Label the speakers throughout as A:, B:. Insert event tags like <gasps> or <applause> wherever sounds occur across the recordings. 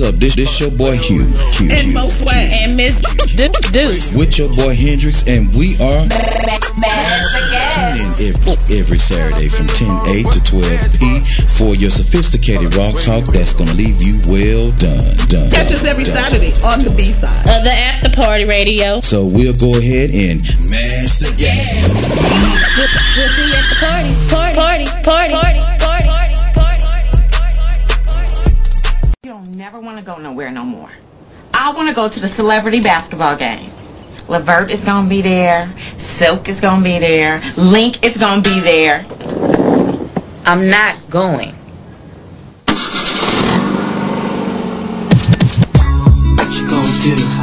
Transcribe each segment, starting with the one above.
A: Up? This this your boy Hugh. Hugh
B: and Mo Swag.
C: And Miss du- Deuce.
A: With your boy Hendrix, and we are. Tune in every, every Saturday from 10 8 to 12 p for your sophisticated rock talk that's going to leave you well done. done
B: Catch us every
A: done.
B: Saturday on the B side.
C: Uh, the After Party Radio.
A: So we'll go ahead and master gas.
C: We'll, we'll see you at the party. Party. Party. Party. Party. party.
D: never want to go nowhere no more. I want to go to the celebrity basketball game. Lavert is going to be there. Silk is going to be there. Link is going to be there.
E: I'm not going.
F: What you gonna do?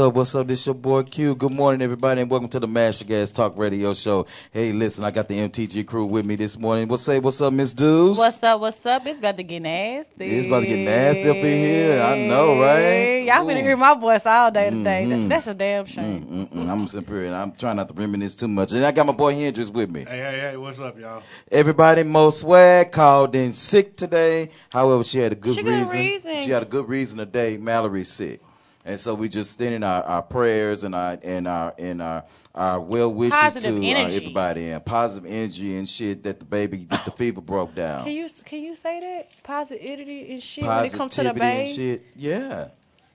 A: Up? What's up? This your boy Q. Good morning, everybody, and welcome to the Mash the Gas Talk Radio Show. Hey, listen, I got the MTG crew with me this morning. What's say, what's up, Miss Dews?
C: What's up? What's up? It's about to get nasty.
A: It's about to get nasty up in here. I know, right?
C: Y'all been
A: to
C: hear my voice all day today.
A: Mhm.
C: That's a damn shame.
A: Mm-mm, I'm simple, and I'm trying not to reminisce too much. And I got my boy Hendrix with me.
G: Hey, hey, hey, what's up, y'all?
A: Everybody, Mo Swag called in sick today. However, she had a good
C: She got a
A: reason.
C: reason.
A: She had a good reason today. Mallory's sick. And so we just sending our, our prayers and our and our and our, our well wishes
C: Positive
A: to uh, everybody and positive energy and shit that the baby that the <sighs> fever broke down.
C: Can you can you say that positivity and shit when it comes to the
A: Positivity and
C: baby?
A: shit. Yeah.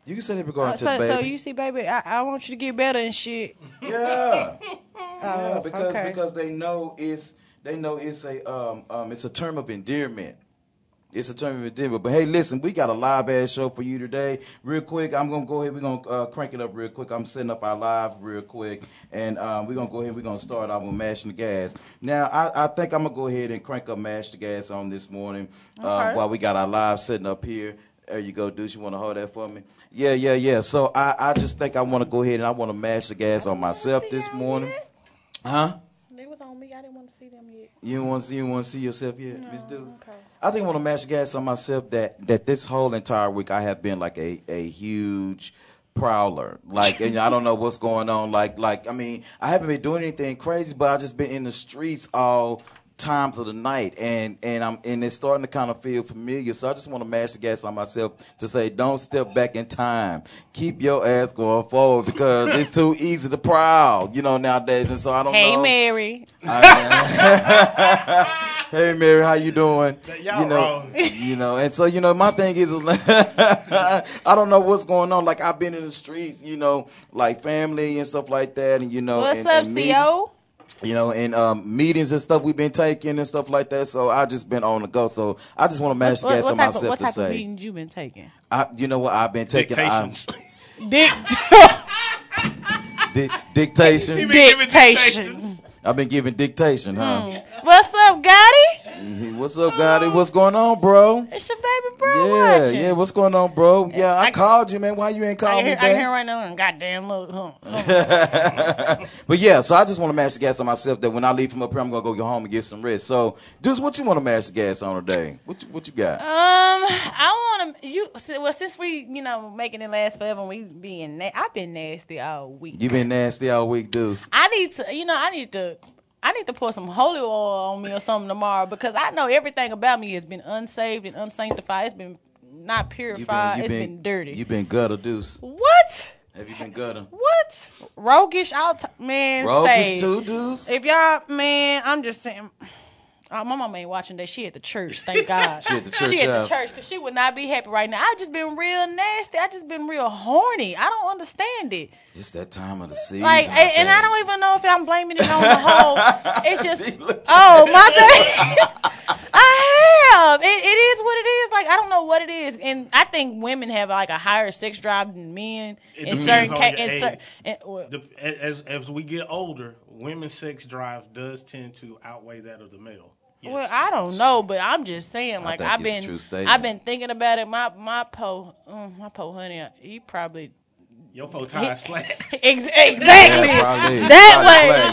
A: You can say that regarding
C: Uh,
A: to the baby.
C: so you see, baby, I, I want you to get better and shit.
A: Yeah. <laughs> yeah, because
C: okay.
A: because they know it's they know it's a um um it's a term of endearment. It's a term of endearment. But hey, listen, we got a live ass show for you today. Real quick, I'm gonna go ahead. We're gonna uh, crank it up real quick. I'm setting up our live real quick, and um, we're gonna go ahead. We're gonna start off with mashing the gas. Now, I, I think I'm gonna go ahead and crank up mash the gas on this morning
C: Okay.
A: while we got our live setting up here. There you go, Deuce. You want to hold that for me? Yeah, yeah, yeah. So I, I just think I want to go ahead and I want to mash the gas on myself this morning. Huh?
C: They was on me. I didn't want to see them yet.
A: You don't want to see you want to see yourself yet, Miss Deuce? I think I want to mash the gas on myself that that this whole entire week I have been like a a huge prowler. Like and I don't know what's going on. Like like I mean I haven't been doing anything crazy, but I just been in the streets all times of the night and and I'm and it's starting to kind of feel familiar so I just want to mash the gas on myself to say don't step back in time keep your ass going forward because it's too easy to prowl you know nowadays and so I don't
C: Hey,
A: know
C: Mary. <laughs> <laughs>
A: hey Mary, how you doing?
G: Y'all
A: you know,
G: wrong.
A: you know, and so you know, my thing is, is <laughs> I don't know what's going on. Like I've been in the streets, you know, like family and stuff like that, and you know,
C: What's
A: and,
C: up,
A: and meetings-
C: CO?
A: You know, and um, meetings and stuff we've been taking and stuff like that. So I just been on the go. So I just want to mash the gas on
C: type, of,
A: myself
C: what
A: to
C: type of
A: say,
C: meetings you been taking?
A: I, you know what I've been taking.
G: Dictations. <laughs>
C: Dick,
A: di- dictation.
G: been
C: dictation.
A: I've been giving dictation, huh?
C: What's up, Gotti?
A: What's up, Gotti? What's going on, bro?
C: It's your baby bro
A: Yeah,
C: watching.
A: yeah. What's going on, bro? Yeah, I,
C: I-
A: called you, man. Why you ain't called me
C: hear, I
A: back?
C: hear right now. and Goddamn, look, huh? <laughs>
A: But yeah, so I just want to mash the gas on myself that when I leave from up here, I'm gonna go home and get some rest. So, Deuce, what you want to mash the gas on today? What you, what you got?
C: Um, I want to you. Well, since we, you know, making it last forever, we being, na- I've been nasty all week.
A: You been nasty all week, Deuce.
C: I need to, you know, I need to, I need to pour some holy oil on me or something tomorrow because I know everything about me has been unsaved and unsanctified. It's been not
A: You
C: purified. It's been, dirty.
A: You've been gutter, Deuce.
C: what?
A: Have you been gutter?
C: What? Roguish out, man.
A: Roguish
C: saved.
A: too, Deuce.
C: If y'all, man, I'm just saying. Oh, my mama ain't watching that. She at the church. Thank <laughs> God.
A: She at the church
C: She at
A: house.
C: the church because she would not be happy right now. I've just been real nasty. I just been real horny. I don't understand it.
A: It's that time of the season.
C: Like,
A: I
C: and, and I don't even know if I'm blaming it on the whole. <laughs> It's just, oh my god, <laughs> I have. It, it is what it is. Like I don't know what it is, and I think women have like a higher sex drive than men
G: It
C: in certain
G: on
C: ca- in
G: age.
C: certain. well,
G: The- as as we get older, women's sex drive does tend to outweigh that of the male. Yes.
C: Well, I don't know, but I'm just saying, like I've been,
A: true.
C: I've been thinking about it. My my po, mm, my po honey, he probably
G: Your four ties flat. <laughs>
C: Ex- exactly.
A: Yeah, probably.
C: that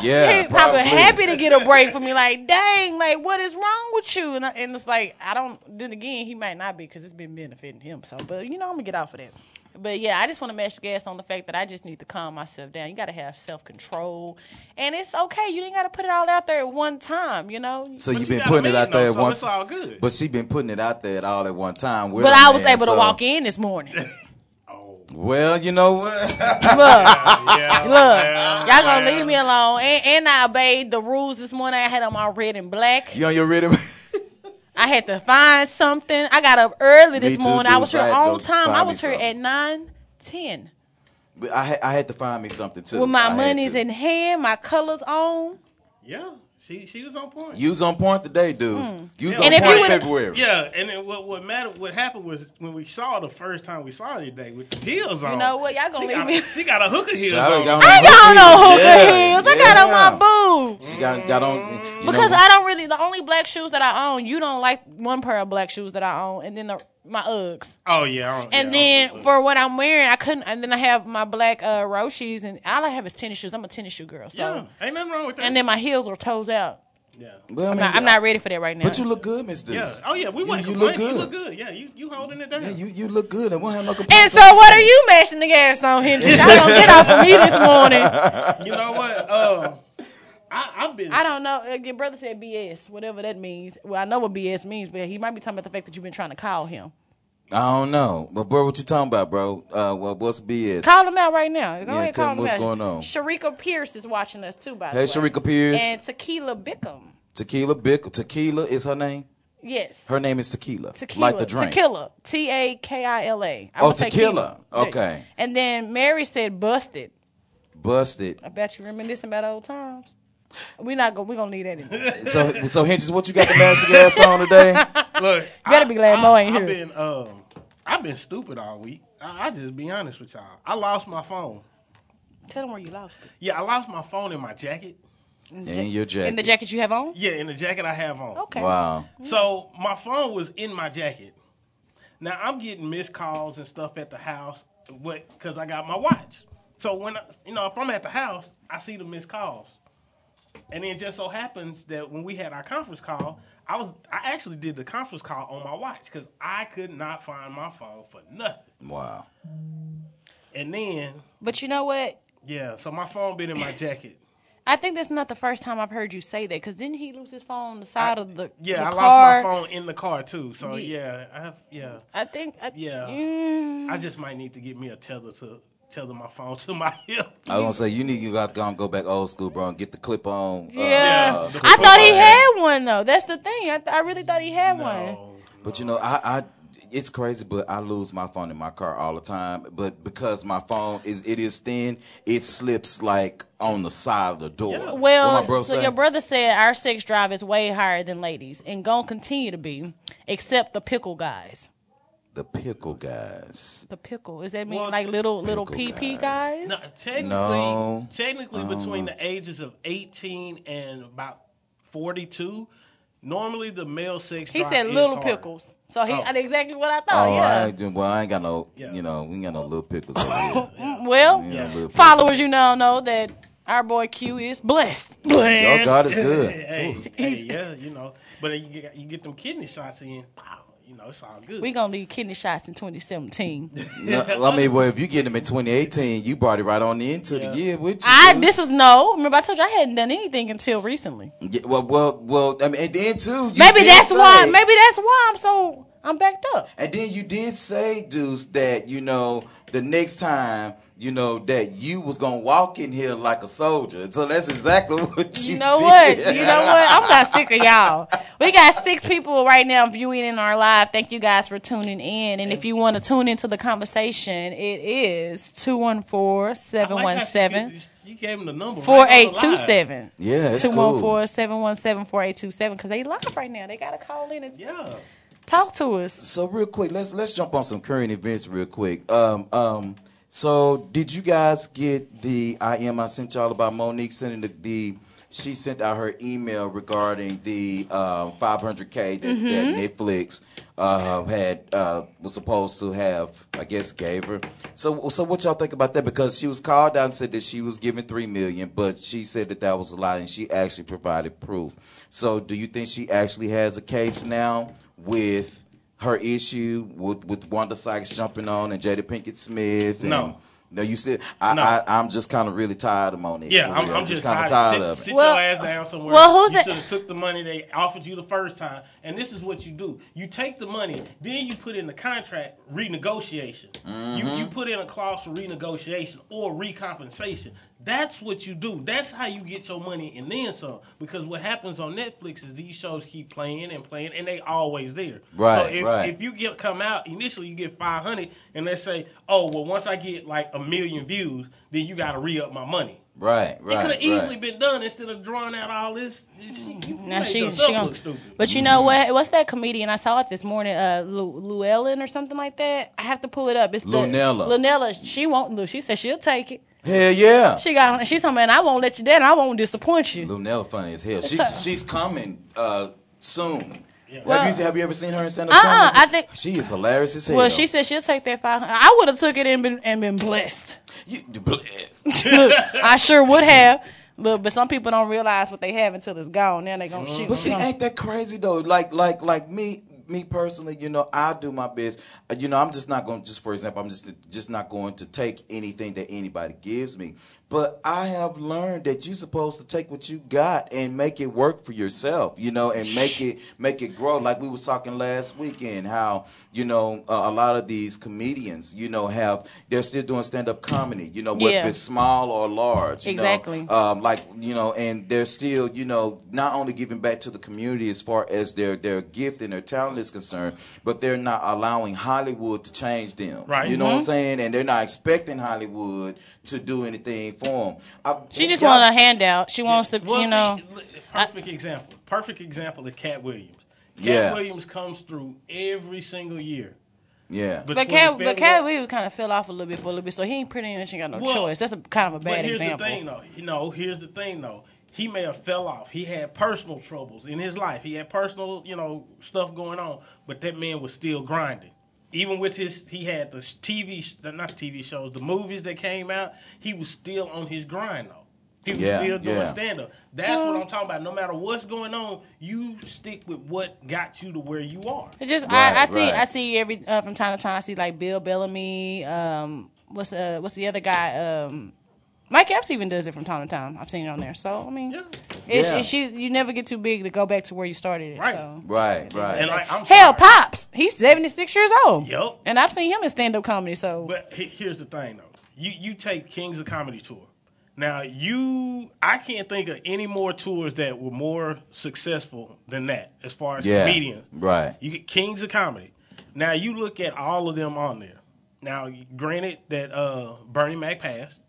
C: way.
A: Yeah,
C: he probably,
A: probably.
C: happy to get a break from me. Like, dang, like what is wrong with you? And, I, and it's like I don't. Then again, he might not be because it's been benefiting him. So, but you know, I'm gonna get off of that. But yeah, I just want to mash the gas on the fact that I just need to calm myself down. You got to have self control, and it's okay. You didn't got to put it all out there at one time. You know.
A: So you've
G: you
A: been putting it
G: man,
A: out there at
G: so
A: once.
G: it's all good.
A: But she been putting it out there at all at one time. with
C: but I was
A: man,
C: able to walk in this morning. <laughs>
G: oh,
A: Well, you know what?
C: Look, <laughs>
G: yeah.
C: Look,
G: well,
C: y'all gonna
G: well.
C: leave me alone. And, and I obeyed the rules this morning. I had on my red and black.
A: you on your rhythm? <laughs>
C: I had to find something. I got up early this
A: too,
C: morning. I
A: dude.
C: was here
A: I
C: on time. I was here
A: something.
C: at nine ten
A: But I had, I had to find me something too.
C: with my
A: I had
C: money's
A: to.
C: in hand, my colors on.
G: Yeah, she she was on point.
A: You was on point today, dudes. Hmm. You was
G: Yeah.
A: on
C: And
A: point in February.
G: Yeah, and then what what mattered, what happened was when we saw the first time we saw her today with the heels on.
C: You know what? Y'all gonna
G: she
C: leave
G: got,
C: me-
G: She got a hooker heels
A: Shout
G: on.
A: got
C: I ain't got on no hookah
A: Yeah,
C: heels. I got on
A: yeah.
C: my boots.
A: She got, got on you
C: Because
A: know,
C: I don't really the only black shoes that I own, you don't like one pair of black shoes that I own, and then the my Uggs.
G: Oh yeah.
C: And
G: yeah,
C: then for what I'm wearing, I couldn't. And then I have my black uh, Roshes, and all I have is tennis shoes. I'm a tennis shoe girl. So,
G: yeah, ain't nothing wrong with that.
C: and then my heels are toes out.
G: yeah.
A: Well, I
C: I'm
A: mean,
C: not, I'm not ready for that right now.
A: But you look good, Miss
G: Yeah. Oh yeah, we
A: You-
G: want
A: you
G: to
A: look
G: complain. You
A: good.
G: look good. Yeah, you you holding it down.
A: Yeah, you you look good. and we'll have no complaints.
C: and so, what are you mashing the gas on, Hendrix? I don't get off of me this morning. <laughs>
G: You know what? Um, I, I've been.
C: I don't know. Uh, Your brother said BS, whatever that means. Well, I know what BS means, but he might be talking about the fact that you've been trying to call him.
A: I don't know, but bro, what you talking about, bro? Uh, well, what's BS?
C: Call him out right now. Go
A: Yeah,
C: ahead,
A: tell
C: call
A: him
C: him
A: what's
C: out.
A: going on.
C: Sharika Pierce is watching us too, by
A: Hey,
C: the way.
A: Hey, Sharika Pierce.
C: And Tequila Bickham.
A: Tequila Bick. Tequila is her name.
C: Yes.
A: Her name is Tequila.
C: Tequila.
A: Like the drink.
C: Tequila. T A K I L A. I
A: Oh,
C: would say
A: tequila. Okay.
C: And then Mary said busted.
A: Busted.
C: I bet you reminiscing about old times. We not gonna we gonna leave that in.
A: So, so Hinges, what you got the master gas on today? <laughs>
G: Look, you
C: better be glad Mo ain't
G: I've
C: here.
G: been um, I've been stupid all week. I, I just be honest with y'all. I lost my phone.
C: Tell them where you lost it.
G: Yeah, I lost my phone in my jacket.
A: In your jacket.
C: In the jacket you have on?
G: Yeah, in the jacket I have on.
C: Okay.
A: Wow.
G: So my phone was in my jacket. Now I'm getting missed calls and stuff at the house, what? Because I got my watch. So when I, you know if I'm at the house, I see the missed calls, and then it just so happens that when we had our conference call, I was I actually did the conference call on my watch because I could not find my phone for nothing.
A: Wow.
G: And then
C: But you know what?
G: yeah, so my phone been in my jacket. <coughs>
C: I think that's not the first time I've heard you say that. Because didn't he lose his phone on the side of the
G: Yeah,
C: the
G: I
C: car?
G: lost my phone in the car too. So yeah, I have yeah.
C: I think. I,
G: Yeah.
C: Mm,
G: I just might need to get me a tether to tether my phone to my <laughs> hip.
A: I was gonna say you need you got to go and go back old school, bro, and get the clip on. uh,
C: yeah.
A: uh,
G: the
C: I thought he
G: clip-on.
C: had one though. That's the thing. I, th- I really thought he had one.
G: No.
A: But you know, I, I it's crazy, but I lose my phone in my car all the time. But because my phone is it is thin, it slips like on the side of the door. What
C: Well,
A: bro
C: so
A: say?
C: your brother said our sex drive is way higher than ladies, and gonna continue to be, except the pickle guys.
A: The pickle guys.
C: The pickle is that mean
G: Well,
C: like little little
A: pickle
C: PP
A: guys.
C: guys?
G: No, technically,
A: No.
G: technically um. between the ages of 18 and about 42, normally the male sex
C: He said little
G: hard.
C: pickles. So he
G: Oh.
C: exactly what I thought.
A: Oh,
C: yeah.
A: ain't, well, I ain't got no,
G: Yeah.
A: you know, we ain't got no little pickles over <laughs> here.
C: Mm, well,
A: Yeah, little
C: followers, you now know that our boy Q is blessed. Blessed.
A: Oh, God is good. <laughs>
G: Hey, hey, yeah, you know. But you get, you get them kidney shots in, wow, you know, it's all good.
C: We're gonna leave kidney shots in 2017. <laughs>
A: No, I mean, well, if you get them in 2018, you brought it right on into the year with you.
C: I
A: dude.
C: this is no. Remember, I told you I hadn't done anything until recently.
A: Yeah, well, well, well. I mean, and then too. you
C: maybe
A: did
C: that's why. Maybe that's why I'm so I'm backed up.
A: And then you did say, Deuce, that you know the next time, you know that you was gonna walk in here like a soldier. So that's exactly <laughs> what you.
C: You know
A: did.
C: what? You know what? I'm not sick of y'all. We got six people right now viewing in our live. Thank you guys for tuning in. And if you want to tune into the conversation, it is 214 717
G: You gave him the number. right on the line.
C: 4827.
A: Yeah, it's
C: 214 717 4827. Because they live right now. They got to call in and
G: Yeah.
C: Talk to us.
A: So real quick, let's let's jump on some current events real quick. Um, um, so did you guys get the IM I sent y'all about Mo'Nique sending the, the she sent out her email regarding the uh, 500k that, that Netflix uh, had uh, was supposed to have, I guess, gave her. So so what y'all think about that? Because she was called out and said that she was given three million, but she said that that was a lie, and she actually provided proof. So do you think she actually has a case now with? her issue with with Wanda Sykes jumping on and Jada Pinkett Smith. And,
G: No.
A: no, you still. I,
G: No.
A: I I'm just kind of really tired of Mo'Nique.
G: Yeah,
A: for
G: I'm. I'm just
A: kind of
G: tired.
A: tired
G: sit,
A: of it.
G: Sit
C: Well-
G: your ass down somewhere.
C: well, who's
G: you
C: that-
G: should have took the money they offered you the first time. And this is what you do: you take the money, then you put in the contract renegotiation. Mm-hmm. You you put in a clause for renegotiation or recompensation. That's what you do. That's how you get your money and then some. Because what happens on Netflix is these shows keep playing and playing, and they always there.
A: Right,
G: So if,
A: right.
G: if you get come out initially, you get five hundred, and let's say, oh well, once I get like a million views, then you got to re up my money.
A: Right, right.
G: It could have easily
A: right.
G: been done instead of drawing out all this. this
C: Now
G: made
C: she, she gonna,
G: look stupid.
C: but you know what? What's that comedian? I saw it this morning. Uh, Lu- Llewellyn or something like that. I have to pull it up. It's the
A: Luenell.
C: Luenell. She won't. Lou. She said she'll take it.
A: Hell yeah.
C: She got. She's talking. Man, I won't let you down. I won't disappoint you.
A: Luenell funny as hell. She's
C: So-
A: she's coming uh, soon. have you have you ever seen her in stand up
C: Uh-uh,
A: comedy?
C: I think-
A: she is hilarious as hell.
C: Well, she said she'll take that five hundred. I would have took it and been and been blessed.
A: You, bless. <laughs>
C: I sure would have. Look, but some people don't realize what they have until it's gone. Then they gonna shoot.
A: But see, ain't that crazy though? Like, like, like me, me personally, you know, I do my best. Uh, You know, I'm just not going. to Just for example, I'm just just not going to take anything that anybody gives me. But I have learned that you're supposed to take what you got and make it work for yourself. You know, and make it make it grow. Like we was talking last weekend, how you know uh, a lot of these comedians, you know, have they're still doing stand up comedy. You know, whether
C: Yeah.
A: it's small or large. You
C: Exactly.
A: Know? um, like you know, and they're still you know not only giving back to the community as far as their their gift and their talent is concerned, but they're not allowing Hollywood to change them.
G: Right.
A: You know what I'm
C: Mm-hmm.
A: saying? And they're not expecting Hollywood to do anything for them. I,
C: she just
A: y'all-
C: want a handout. She wants to,
G: Well,
C: you
G: see,
C: know.
G: look, perfect example. Perfect example is Katt Williams. Cat
A: Yeah.
G: Williams comes through every single year.
A: Yeah.
C: But
G: Between
C: Cat, but
G: federal-
C: Katt Williams kind of fell off a little bit for a little bit, so he ain't pretty much ain't got no
G: Well,
C: choice. That's a kind of a
G: But
C: bad
G: here's
C: example.
G: the thing, though. You know, here's the thing, though. He may have fell off. He had personal troubles in his life. He had personal, you know, stuff going on. But that man was still grinding. Even with his, he had the TV, sh- not the TV shows, the movies that came out. He was still on his grind, though. He was
A: Yeah,
G: still doing
A: yeah.
G: stand up. That's what I'm talking about. No matter what's going on, you stick with what got you to where you are.
C: It just
A: Right,
C: I, I see
A: right.
C: I see every uh, from time to time I see like Bill Bellamy. Um, what's uh what's the other guy? Um, Mike Epps even does it from time to time. I've seen it on there. So I mean,
G: Yeah.
C: it's,
A: Yeah.
C: it's- she you never get too big to go back to where you started. It,
G: Right.
C: So.
A: Right. Right.
G: And like, I'm
C: Hell,
G: sorry.
C: pops, he's seventy six years old.
G: Yep.
C: And I've seen him in stand up comedy. So
G: But here's the thing, though. You you take Kings of Comedy tour. Now you, I can't think of any more tours that were more successful than that as far as
A: Yeah,
G: comedians.
A: right.
G: You get Kings of Comedy. Now you look at all of them on there. Now, granted that uh, Bernie Mac passed,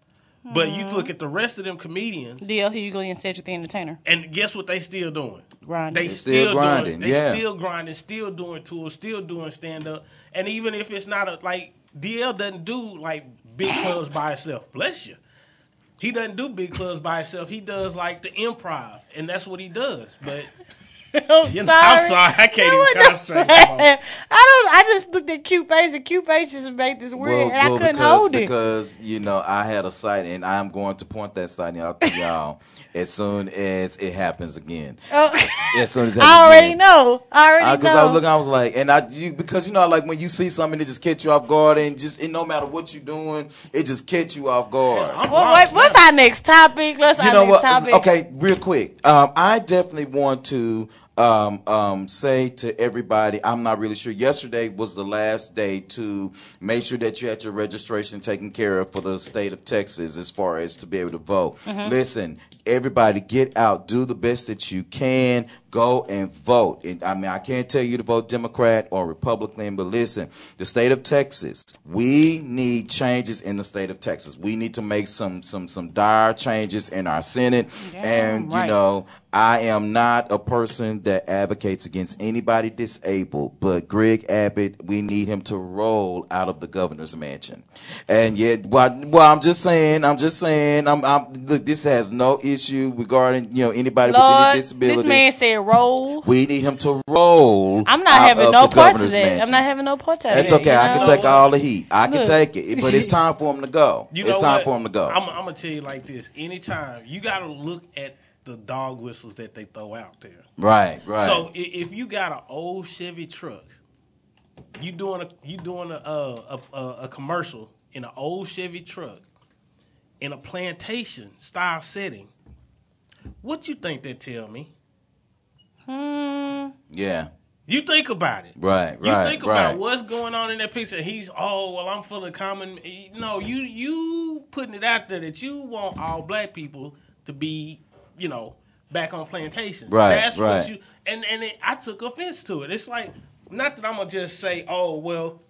G: but you mm-hmm. look at the rest of them comedians,
C: DL Hughley and Cedric the Entertainer.
G: and guess what they still doing?
C: Grinding.
G: They
C: They
A: still
G: still,
A: grinding,
G: Doing, they
A: yeah.
G: still grinding, still doing tours, still doing stand up. And even if it's not a like DL doesn't do like big clubs by himself. Bless you. He doesn't do big clubs by himself. He does like the improv, and that's what he does. But
C: I'm
G: You know, I'm sorry, I can't even
C: what
G: concentrate. <laughs>
C: I don't. I just looked at cute face, and cute face just made this weird, and I couldn't
A: because,
C: hold it.
A: because you know I had a site, and I'm going to point that site out to y'all <laughs> as soon as it happens again.
C: Oh,
A: As soon as it <laughs>
C: I already
A: again.
C: know. I already
A: Because
C: know.
A: I was looking, I was like, and I you, because you know, like when you see something that just catch you off guard, and just and no matter what you're doing, it just catch you off guard.
G: I'm
C: What, what's our next topic? Let's
A: you
C: our
A: know
C: next
A: what?
C: topic.
A: Okay, real quick. Um, I definitely want to um, um, say to everybody, I'm not really sure. Yesterday was the last day to make sure that you had your registration taken care of for the state of Texas as far as to be able to vote.
C: Mm-hmm.
A: Listen, everybody, get out, do the best that you can, go and vote. And, I mean, I can't tell you to vote Democrat or Republican, but listen, the state of Texas, we need changes in the state of Texas. We need to make some some some dire changes in our Senate, and you
C: right.
A: know, I am not a person that advocates against anybody disabled, but Greg Abbott, we need him to roll out of the governor's mansion. And yet, well, well I'm just saying, I'm just saying, I'm, I'm look, this has no issue regarding you know anybody with any disability.
C: this man said roll.
A: we need him to roll.
C: I'm not
A: out
C: having
A: of
C: no part of
A: governor's
C: that. I'm not having no part to that.
A: That's okay.
C: you
A: I can take all the heat. I can take it, but it's <laughs> time for him to go.
G: You
A: it's
G: know
A: time
G: what?
A: for him to go.
G: I'm, I'm gonna tell you like this: anytime you got to look at the dog whistles that they throw out there.
A: right, right.
G: So i- if you got an old Chevy truck, you doing a you doing a a, a, a commercial in an old Chevy truck in a plantation style setting. What you think that tell me?
C: Hmm.
A: yeah,
G: You think about it.
A: right, right.
G: You
A: right,
G: think
A: right.
G: about what's going on in that picture. He's oh well, I'm full of common. No, you you putting it out there that you want all black people to be, you know, back on plantations.
A: Right,
G: That's
A: right.
G: what you. And and it, I took offense to it. It's like not that I'm gonna just say, oh well,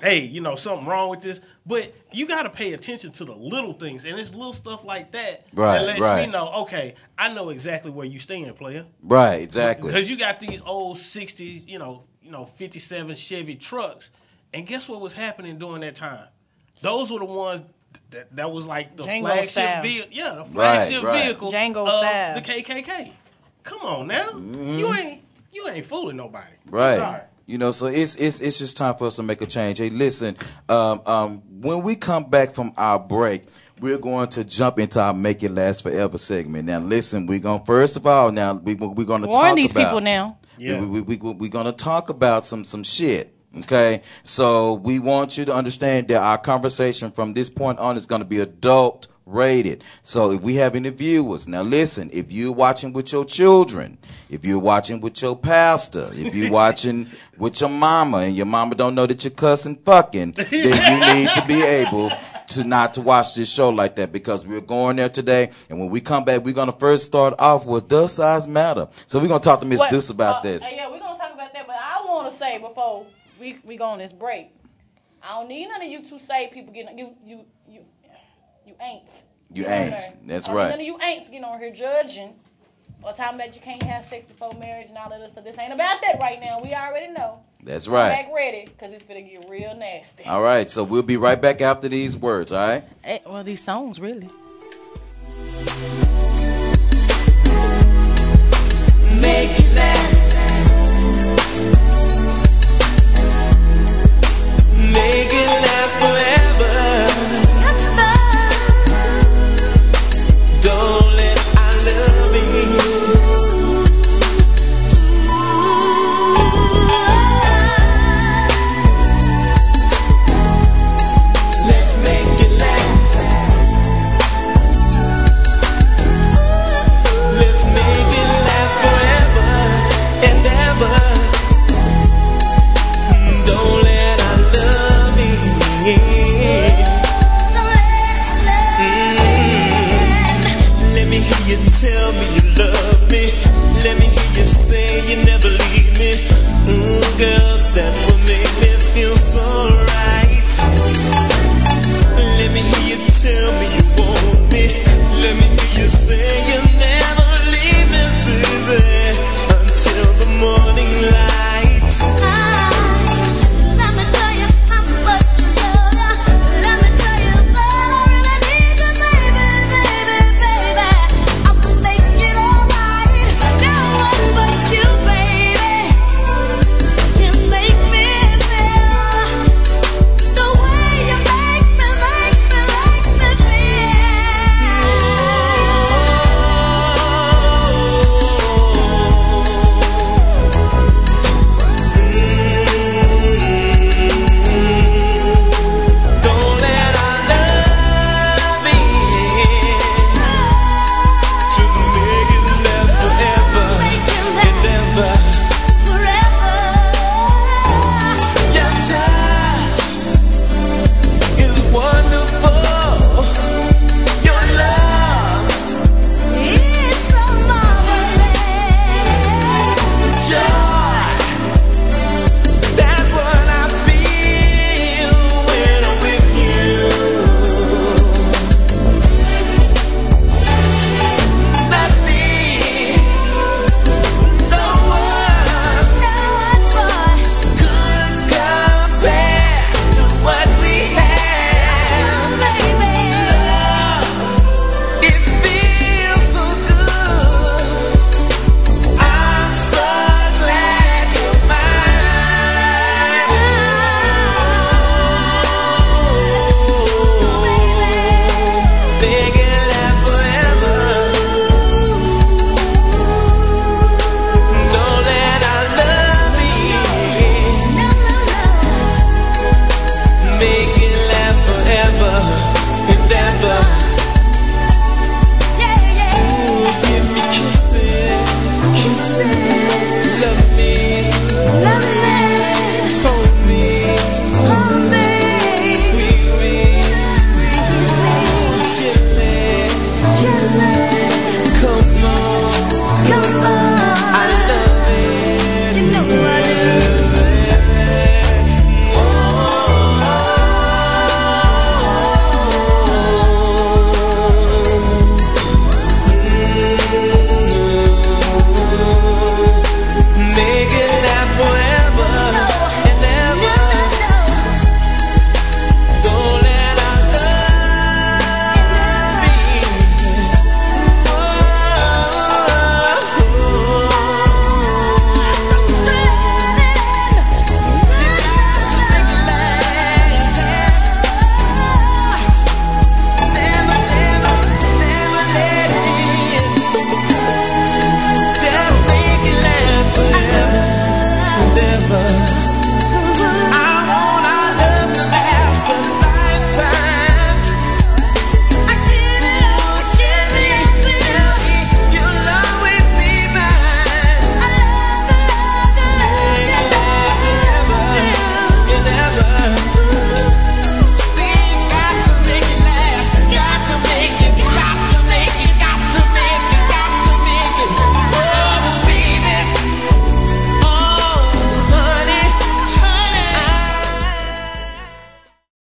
G: hey, you know something wrong with this, but you got to pay attention to the little things, and it's little stuff like that
A: Right,
G: that lets
A: right.
G: me know. Okay, I know exactly where you stand, player.
A: right, exactly.
G: Because you got these old '60s, you know, you know, '57 Chevy trucks, and guess what was happening during that time? Those were the ones that, that was like the
C: Django
G: flagship
C: style.
G: vehicle. Yeah, the flagship
A: right.
G: vehicle
C: Django
G: of
C: style.
G: the KKK. Come on now,
A: Mm-hmm.
G: you ain't you ain't fooling nobody.
A: Right.
G: Sorry.
A: You know, so it's it's it's just time for us to make a change. Hey, listen, um, um, when we come back from our break, we're going to jump into our "Make It Last Forever" segment. Now, listen, we're going to first of all, now we, we're going to
C: Warn
A: talk
C: these
A: about,
C: people now.
G: Yeah.
A: We, we, we, we're going to talk about some some shit. Okay, so we want you to understand that our conversation from this point on is going to be adult rated. So if we have any viewers, now listen, if you're watching with your children, if you're watching with your pastor, if you're <laughs> watching with your mama and your mama don't know that you're cussing fucking, <laughs> then you need to be able to not to watch this show like that because we're going there today and when we come back we're gonna first start off with does size matter? So we're gonna talk to Miss Deuce about
C: uh,
A: this.
C: yeah, we're gonna talk about that, but I want to say before we we go on this break, I don't need none of you two say people getting you you you you ain't.
A: You
C: Get
A: ain't. That's
C: I don't need
A: right.
C: None of you ain'ts getting on here judging or talking about you can't have sex before marriage and all of this stuff. This ain't about that right now. We already know.
A: That's right.
C: Back ready, cause it's gonna get real nasty.
A: All right, so we'll be right back after these words, all right?
C: Eh, well, these songs really.
H: Make Make it forever.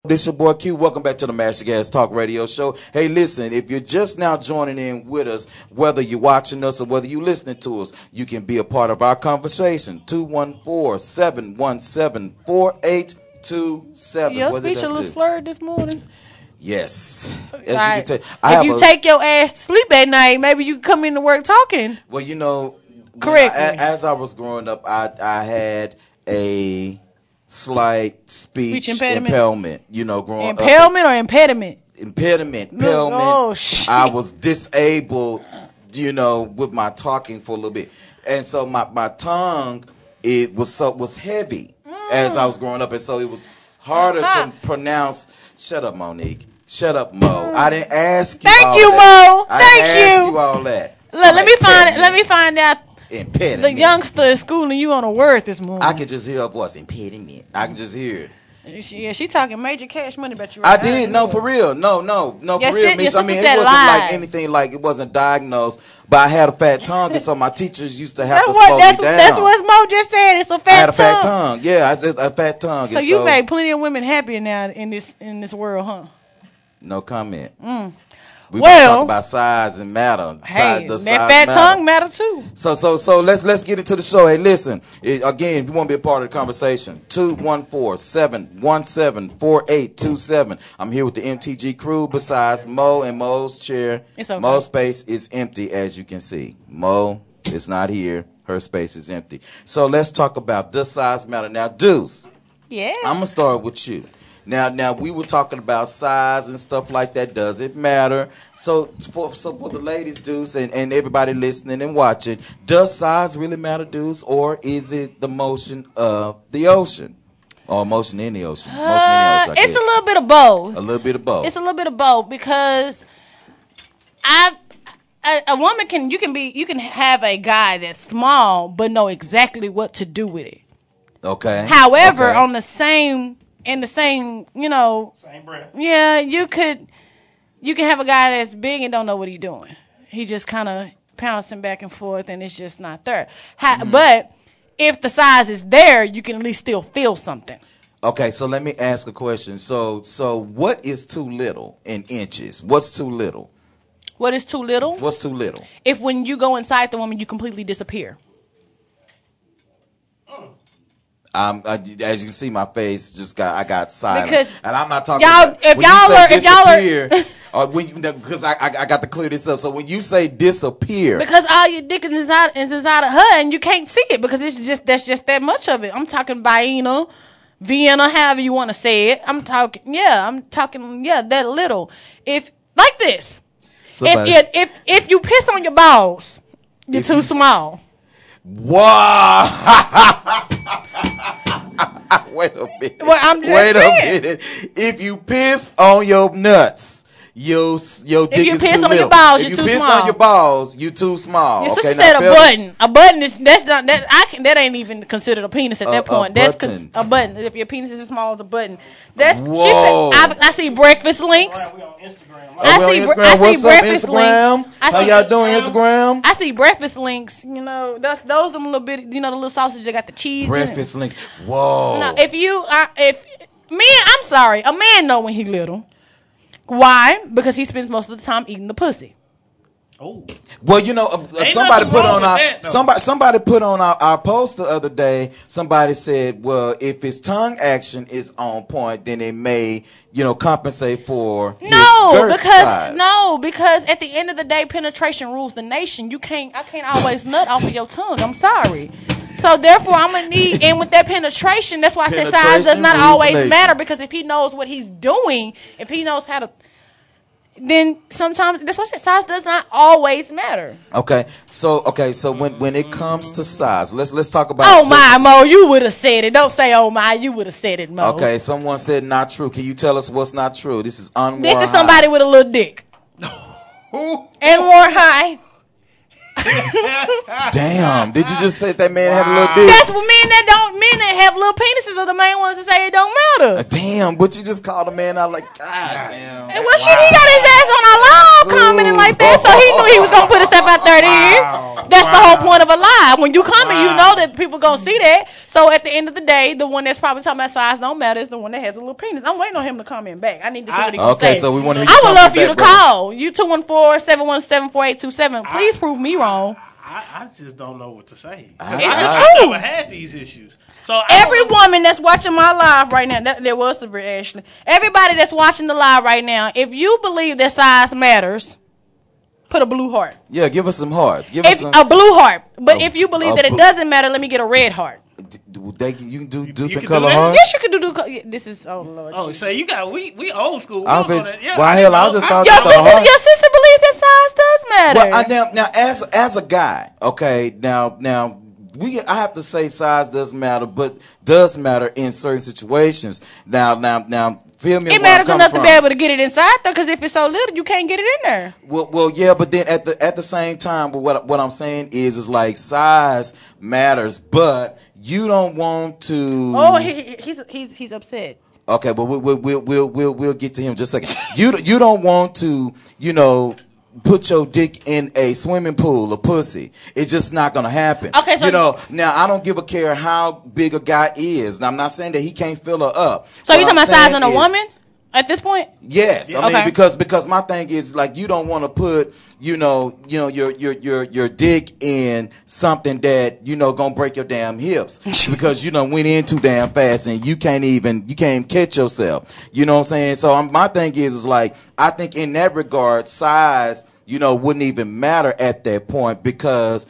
A: This your boy Q. Welcome back to the Mash the Gas Talk Radio Show. Hey, listen, if you're just now joining in with us, whether you're watching us or whether you're listening to us, you can be a part of our conversation. 214-717-4827.
C: Your
A: What did
C: speech a little
A: do?
C: slurred this morning.
A: Yes. As you can tell, I
C: if you
A: a-
C: take your ass to sleep at night, maybe you come into work talking.
A: Well, you know,
C: Correct
A: I-
C: me.
A: a- as I was growing up, I I had a slight speech,
C: Speech impediment?
A: impairment. You know, growing up,
C: Impairment or impediment?
A: impediment, impairment.
C: oh, shit.
A: I was disabled, you know, with my talking for a little bit, and so my my tongue it was so was heavy as I was growing up, and so it was harder
C: Uh-huh.
A: to pronounce. Shut up, Monique. Shut up, Mo. I didn't ask you.
C: Thank you,
A: that.
C: Mo.
A: I
C: Thank
A: didn't ask
C: you.
A: you all that.
C: Look, let me find it. Let me find out
A: Impediment.
C: the youngster is schooling you on a word this morning.
A: I can just hear her voice. Impediment. I can just hear it.
C: She, yeah, she talking major cash money about you.
A: I
C: right
A: did.
C: now.
A: No, for real. No, no, no,
C: Your
A: for real, Miss. I mean, it wasn't like anything like it wasn't diagnosed, but I had a fat tongue, and so my teachers used to have to
C: what
A: slow
C: that's
A: me down.
C: that's what Mo just said. It's a
A: I
C: fat
A: had a fat
C: tongue.
A: tongue. Yeah, I said a fat tongue.
C: So
A: and
C: you made plenty of women happy now in this in this world, huh?
A: no comment.
C: Mm.
A: We
C: Well-
A: talk about size and matter.
C: Hey,
A: size, the
C: that
A: size
C: fat
A: matter.
C: tongue matter too.
A: So so so let's let's get into the show. Hey, listen. It- again, if you want to be a part of the conversation, 214-717-4827. I'm here with the MTG crew besides Mo and Mo's chair.
C: It's okay.
A: Mo's space is empty as you can see. Mo is not here. Her space is empty. So let's talk about does size matter? Now, Deuce,
C: Yeah.
A: I'm gonna start with you. Now, now we were talking about size and stuff like that. Does it matter? So, for so for the ladies, Deuce, and, and everybody listening and watching, does size really matter, Deuce, or is it the motion of the ocean, or motion in the ocean? Motion in the
C: Uh,
A: ocean. I
C: it's a little bit of both.
A: a little bit of both.
C: It's a little bit of both because I a, a woman can you can be you can have a guy that's small but know exactly what to do with it.
A: okay.
C: However,
A: Okay.
C: on the same in the same you know
G: Same breath.
C: yeah you could you can have a guy that's big and don't know what he's doing. He just kind of pouncing back and forth and it's just not there. Ha-
A: Mm-hmm.
C: But if the size is there, you can at least still feel something.
A: Okay, so let me ask a question. So, so what is too little in inches? What's too little?
C: What is too little?
A: What's too little?
C: If when you go inside the woman, you completely disappear.
A: Um, I, as you can see, my face just got I got silent,
C: Because
A: and I'm not talking.
C: y'all-
A: about,
C: if y'all are- if y'all are- <laughs>
A: or when you because I, I I got to clear this up. So when you say disappear,
C: Because all your dick is inside is inside of her, and you can't see it because it's just that's just that much of it. I'm talking Vienna, Vienna, however you want to say it. I'm talking, yeah, I'm talking, yeah, that little. If like this,
A: Somebody-
C: if you, if if you piss on your balls, you're
A: If
C: too
A: you-
C: small.
A: Wow. <laughs> Wait a minute.
C: Well, I'm just
A: Wait
C: saying.
A: a minute. If you piss on your nuts. Your, your dick
C: you
A: is
C: piss
A: too
C: on your balls,
A: if
C: you
A: you
C: too
A: piss
C: small.
A: on your balls, you too small.
C: Your
A: okay,
C: sister
A: now
C: said a
A: Phil-
C: button. A button is that's not that I can that ain't even considered a penis at
A: A-
C: that
A: a
C: point. that's
A: button.
C: cons- a button. If your penis is as small as a button, that's.
A: Whoa.
C: She said, I, I see breakfast links.
G: We on Instagram.
C: I
A: we
C: see
A: on
C: bre-
A: Instagram.
C: I see
A: What's up,
C: breakfast
A: Instagram?
C: links. I
A: How
C: see-
A: y'all doing, Instagram?
C: I see breakfast links. You know, that's those them little bit. You know, the little sausage that got the cheese. in it.
A: Breakfast links. Whoa.
C: Now, if you are, if man, I'm sorry, a man know when he little. Why? Because he spends most of the time eating the pussy.
G: Oh,
A: Well, you know, uh, uh, somebody put on our
G: that,
A: somebody somebody put on our, our post the other day. Somebody said, "Well, if his tongue action is on point, then it may, you know, compensate for
C: No,
A: girth
C: because
A: size."
C: no, because at the end of the day, penetration rules the nation. You can't, I can't always nut off of your tongue. I'm sorry. So therefore, I'm gonna need, and with that penetration, that's why I said size does not always matter. Because if he knows what he's doing, if he knows how to, then sometimes that's why I said size does not always matter.
A: Okay, so okay, so when when it comes to size, let's let's talk about.
C: Oh
A: just-
C: my, Mo, you would have said it. Don't say oh my, you would have said it, Mo.
A: Okay, someone said not true. Can you tell us what's not true? This is unworn.
C: This is
A: high.
C: somebody with a little dick. <laughs> and more high. <laughs>
A: Damn! Did you just say that man had a little dick?
C: That's what men that don't men that have little penises are the main ones that say it don't matter.
A: Damn! But you just called a man out like God damn.
C: And well, shit, he got his ass on our commenting like that, so he knew he was gonna put himself out there. Then that's the whole point of a lie. When you comment, you know that people gonna see that. So at the end of the day, the one that's probably talking about size don't matter is the one that has a little penis. I'm waiting on him to comment back. I need to see what he gonna
A: Okay, so we want to.
C: I would love for you to call. You 214-717-4827. Please prove me wrong.
G: I, I just don't know what to say.
C: It's
G: I,
C: the
G: I,
C: truth.
G: never had these issues. So
C: Every
G: don't
C: woman that's watching my live right now, that, there was severe Ashley. Everybody that's watching the live right now, if you believe that size matters, put a blue heart.
A: Yeah, give us some hearts. Give us some.
C: a blue heart, but
A: A-
C: if you believe
A: a
C: that it doesn't matter, let me get a red heart.
A: They, you can do different
G: can do
A: color
G: that?
A: hearts.
C: Yes, you can do. do this is oh lord.
G: Oh,
C: Jesus.
G: so you got we we old school. We
A: I
G: don't know
A: was-
G: that. Yeah,
A: why
G: I
A: hell, I
G: know.
A: just thought
C: your sister,
A: heart.
C: your sister believes that size does matter.
A: Well, I, now, now, as as a guy, okay, now, now, we, I have to say, size does matter, but does matter in certain situations. Now, now, now, feel me.
C: it matters enough to be able to get it inside though, because if it's so little, you can't get it in there.
A: Well, well, yeah, but then at the at the same time, but what what I'm saying is, is like size matters, but you don't want to.
C: Oh, he, he- he's he's he's upset.
A: Okay, but we'll we'll we'll we'll we'll, we'll get to him just a second. You you don't want to, you know, put your dick in a swimming pool of pussy. It's just not gonna happen.
C: Okay, so-
A: you know now I don't give a care how big a guy is. Now, I'm not saying that he can't fill her up.
C: So you talking about size on a woman at this point?
A: Yes, I mean
C: Okay.
A: because because my thing is like you don't want to put you know you know your your your your dick in something that you know gonna break your damn hips <laughs> because you know went in too damn fast and you can't even you can't catch yourself. You know what I'm saying? So um, my thing is is like I think in that regard size you know wouldn't even matter at that point because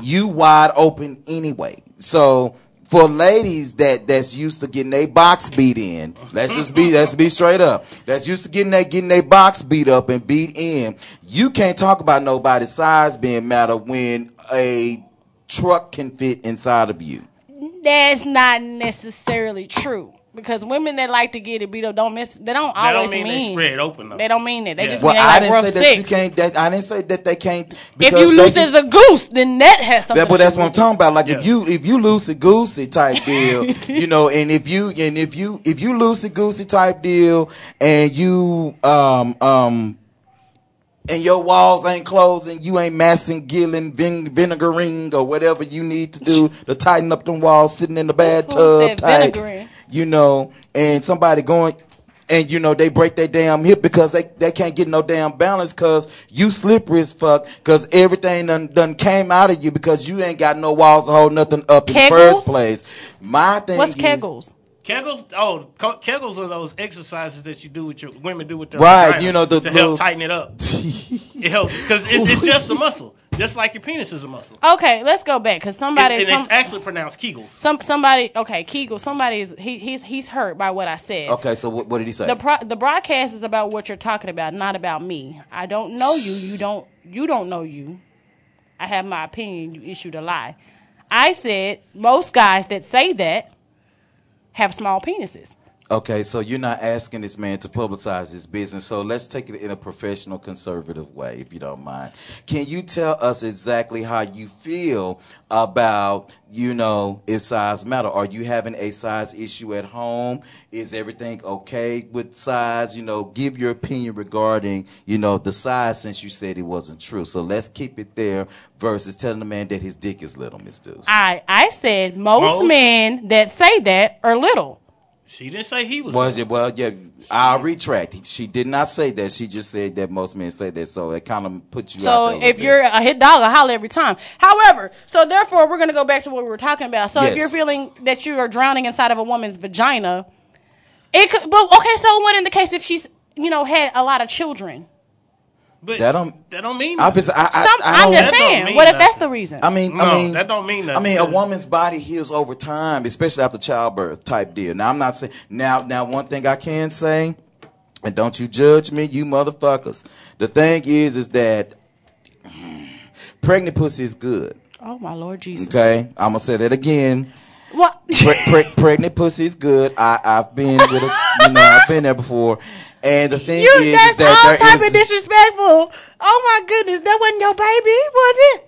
A: you wide open anyway. So for ladies that that's used to getting their box beat in, let's just be let's be straight up. That's used to getting that getting their box beat up and beat in. You can't talk about nobody's size being matter when a truck can fit inside of you.
C: That's not necessarily true because women that like to get it beat up don't miss. They don't
G: That
C: always
G: don't mean, they spread open though.
C: They don't mean that. They
G: Yeah.
C: just
A: Well,
C: mean they
A: I
C: like
A: didn't
C: rough
A: say that you can't. That, I didn't say that they can't.
C: If
A: because
C: you
A: they
C: loose
A: can-
C: as a goose, then that has something.
A: That, but that's
C: do
A: what I'm talking about. Like
G: Yeah.
A: if you if you loosey goosey type <laughs> deal, you know, and if you and if you if you loosey goosey type deal, and you um um. And your walls ain't closing, you ain't massing, gilling, vin- vinegaring, or whatever you need to do <laughs> to tighten up them walls, sitting in the bathtub tight,
C: vinegaring?
A: You know, and somebody going, and you know they break their damn hip because they, they can't get no damn balance because you slippery as fuck because everything done, done came out of you because you ain't got no walls to hold nothing up in the first place. My thing
C: What's
A: is,
C: kegels?
G: Kegels, oh, Kegels are those exercises that you do with your women do with their
A: Right, you know, the
G: to
A: little-
G: help tighten it up. <laughs> it helps because it's, it's just a muscle, just like your penis is a muscle.
C: Okay, let's go back because
G: It's,
C: somebody,
G: and
C: some,
G: it's actually pronounced Kegels.
C: some, somebody. Okay, Kegel. Somebody is he, he's he's hurt by what I said.
A: Okay, so what, what did he say?
C: The pro- the broadcast is about what you're talking about, not about me. I don't know you. You don't you don't know you. I have my opinion. You issued a lie. I said most guys that say that have small penises.
A: Okay, so you're not asking this man to publicize his business. So let's take it in a professional, conservative way, if you don't mind. Can you tell us exactly how you feel about, you know, if size matter? Are you having a size issue at home? Is everything okay with size? You know, give your opinion regarding, you know, the size since you said it wasn't true. So let's keep it there versus telling the man that his dick is little, Miss Deuce.
C: I I said most,
G: Most?
C: men that say that are little.
G: She didn't say he was.
A: Was it? Well, yeah, I'll retract. She did not say that. She just said that most men say that. So it kind of puts you out
C: So
A: there
C: if
A: bit.
C: you're a hit dog, I holler every time. However, so therefore we're gonna go back to what we were talking about. So
A: Yes.
C: if you're feeling that you are drowning inside of a woman's vagina, it could. But okay, so what in the case if she's you know had a lot of children?
G: But
A: That don't-
G: That don't mean.
A: Obviously, I, I,
C: Some,
A: I
C: I'm just saying.
G: mean
C: What if that's the reason?
A: I mean,
G: No,
A: I mean,
G: that don't mean nothing.
A: I mean, a woman's body heals over time, especially after childbirth type deal. Now, I'm not saying now. Now, one thing I can say, and don't you judge me, you motherfuckers. The thing is, is that <sighs> pregnant pussy is good.
C: oh my Lord Jesus.
A: Okay, I'm gonna say that again.
C: What?
A: Pre- pre- pregnant pussy is good. I, I've been with a, you know, I've been there before. And the thing
C: you
A: is, is
C: that's
A: that
C: all type
A: is-
C: of disrespectful. Oh my goodness, that wasn't your baby, was it?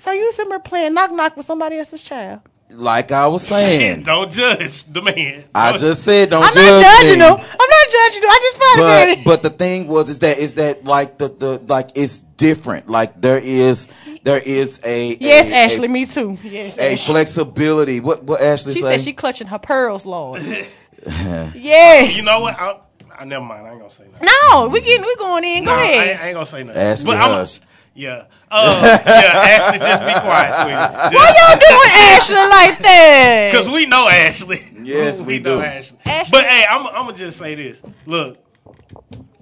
C: So you somewhere playing knock knock with somebody else's child?
A: Like I was saying, <laughs>
G: Don't judge the man.
A: I
G: Don't-
A: just said don't
C: I'm
A: judge
C: not judging
A: me.
C: him. I'm not judging him. I just found
A: But
C: it.
A: but the thing was is that is that like the the like it's different. Like there is there is a
C: Yes,
A: a,
C: Ashley,
A: a,
C: me too. Yes,
A: a
C: Ashley.
A: flexibility. What what Ashley
C: She
A: say?
C: said she clutching her pearls, Lord. <laughs> yes.
G: You know what? I, I never mind. I ain't gonna say nothing.
C: No, we getting we going in. Go
G: No, I,
C: ahead.
G: ain't, I ain't gonna say nothing.
A: Ashley
G: But I'm a-
A: Hush.
G: Yeah. Uh, yeah. Ashley, just be quiet, sweetie.
C: Why y'all doing Ashley like that?
G: Because we know Ashley.
A: Yes, <laughs> we
G: know
A: do.
G: Ashley.
C: Ashley-
G: But hey, I'm, I'm gonna just say this. Look,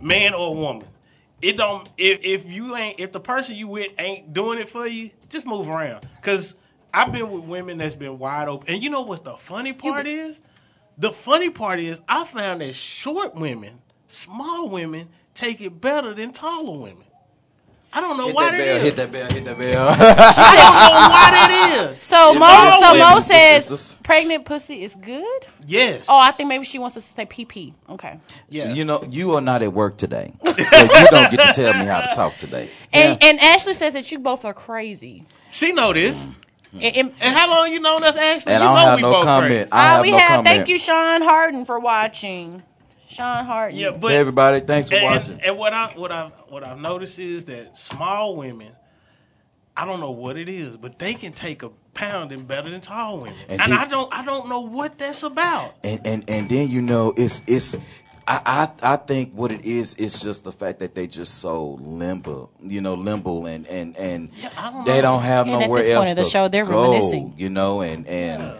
G: man or woman, it don't. If if you ain't, if the person you with ain't doing it for you, just move around. Because I've been with women that's been wide open, and you know what the funny part is? The funny part is I found that short women, small women, take it better than taller women. I don't know
A: hit
G: why
A: that
G: that
A: bell,
G: is.
A: hit that bell, hit that bell.
G: I don't know why that is. <laughs>
C: So
G: It's
C: Mo, so
G: women,
C: Mo says
A: sisters.
C: pregnant pussy is good.
G: Yes.
C: Oh, I think maybe she wants us to say PP. Okay.
G: yeah.
A: You know, you are not at work today, so you don't get to tell me how to talk today.
C: And and Ashley says that you both are crazy.
G: She know this.
C: And, and-
G: And how long you known us, Ashley?
A: And
G: you
A: I don't
G: know
A: have
G: we
A: no
G: both
A: comment.
G: crazy.
A: I
C: uh,
A: have
C: we
A: no
C: have
A: comment.
C: thank you, Sean Harden, for watching. Sean Hart.
G: Yeah, but
A: Hey, everybody, thanks for
G: and,
A: watching.
G: And, and what I what I what I've noticed is that small women, I don't know what it is, but they can take a pounding better than tall women,
A: And
G: and,
A: do-
G: I don't I don't know what that's about.
A: and and and then you know it's it's I, I I think what it is is just the fact that they just so limber, you know, limber and and and
G: I don't
A: they
G: know.
A: don't have
C: And at
A: nowhere
C: this point
A: else
C: of the
A: to
C: show, they're
A: go,
C: reminiscing.
A: you know, and and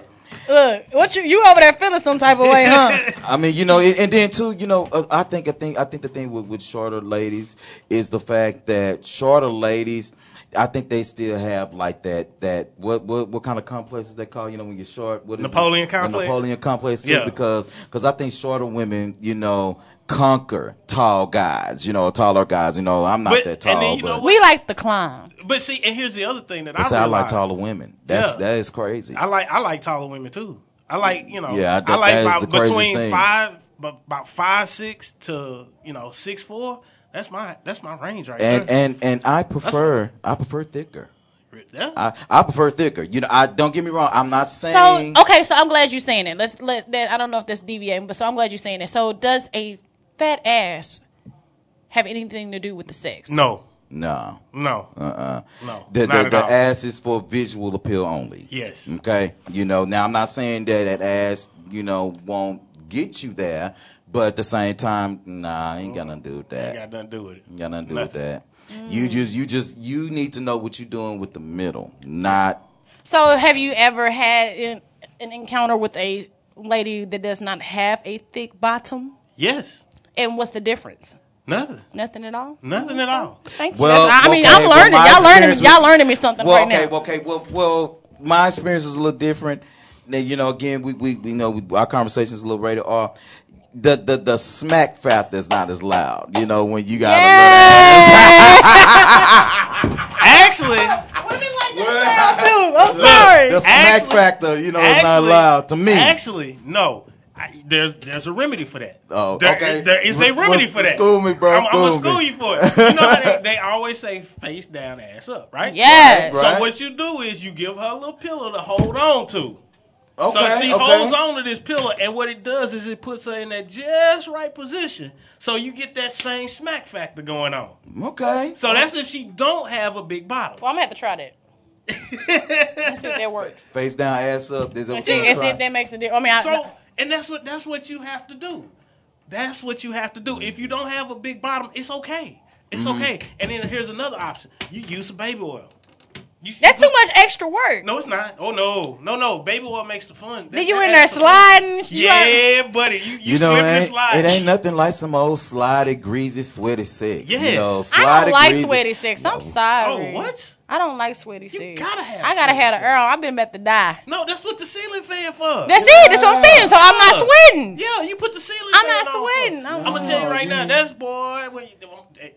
C: Look, what you you over there feeling some type of way, huh? <laughs>
A: I mean, you know, and then too, you know, uh, I think I think I think the thing with with shorter ladies is the fact that shorter ladies. I think they still have like that that what what what kind of complexes they call you know when you're short what is it?
G: Napoleon
A: The
G: complex?
A: Napoleon complex too,
G: Yeah.
A: because because I think shorter women you know conquer tall guys you know taller guys you know I'm not
G: But-
A: that
G: and
A: tall
G: then you know
A: but
C: we like the climb.
G: But see, and here's the other thing that
A: I,
G: I,
A: say I like taller women that's
G: Yeah.
A: that is crazy
G: I like I like taller women too. I like you know.
A: Yeah,
G: I,
A: that-
G: like
A: that is
G: about
A: the craziest
G: between
A: thing.
G: five, but about five six to you know six four. That's my that's my range right
A: and
G: there.
A: and and I prefer I prefer thicker.
G: Yeah.
A: I, I prefer thicker. You know, I don't get me wrong. I'm not
C: So
A: saying
C: okay, so I'm glad you're saying it. Let's let that. I don't know if that's deviating, but so I'm glad you're saying it. So does a fat ass have anything to do with the sex?
G: no,
A: no.
G: no,
A: Uh-uh.
G: no,
A: The,
G: not
A: the,
G: at
A: the
G: all.
A: ass is for visual appeal only.
G: Yes.
A: Okay. You know, now I'm not saying that that ass, you know, won't get you there, but at the same time, nah, ain't got nothing to do with that.
G: Ain't got nothing to do with it.
A: Ain't got nothing to do
G: Nothing.
A: with that. Mm. You just, you just, you need to know what you're doing with the middle, not.
C: So have you ever had an, an encounter with a lady that does not have a thick bottom?
G: Yes,
C: And what's the difference?
G: nothing,
C: Nothing at all.
G: nothing at all.
C: Thank you.
A: Well,
C: That's- I mean,
A: okay,
C: I'm learning.
A: my
C: y'all learning.
A: experience
C: y'all learning me something
A: Well,
C: right
A: okay,
C: now.
A: well, okay, well, well, my experience is a little different. Now, you know, again, we we, we know we, our conversations a little rated R. The, the the smack factor is not as loud. You know, when you got a little <laughs>
G: Actually,
C: I'm sorry.
A: the smack
G: Actually-
A: factor, you know, is not
G: actually-
A: loud to me.
G: Actually, no. I, there's there's a remedy for that.
A: Oh,
G: There-
A: okay.
G: There is a remedy for that.
A: school me, bro,
G: I'm, I'm gonna school
A: me.
G: you for it. You know how they, they <laughs> always say face down, ass up, right?
C: Yes.
A: Right.
G: So what you do is you give her a little pillow to hold on to.
A: Okay,
G: so she
A: okay.
G: holds on to this pillow, and what it does is it puts her in that just right position, so you get that same smack factor going on.
A: Okay.
G: So that's if she don't have a big bottom.
C: Well, I'm gonna have to try that. Let's see if that works. <laughs>
A: Face down, ass up. There's a
C: Let's see, let's see if that makes a difference. I mean, I,
G: So, and that's what that's what you have to do. That's what you have to do. If you don't have a big bottom, it's okay. It's
A: Mm-hmm.
G: okay. And then here's another option: you use some baby oil. You,
C: that's too much extra work.
G: No, it's not. Oh no, no, no. Baby oil makes the fun.
C: Then you in there sliding. you like-
G: Yeah, buddy. You, you,
A: You know,
G: slip
A: it
G: and
A: ain't,
G: slide.
A: it ain't nothing like some old slidey, greasy, sweaty sex. You
G: Yes.
A: know,
C: I
A: slidey,
C: don't like
A: greasy-
C: sweaty sex. I'm sorry.
G: Oh, what?
C: I don't like sweaty sex.
G: You gotta have
C: I gotta have
G: sex.
C: an Earl. I've been about to die.
G: No, that's what the ceiling fan for.
C: That's it. That's what I'm saying. So I'm not sweating.
G: yeah, you put the ceiling. Fan on.
C: I'm
G: fan
C: not
G: on
C: sweating.
G: for-
C: I'm-
G: I'm gonna tell you
A: oh,
G: right
A: you
G: now.
A: need-
G: That's boy. When you,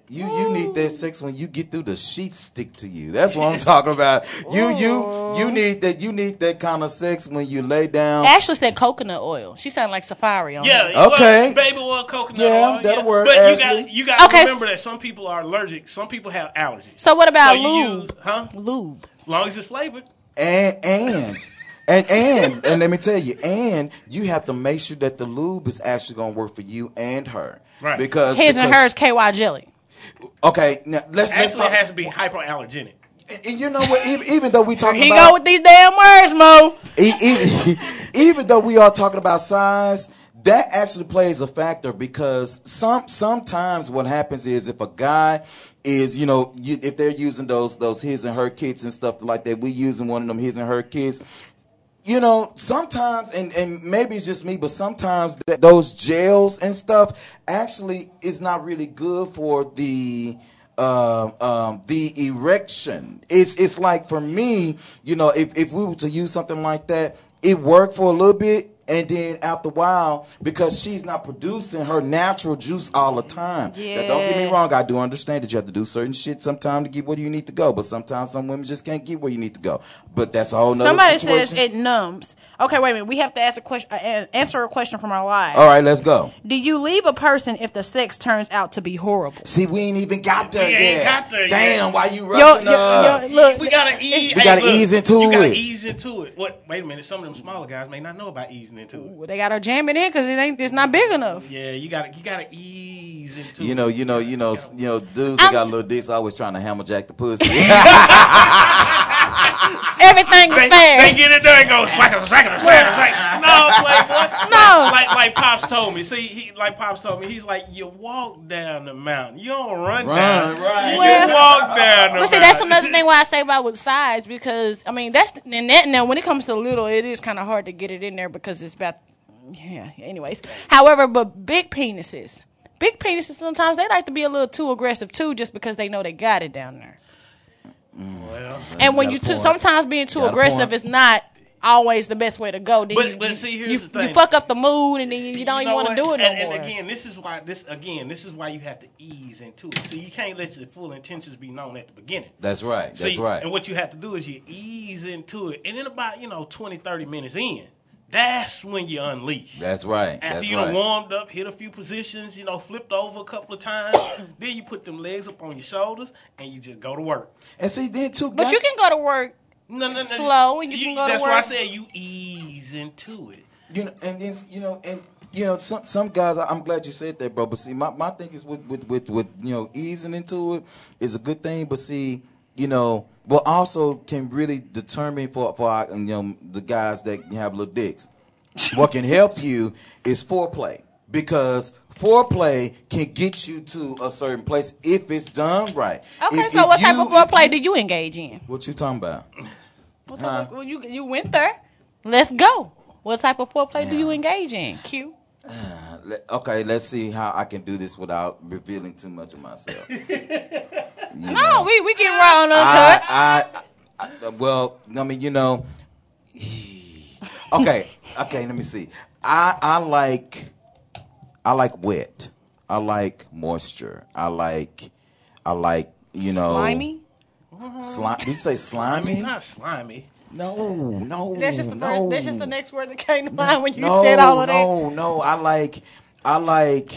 A: You you need that sex when you get through the sheets stick to you. That's what I'm <laughs> talking about. You you you need that you need that kind of sex when you lay down.
C: Ashley said coconut oil. She sounded like Safari on
G: Yeah,
C: her.
A: Okay.
G: well, baby oil, coconut
A: Yeah,
G: oil.
A: that'll work,
G: But you got you got to
C: Okay,
G: remember
C: s-
G: that some people are allergic. Some people have allergies.
C: So what
G: So
C: about
G: you
C: lube?
G: use, huh?
C: Lube.
G: Long as it's flavored.
A: and and And and and let me tell you, and you have to make sure that the lube is actually going to work for you and her.
G: Right.
A: Because
C: His and
A: because-
C: hers KY jelly.
A: Okay, now let's let's
G: Actually,
A: talk.
G: it has to be hypoallergenic.
A: and, and you know what? Even, even though we talking about
C: He
A: about
C: go with these damn words, Mo.
A: E- e- <laughs> even though we are talking about size, that actually plays a factor because some sometimes what happens is if a guy is you know you, if they're using those those his and her kits and stuff like that, we using one of them his and her kits. You know, sometimes, and, and maybe it's just me, but sometimes that those gels and stuff actually is not really good for the um, um, the erection. It's it's like for me, you know, if, if we were to use something like that, it worked for a little bit, and then after a while, because she's not producing her natural juice all the time. Now, don't get me wrong, I do understand that you have to do certain shit sometimes to get where you need to go, but sometimes some women just can't get where you need to go. But that's a whole nother
C: Somebody
A: situation.
C: says it numbs. Okay, wait a minute. We have to ask a question. Uh, answer a question from our live.
A: all right, let's go.
C: Do you leave a person if the sex turns out to be horrible?
A: See, we ain't even got there
G: We ain't
A: yet.
G: got there
A: Damn,
G: yet.
A: why you rushing
C: yo, yo,
A: us?
C: look,
G: We gotta ease.
A: We gotta ease into it.
G: you gotta ease into it. What? Wait a minute. Some of them smaller guys may not know about easing into it.
C: Well, they gotta jam it in because it ain't. It's not big enough.
G: Yeah, you gotta you gotta ease into.
A: You know, you know, you know, you know, dudes that
C: I'm-
A: got little dicks always trying to hammerjack the pussy. <laughs> <laughs>
C: Everything is
G: They, they get it there and go slack it, slack it, slack it, slack. No, playboy.
C: No.
G: Like like pops told me. See, he like pops told me. He's like, you walk down the mountain. You don't run,
A: Run,
G: down.
A: right.
G: You
C: Well-
G: walk down the
C: But see,
G: mountain.
C: that's another thing why I say about with size because I mean that's and that now when it comes to little, it is kind of hard to get it in there because it's about yeah. Anyways, however, but big penises, big penises sometimes they like to be a little too aggressive too, just because they know they got it down there.
G: Well,
C: And when you
A: a
C: too, sometimes being too aggressive
A: point.
C: is not always the best way to go. Then
G: But-
C: you,
G: but see, here's
C: you,
G: the thing.
C: you fuck up the mood and then you, you don't even
G: know
C: want to do it no
G: and,
C: more.
G: And again, this is why this again, this is why you have to ease into it. So you can't let your full intentions be known at the beginning.
A: That's right. That's
G: See,
A: right.
G: And what you have to do is you ease into it. And then about, you know, 20, 30 minutes in, that's when you unleash.
A: That's right.
G: After
A: That's
G: you done
A: right.
G: warmed up, hit a few positions, you know, flipped over a couple of times, <coughs> then you put them legs up on your shoulders and you just go to work.
A: And see, then too.
C: but you can go to work.
G: No, no, no.
C: Slow, and you can go to
G: That's why I
C: work.
G: said you ease into it.
A: you know, and then you know, and you know, some some guys. I- I'm glad you said that, bro. But see, my, my thing is with, with with with you know easing into it is a good thing. But see, you know, what also can really determine for for our, you know the guys that have little dicks. <laughs> what can help you is foreplay because foreplay can get you to a certain place if it's done right.
C: Okay,
A: If-
C: so
A: if
C: what type of foreplay do you engage in?
A: What you talking about?
C: What type of, well, you you went there. Let's go. What type of foreplay do you engage in? Q.
A: Uh, le- Okay, let's see how I can do this without revealing too much of myself. <laughs> You
C: No, we we get raw on uncut.
A: I, I, I, well, I mean, you know, <sighs> okay, okay. Let me see. I, I like, I like wet. I like moisture. I like, I like, you know,
C: Slimy.
A: Slime. Did you say slimy?
G: not slimy.
A: No, no.
C: That's just the
A: no.
C: first. That's just the next word that came to mind when you
A: no,
C: said all of that.
A: No, no, I like, I like,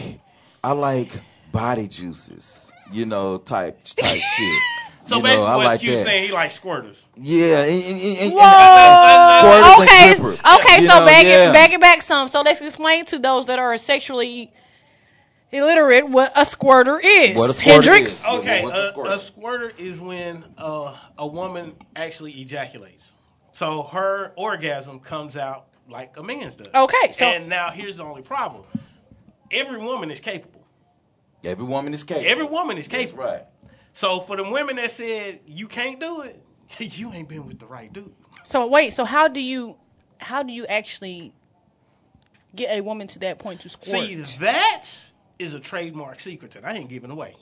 A: I like body juices. You know, type type <laughs> shit.
G: So
A: you know,
G: basically,
A: I
G: what
A: like
G: Q
A: that.
G: saying, he likes squirters.
A: Yeah, and, and, and, and,
C: Whoa.
A: Squirters and
C: okay.
A: clippers.
C: Okay.
A: You
C: So
A: know,
C: back
A: yeah.
C: it back it back some. So let's explain to those that are sexually illiterate what a squirter is.
A: What a squirter
C: Hendrix.
A: is. Yeah,
G: Okay,
A: what's a
G: a,
A: squirter?
G: a squirter is when uh, a woman actually ejaculates. So her orgasm comes out like a man's does.
C: Okay, so-
G: and now here's the only problem: every woman is capable.
A: Every woman is capable.
G: Every woman is
A: That's
G: capable.
A: right.
G: So for the women that said you can't do it, <laughs> you ain't been with the right dude.
C: So wait. So how do you how do you actually get a woman to that point to squirt?
G: See, that is a trademark secret that I ain't giving away.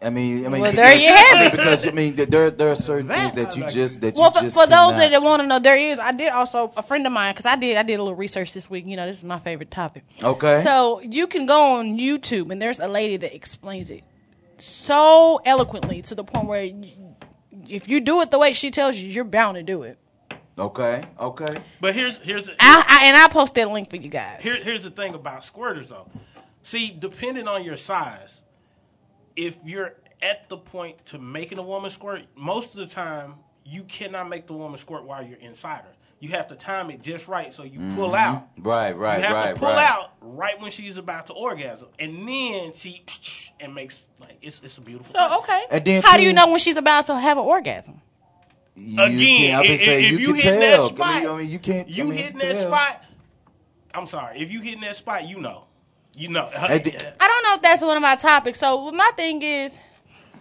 A: I mean, I mean,
C: Well, there
A: because,
C: you have
A: I mean,
C: it.
A: because I mean, there there are certain
G: That
A: things that you
G: like.
A: just that
C: Well,
A: you
C: for,
A: just
C: for those
A: cannot-
C: that want to know, there is. I did also a friend of mine because I did. I did a little research this week. You know, this is my favorite topic.
A: Okay.
C: So you can go on YouTube and there's a lady that explains it so eloquently to the point where you, if you do it the way she tells you, you're bound to do it.
A: Okay, okay.
G: But here's here's
C: I, I, and I post that link for you guys.
G: Here, here's the thing about squirters, though. See, depending on your size, if you're at the point to making a woman squirt, most of the time you cannot make the woman squirt while you're inside her you have to time it just right so you pull out.
A: Right, Mm-hmm. right,
G: you have
A: right,
G: to pull
A: right.
G: out right when she's about to orgasm, and then she <tsk> and makes like it's it's a beautiful. thing.
C: So okay.
A: And then
C: How do you know when she's about to have an orgasm?
A: You
G: Again,
A: can't- I would
G: if,
A: say
G: if
A: you,
G: you,
A: can tell.
G: that spot,
A: I mean, I mean, you can't.
G: You
A: I mean,
G: hitting
A: tell.
G: that spot. I'm sorry. If you hitting that spot, you know. You know.
A: And the-
C: I don't know if that's one of my topics. So my thing is,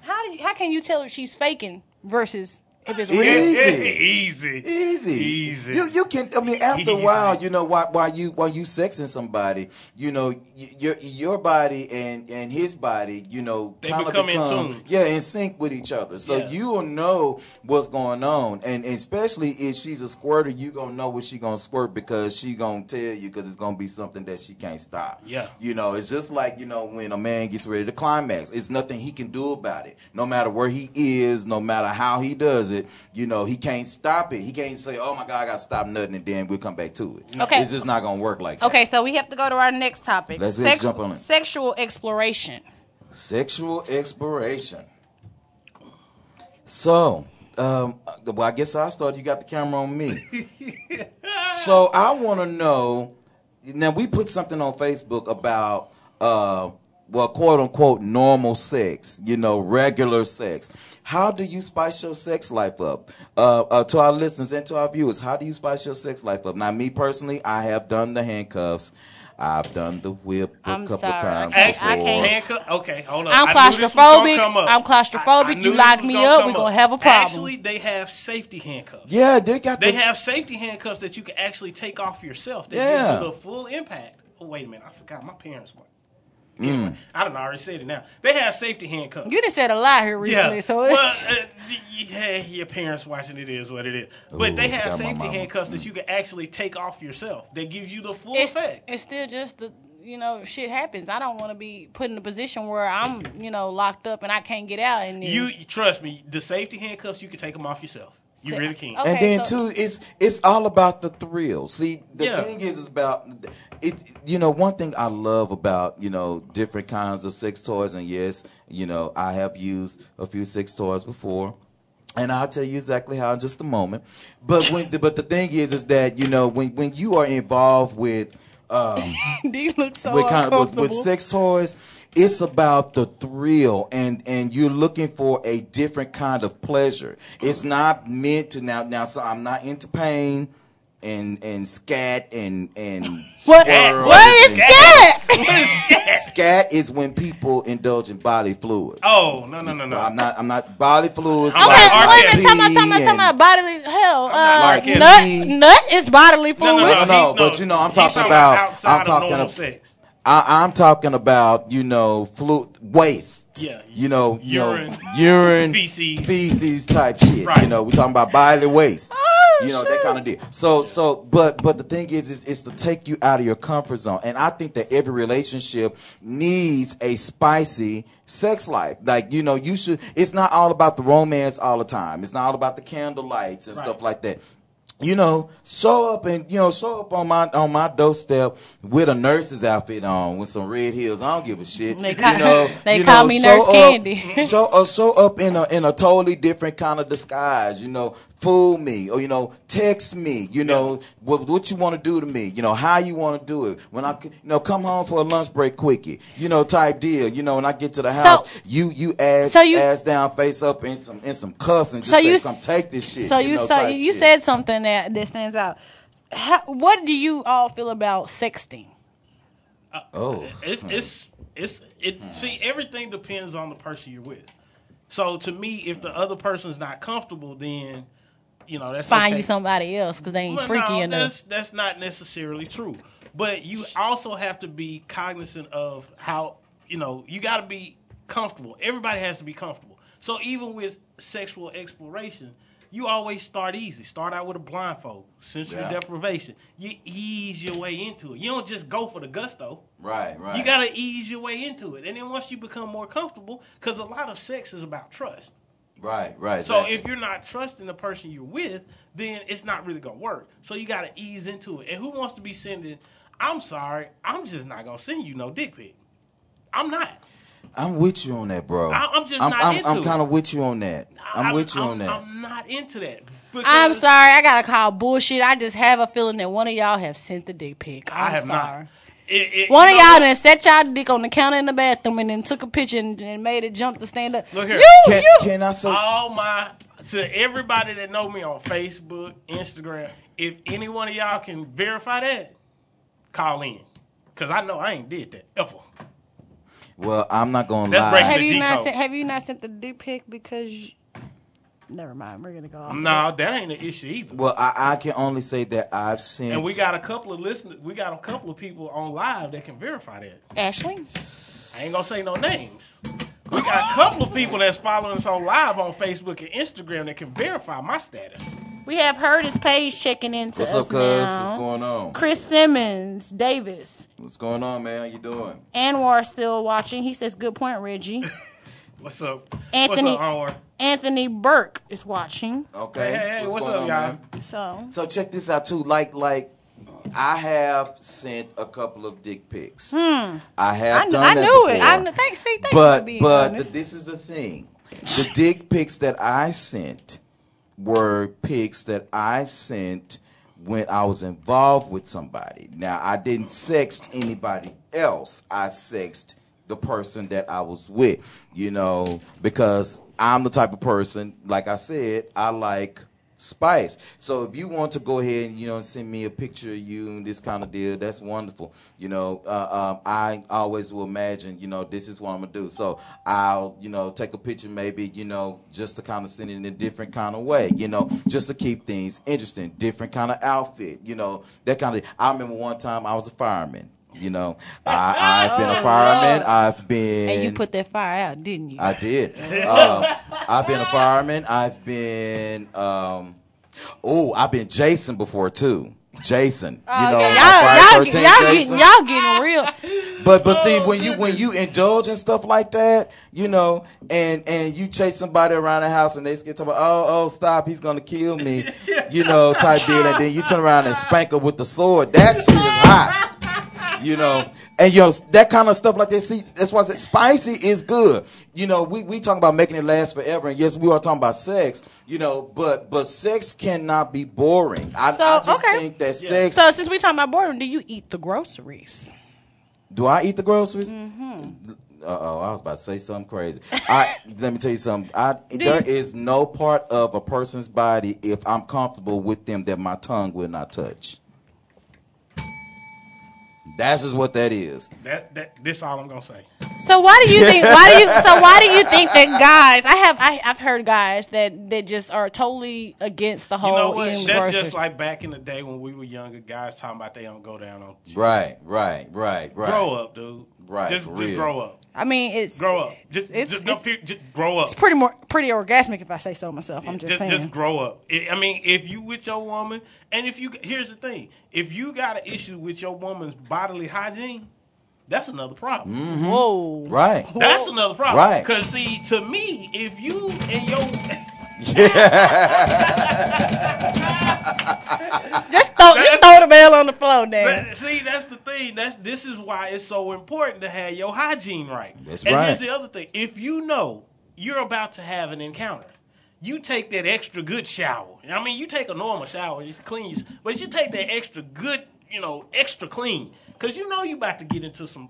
C: how do you, how can you tell if she's faking versus if it's real?
A: Easy. <laughs>
G: Easy.
A: Easy,
G: Easy.
A: You you can. I mean, after a while, you know, while, while you while you sexing somebody, you know, your your body and and his body, you know,
G: They
A: kind of
G: become in tune.
A: yeah in sync with each other. So
G: Yeah.
A: you will know what's going on, and, and especially if she's a squirter, you gonna know what she gonna squirt because she gonna tell you because it's gonna be something that she can't stop.
G: Yeah.
A: you know, it's just like you know when a man gets ready to climax, it's nothing he can do about it. No matter where he is, no matter how he does it, you know, he can't stop it. He can't say, "Oh my God, I gotta stop nothing," and then we'll come back to it.
C: Okay.
A: it's just not gonna work like that.
C: Okay, so we have to go to our next topic.
A: Let's- let's jump on it.
C: Sexual exploration.
A: Sexual exploration. So, um, well, I guess I start. You got the camera on me. <laughs> so I want to know. Now we put something on Facebook about, uh, well, quote unquote, normal sex. You know, regular sex. How do you spice your sex life up? Uh, uh, to our listeners and to our viewers, how do you spice your sex life up? Now, me personally, I have done the handcuffs. I've done the whip a
C: I'm
A: couple
C: sorry, I
A: times
C: can't- I can't-
G: Handcuff. Okay, hold on.
C: I'm
G: knew this was gonna
C: claustrophobic.
G: come up.
C: I'm claustrophobic.
G: I- I
C: You lock me up, we're gonna have a problem.
G: Actually, they have safety handcuffs.
A: Yeah, they got
G: They
A: the,
G: have safety handcuffs that you can actually take off yourself. That
A: Yeah.
G: gives you the full impact. Oh, wait a minute. I forgot. My parents were.
A: Mm.
G: I don't know. I already said it now. They have safety handcuffs.
C: You done said a lot here recently,
G: yeah.
C: so
G: well, uh, yeah, your parents watching it is what it is. But
A: Ooh,
G: they have safety
A: mama.
G: handcuffs that you can actually take off yourself. That gives you the full
C: it's,
G: effect.
C: it's still just the you know shit happens. I don't want to be put in a position where I'm you know locked up and I can't get out. And then,
G: You trust me. The safety handcuffs, you can take them off yourself. You really can.
C: Okay,
A: and then
C: so-
A: too, it's it's all about the thrill. See, the
G: Yeah.
A: thing is, is about it. You know, one thing I love about you know different kinds of sex toys, and yes, you know, I have used a few sex toys before. And I'll tell you exactly how in just a moment. But when, <laughs> but the thing is, is that you know when when you are involved with um, <laughs>
C: these so
A: with kind of with, with sex toys it's about the thrill and and you're looking for a different kind of pleasure it's not meant to now now so i'm not into pain and and scat and and <laughs>
C: what? What is
A: and-
C: that? <laughs>
A: scat is when people indulge in bodily fluids
G: Oh no no no no!
A: i'm not i'm not bodily fluids
C: Okay,
A: like
C: wait a minute. Talking about, talking about, talking about bodily hell. Uh,
A: Like
C: nut, nut is bodily
G: no, no,
C: fluid.
G: no,
A: No, no,
G: he-
A: but you know, I'm talking about- I'm talking about
G: sex.
A: I, I'm talking about you know flu waste.
G: Yeah.
A: You know, you know,
G: Urine.
A: urine, <laughs>
G: Feces.
A: feces type shit.
G: Right.
A: You know, we're talking about bodily waste. <laughs>
C: Oh,
A: you know that kind of deal. So, so, but, but the thing is, is, is to take you out of your comfort zone. And I think that every relationship needs a spicy sex life. Like you know, you should. It's not all about the romance all the time. It's not all about the candle lights and
G: Right.
A: stuff like that you know, show up and you know, show up on my on my doorstep with a nurse's outfit on, with some red heels. I don't give a shit.
C: They call-
A: you know, <laughs>
C: they
A: you
C: call
A: know,
C: me Nurse
A: up-
C: Candy. <laughs>
A: show uh, show up in a in a totally different kind of disguise. You know, fool me or you know, text me. You know, what what you want to do to me. You know, how you want to do it. When I you know come home for a lunch break, quickie. You know, type deal. You know, when I get to the
C: So-
A: house, you you ass
C: so you-
A: ass down, face up in some in some cuss and just
C: so
A: say,
C: you
A: come take this shit.
C: So you
A: know,
C: so you
A: shit.
C: said something that that stands out. How, what do you all feel about sexting?
A: Oh, oh.
G: It's hmm. it's it's it. See, everything depends on the person you're with. So to me, if the other person's not comfortable, then you know that's
C: Find
G: okay.
C: you somebody else because they ain't
G: Well,
C: freaky
G: no,
C: enough.
G: That's that's not necessarily true. But you also have to be cognizant of how you know you got to be comfortable. Everybody has to be comfortable. So even with sexual exploration, you always start easy. Start out with a blindfold, sensory
A: Yeah.
G: deprivation. You ease your way into it. You don't just go for the gusto.
A: Right, right.
G: You got to ease your way into it, and then once you become more comfortable, because a lot of sex is about trust.
A: Right, right.
G: So
A: exactly.
G: if you're not trusting the person you're with, then it's not really gonna work. So you got to ease into it. And who wants to be sending? I'm sorry, I'm just not gonna send you no dick pic. I'm not.
A: I'm with you on that, bro.
G: I- I'm just
A: I'm,
G: not
A: I'm,
G: into
A: I'm
G: it.
A: kind of with you on that. I'm, with you
G: I'm,
A: on that.
G: I'm not into that.
C: I'm sorry, I gotta call bullshit. I just have a feeling that one of y'all have sent the dick pic. I'm
G: I have
C: sorry.
G: not. It, it,
C: One of y'all
G: what?
C: done set y'all dick on the counter in the bathroom and then took a picture and, and made it jump to stand up.
G: Look here.
C: You,
A: Can,
C: you.
A: can I say?
G: all my to everybody that know me on Facebook, Instagram. If any one of y'all can verify that, call in, cause I know I ain't did that ever.
A: Well, I'm not gonna
G: That's
A: lie.
G: breaking
C: have
G: the
C: you
G: G
C: not
G: code.
C: sent? Have you not sent the dick pic because? You, never mind. We're gonna go. Off.
G: No, that ain't an issue either.
A: Well, I, I can only say that I've seen.
G: And we got a couple of listeners. We got a couple of people on live that can verify that.
C: Ashley.
G: I ain't gonna say no names. We got a couple of people that's following us on live on Facebook and Instagram that can verify my status.
C: We have heard his page checking into
A: What's
C: us
A: up, cuz? What's going on?
C: Chris Simmons, Davis,
A: What's going on, man? How you doing?
C: Anwar still watching. He says, "Good point, Reggie." <laughs>
G: What's up?
C: Anthony-
G: What's up, Anwar?
C: Anthony Burke is watching.
A: Okay.
G: Hey, hey, what's
A: going
G: up,
A: on,
G: y'all?
A: man?
C: So
A: So check this out too. Like, like, I have sent a couple of dick pics. Hmm. I have
C: I, kn-
A: done
C: I
A: that
C: knew it. I kn- thanks. See, thanks for
A: but
C: being
A: but
C: honest.
A: this is the thing the dick pics that i sent were pics that i sent when i was involved with somebody. Now i didn't sext anybody else. I sexted the person that i was with you know because i'm the type of person like i said i like spice. So if you want to go ahead and you know send me a picture of you and this kind of deal, that's wonderful. You know, uh, um, I always will imagine you know this is what I'm gonna do. So I'll you know take a picture maybe you know just to kind of send it in a different kind of way. You know, just to keep things interesting, different kind of outfit. You know, that kind of. I remember one time I was a fireman. You know, I, I've been a fireman. <laughs> I've been.
C: and you put that fire out, didn't you?
A: I did. Um, I've been a fireman. I've been. Um, oh, I've been Jason before too. Jason, you
C: Oh,
A: know,
C: okay. y'all, y'all,
A: 13
C: y'all
A: Jason.
C: getting y'all getting real.
A: But but see when you when you indulge in stuff like that, you know, and and you chase somebody around the house and they get to about oh oh stop he's gonna kill me, you know type deal, and then you turn around and spank her with the sword. That shit is hot, you know. And you know that kind of stuff like that. See, that's why I said spicy is good. You know, we we talk about making it last forever, and yes, we are talking about sex. You know, but but sex cannot be boring. I,
C: So
A: I just
C: okay.
A: think that sex.
C: So since we talking about boredom, do you eat the groceries?
A: Do I eat the groceries?
C: Mm-hmm.
A: Uh oh, I was about to say something crazy. I <laughs> let me tell you something. I there is no part of a person's body if I'm comfortable with them that my tongue will not touch. That's just what that is.
G: That that this all I'm gonna say.
C: So why do you think? Why do you? So why do you think that guys? I have I, I've heard guys that that just are totally against the whole.
G: You
C: whole
G: know what? That's
C: groceries.
G: just like back in the day when we were younger. Guys talking about they don't go down on.
A: Right, right, right, right.
G: Grow up, dude.
A: Right,
G: Just
A: for
G: just
A: real.
G: grow up.
C: I mean, it's
G: Grow up. Just
C: It's-
G: just, no,
C: it's-
G: pe- just grow up.
C: It's pretty more pretty orgasmic if I say so myself. I'm just,
G: just
C: saying.
G: just grow up. I I mean, if you with your woman, and if you here's the thing, if you got an issue with your woman's bodily hygiene, that's another problem. Mm-hmm.
C: Whoa.
A: Right.
G: That's another problem.
A: Right.
G: Because see, to me, if you and your <laughs> <laughs> <laughs> <laughs>
C: Just throw just throw the bell on the floor, Dan.
G: See, that's the thing. That's this is why it's so important to have your hygiene right.
A: That's
G: and
A: right.
G: here's the other thing: if you know you're about to have an encounter, you take that extra good shower. I mean, you take a normal shower, you clean, but you take that extra good, you know, extra clean, because you know you about to get into some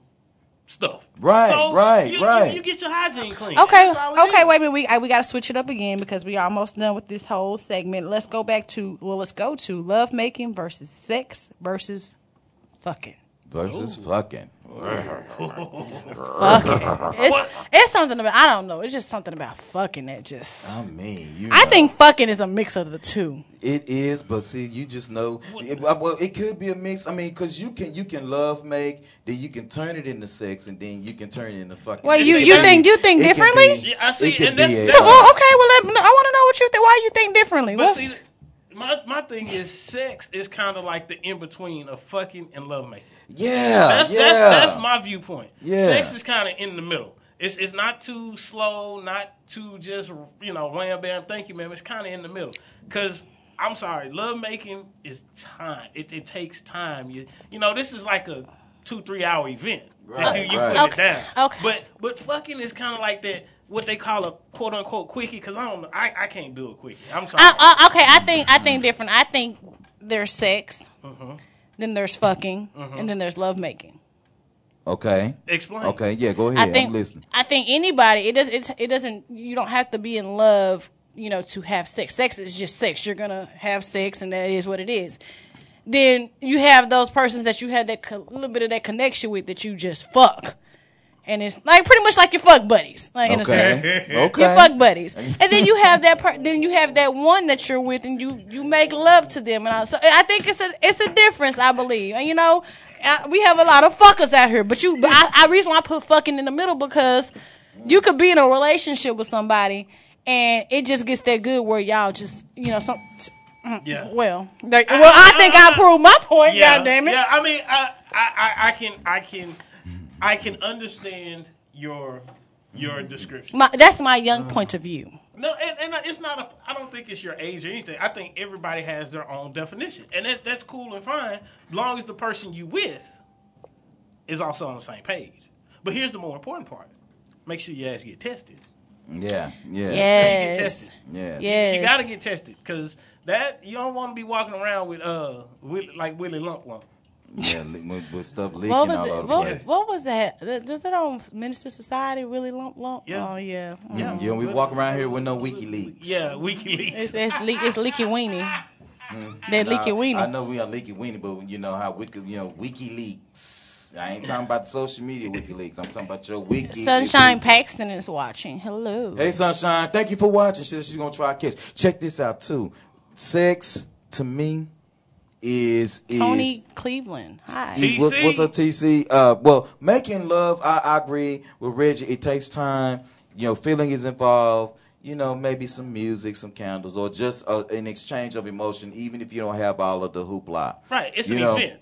G: stuff.
A: Right,
G: So
A: right,
G: you, you-
A: right.
G: You, get your hygiene clean.
C: Okay,
G: That's
C: okay, wait a minute. We I, we got to switch it up again because we almost done with this whole segment. Let's go back to well, let's go to love making versus sex versus fucking.
A: Versus fucking.
C: Fucking. It's it's something about I don't know. It's just something about fucking that just.
A: I mean, you
C: I
A: know.
C: think fucking is a mix of the two.
A: It is, but see, you just know. It, uh, well, it could be a mix. I mean, because you can you can love make, then you can turn it into sex, and then you can turn it into fucking.
C: Well, you- you
A: be-
C: think- you think differently?
A: be-
G: Yeah, I see,
A: It could
G: and that's-
A: be a-
G: that's-
C: So, oh, okay. Well, let, I want to know what you think. Why you think differently?
G: But
C: What's,
G: see, my my thing is, sex is kind of like the in between of fucking and lovemaking.
A: Yeah,
G: That's
A: yeah.
G: that's that's my viewpoint.
A: Yeah.
G: Sex is kind of in the middle. It's it's not too slow, not too just you know wham bam. Thank you, ma'am. It's kind of in the middle. Cause I'm sorry, love making is time. It, it takes time. You you know this is like a two three hour event. that you, you
A: right.
G: put
C: Okay,
G: it down.
C: okay.
G: But but fucking is kind of like that what they call a quote unquote quickie because I don't know. I, I can't do a quickie. I'm sorry.
C: I, I, okay, I think I think different. I think there's sex,
G: Mm-hmm.
C: then there's fucking, and then there's love making.
A: Okay.
G: Explain.
A: Okay. Yeah. Go ahead.
C: I think
A: I'm listening.
C: I think anybody it does it's, it doesn't you don't have to be in love you know to have sex. Sex is just sex. You're gonna have sex and that is what it is. Then you have those persons that you had that co- little bit of that connection with that you just fuck. And it's like pretty much like your fuck buddies, like in a sense.
A: Okay. Okay.
C: Your fuck buddies, and then you have that. Per- then you have that one that you're with, and you you make love to them, and I, so I think it's a it's a difference. I believe, and you know, I, we have a lot of fuckers out here, but you, but I, I reason why I put fucking in the middle because you could be in a relationship with somebody, and it just gets that good where y'all just you know some.
G: Mm, yeah.
C: Well, they, well, I think I proved my point.
G: Yeah,
C: God damn it.
G: Yeah, I mean, I, I, I, I can, I can, I can understand your, your description.
C: My, that's my young point of view.
G: No, and, and it's not a. I don't think it's your age or anything. I think everybody has their own definition, and that, that's cool and fine, as long as the person you with is also on the same page. But here's the more important part: make sure your ass get tested.
A: Yeah. Yeah.
G: Make sure you
C: Yes.
G: tested.
A: Yeah.
C: Yes.
G: You gotta get tested because that you don't want to be walking around with uh with, like Willie Lump Lump.
A: Yeah. <laughs> With, with stuff leaking
C: What was
A: all
C: it?
A: over the place.
C: what was that? Does that on Menace II Society really lump lump?
G: Yeah.
C: Oh yeah. Mm-hmm.
G: Yeah,
A: Yeah, we walk around here with no WikiLeaks.
G: Yeah, WikiLeaks.
C: It's it's, le- it's leaky weenie. Mm-hmm. That
A: Nah,
C: leaky weenie.
A: I know we are leaky weenie, but you know how wiki, you know WikiLeaks. I ain't talking about the social media WikiLeaks. I'm talking about your wiki. <laughs>
C: Sunshine Paxton is watching. Hello.
A: Hey, Sunshine, thank you for watching. She said she's gonna try a kiss. Check this out too. Sex to me is is
C: Tony Cleveland. Hi.
A: What's, what's up, TC? Uh, well, making love, I, I agree with Reggie. It takes time. You know, feeling is involved. You know, maybe some music, some candles, or just uh, an exchange of emotion, even if you don't have all of the hoopla.
G: Right, it's
A: You
G: an
A: know,
G: event.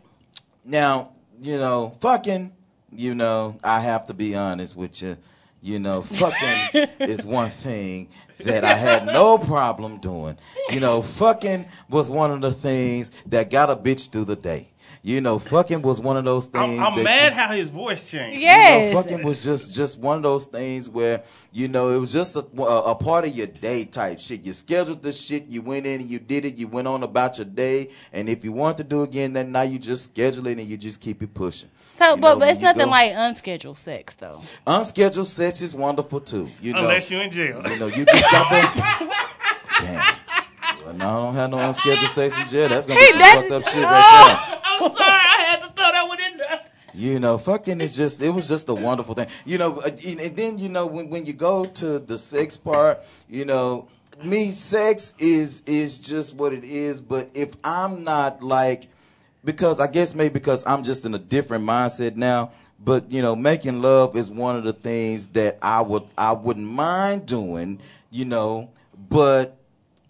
A: Now, you know, fucking, you know, I have to be honest with you. You know, <laughs> fucking is one thing that I had no problem doing. You know, fucking was one of the things that got a bitch through the day. You know, fucking was one of those things.
G: I'm, I'm mad
A: you-
G: how his voice changed.
A: Yes, you know, fucking was just just one of those things where you know it was just a, a, a part of your day type shit. You scheduled the shit, you went in and you did it, you went on about your day, and if you want to do again, then now you just schedule it and you just keep it pushing.
C: So,
A: You
C: but
A: know,
C: but it's nothing
A: go-
C: like unscheduled sex though.
A: unscheduled sex is wonderful too. You know,
G: Unless you're in jail.
A: You know, you just got there. Damn. Well, no, I don't have no unscheduled sex in jail. That's gonna be
C: Hey,
A: some fucked up shit right there. <laughs>
G: I'm sorry, I had to throw that one in there.
A: You know, fucking is just it was just a wonderful thing. You know, uh, and and then you know when when you go to the sex part, you know, me sex is is just what it is, but if I'm not like because I guess maybe because I'm just in a different mindset now, but you know, making love is one of the things that I would I wouldn't mind doing, you know, but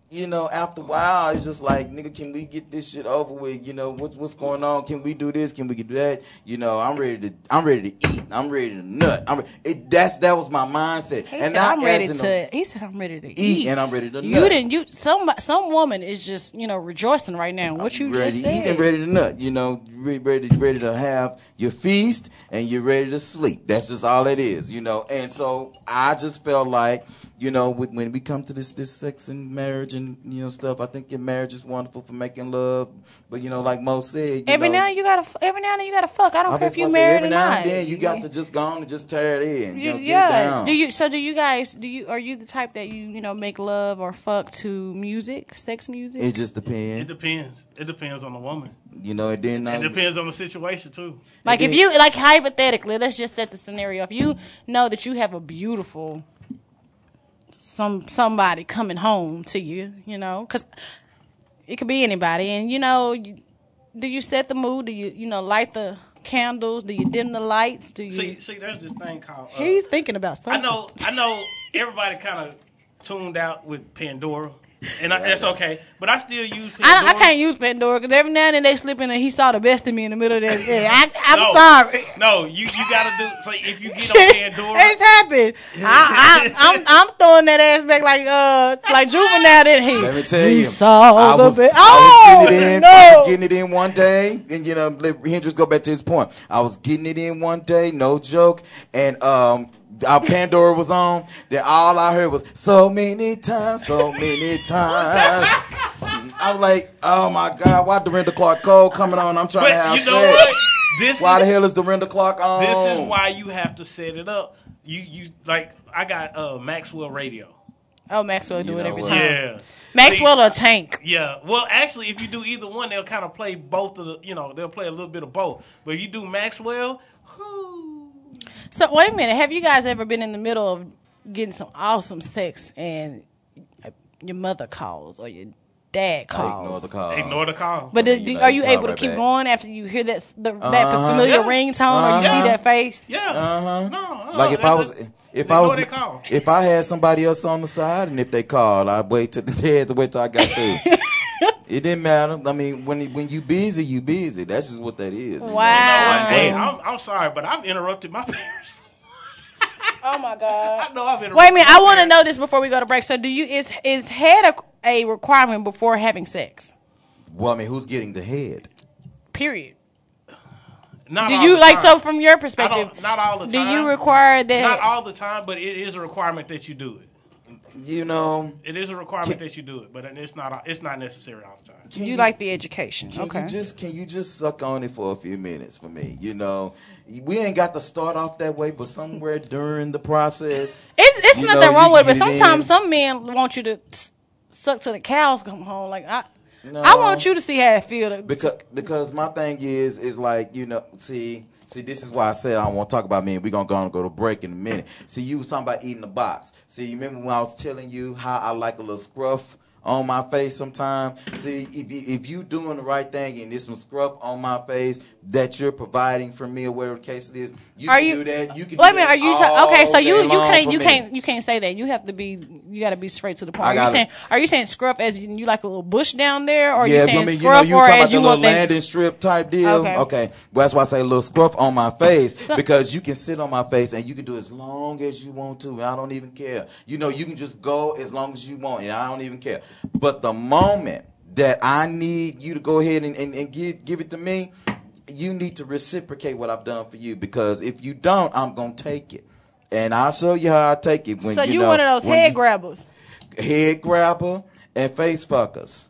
A: you know, after a while, it's just like, nigga, can we get this shit over with? You know, what's what's going on? Can we do this? Can we do that? You know, I'm ready to, I'm ready to eat. I'm ready to nut. I'm, re- it, that's that was my mindset.
C: He
A: and
C: said I'm ready to. he said I'm ready to eat,
A: eat, and I'm ready to Nut.
C: You didn't. You some some woman is just you know rejoicing right now. What you
A: ready
C: just
A: to eat and ready to nut. You know, ready ready to have your feast and you're ready to sleep. That's just all it is. You know, and so I just felt like, you know, when, when we come to this this sex and marriage and you know stuff, I think your marriage is wonderful for making love. But you know, like Mo said, you
C: Every
A: know,
C: now you gotta. Every now and then you gotta fuck. I don't
A: I
C: care if you
A: supposed to say
C: married
A: every
C: or
A: now
C: not.
A: and then you got to just go on and just tear it in. You
C: You-
A: know, get
C: yeah.
A: down.
C: Do you? So do you guys? Do you? Are you the type that you you know make love or fuck to music, sex music?
A: It just depends.
G: It
A: depends.
G: depends. It depends on the woman.
A: You know, and then
G: It
A: uh,
G: depends on the situation too.
C: Like if
A: then-
C: you like hypothetically, let's just set the scenario. If you know that you have a beautiful some somebody coming home to you, you know, because it could be anybody, and you know, you, do you set the mood? Do you you know light the candles? Do you dim the lights? Do you?
G: See, see, there's this thing called. Uh,
C: He's thinking about something.
G: I know, I know. Everybody kind of tuned out with Pandora, and I, that's okay. But I still use Pandora.
C: I, I can't use Pandora because every now and then they slip in and he saw the best of me in the middle of that. <laughs> Yeah, I, I'm
G: No.
C: sorry.
G: No, you you gotta do. So if you get on <laughs> Pandora,
C: it's happened. I, I, I'm, I'm throwing that ass back like uh like juvenile in here.
A: Let me tell
C: he
A: you,
C: saw
A: I
C: the
A: was,
C: best.
A: I
C: Oh
A: was getting it in.
C: no!
A: I was getting it in one day, and you know, let Hendrix go back to his point. I was getting it in one day, no joke, and um, our Pandora was on, then all I heard was so many times, so many times. I was like, oh my God, why Dorinda Clark Cole coming on? I'm trying
G: But
A: to have
G: you know
A: sex.
G: what? This
A: Why
G: is,
A: the hell is Dorinda Clark on?
G: This is why you have to set it up. You you like I got uh Maxwell Radio.
C: Oh, Maxwell do
A: You
C: it every
A: what?
C: time.
G: Yeah.
C: Maxwell or Tank.
G: Yeah. Well, actually, if you do either one, they'll kind of play both of the. You know, they'll play a little bit of both. But if you do Maxwell, whew,
C: So wait a minute. Have you guys ever been in the middle of getting some awesome sex and uh, your mother calls or your dad
A: I
C: calls?
A: ignore the call.
G: ignore the call.
C: But
A: Yeah,
C: do-
A: you know,
C: are
A: you
C: you
A: call
C: able to
A: right
C: keep
A: back.
C: going after you hear that the, that
A: Uh-huh.
C: familiar
G: Yeah.
C: ringtone or you see
G: Uh-huh.
C: that face?
G: yeah.
A: Uh-huh.
G: No, no,
A: Like if
G: that's
A: I was,
G: it.
A: if
G: Ignore
A: I was,
G: that call.
A: if I had somebody else on the side, and if they called, I'd wait till they had to wait till I got through. <laughs> it didn't matter. I mean, when when you busy, you busy. That's just what that is. you know?
C: Wow.
G: Hey, I'm, I'm sorry, but I've interrupted my <laughs> parents.
C: Oh my god. <laughs>
G: I know I've interrupted.
C: Wait a minute. I want to know this before we go to break. So do you is is head a, a requirement before having sex?
A: Well, I mean, who's getting the head?
C: Period.
G: Not
C: Do you like
G: time.
C: so from your perspective?
G: don't, all the time.
C: Do you require that?
G: Not all the time, but it is a requirement that you do it.
A: You know,
G: It is a requirement that you do it, but it's not. It's not necessary all the time.
A: can
C: You like the education?
A: Can
C: Okay.
A: you just can you just suck on it for a few minutes for me? You know, we ain't got to start off that way, but somewhere during the process,
C: It's it's nothing
A: know,
C: wrong with it, but sometimes
A: in.
C: some men want you to suck till the cows come home. Like I,
A: No.
C: I want you to see how it feel. To,
A: because because my thing is is like you know see see this is why I said I don't want to talk about me. We're gonna go and go to break in a minute. See, you was talking about eating the box. See, you remember when I was telling you how I like a little scruff on my face sometimes. See, if you if you doing the right thing and there's some scruff on my face that you're providing for me or whatever the case it is, you
C: are
A: can
C: you,
A: do that. You can
C: wait a minute, are you ta- okay, so you you can't you
A: me.
C: can't you can't say that. You have to be you got to be straight to the point. Are you
A: gotta-
C: saying are you saying scruff as you like a little bush down there, or are you
A: Yeah,
C: saying
A: I mean, you know,
C: scruff
A: you
C: or as
A: about
C: you
A: little landing strip type deal.
C: Okay.
A: Okay. Well, that's why I say a little scruff on my face
C: So-
A: because you can sit on my face and you can do as long as you want to, and I don't even care. You know, you can just go as long as you want, and I don't even care. But the moment that I need you to go ahead and, and, and give give it to me, you need to reciprocate what I've done for you because if you don't, I'm gonna take it. And I'll show you how I take it when
C: So
A: you
C: you
A: know,
C: one of those head
A: you-
C: grabbers?
A: head grabber and face fuckers.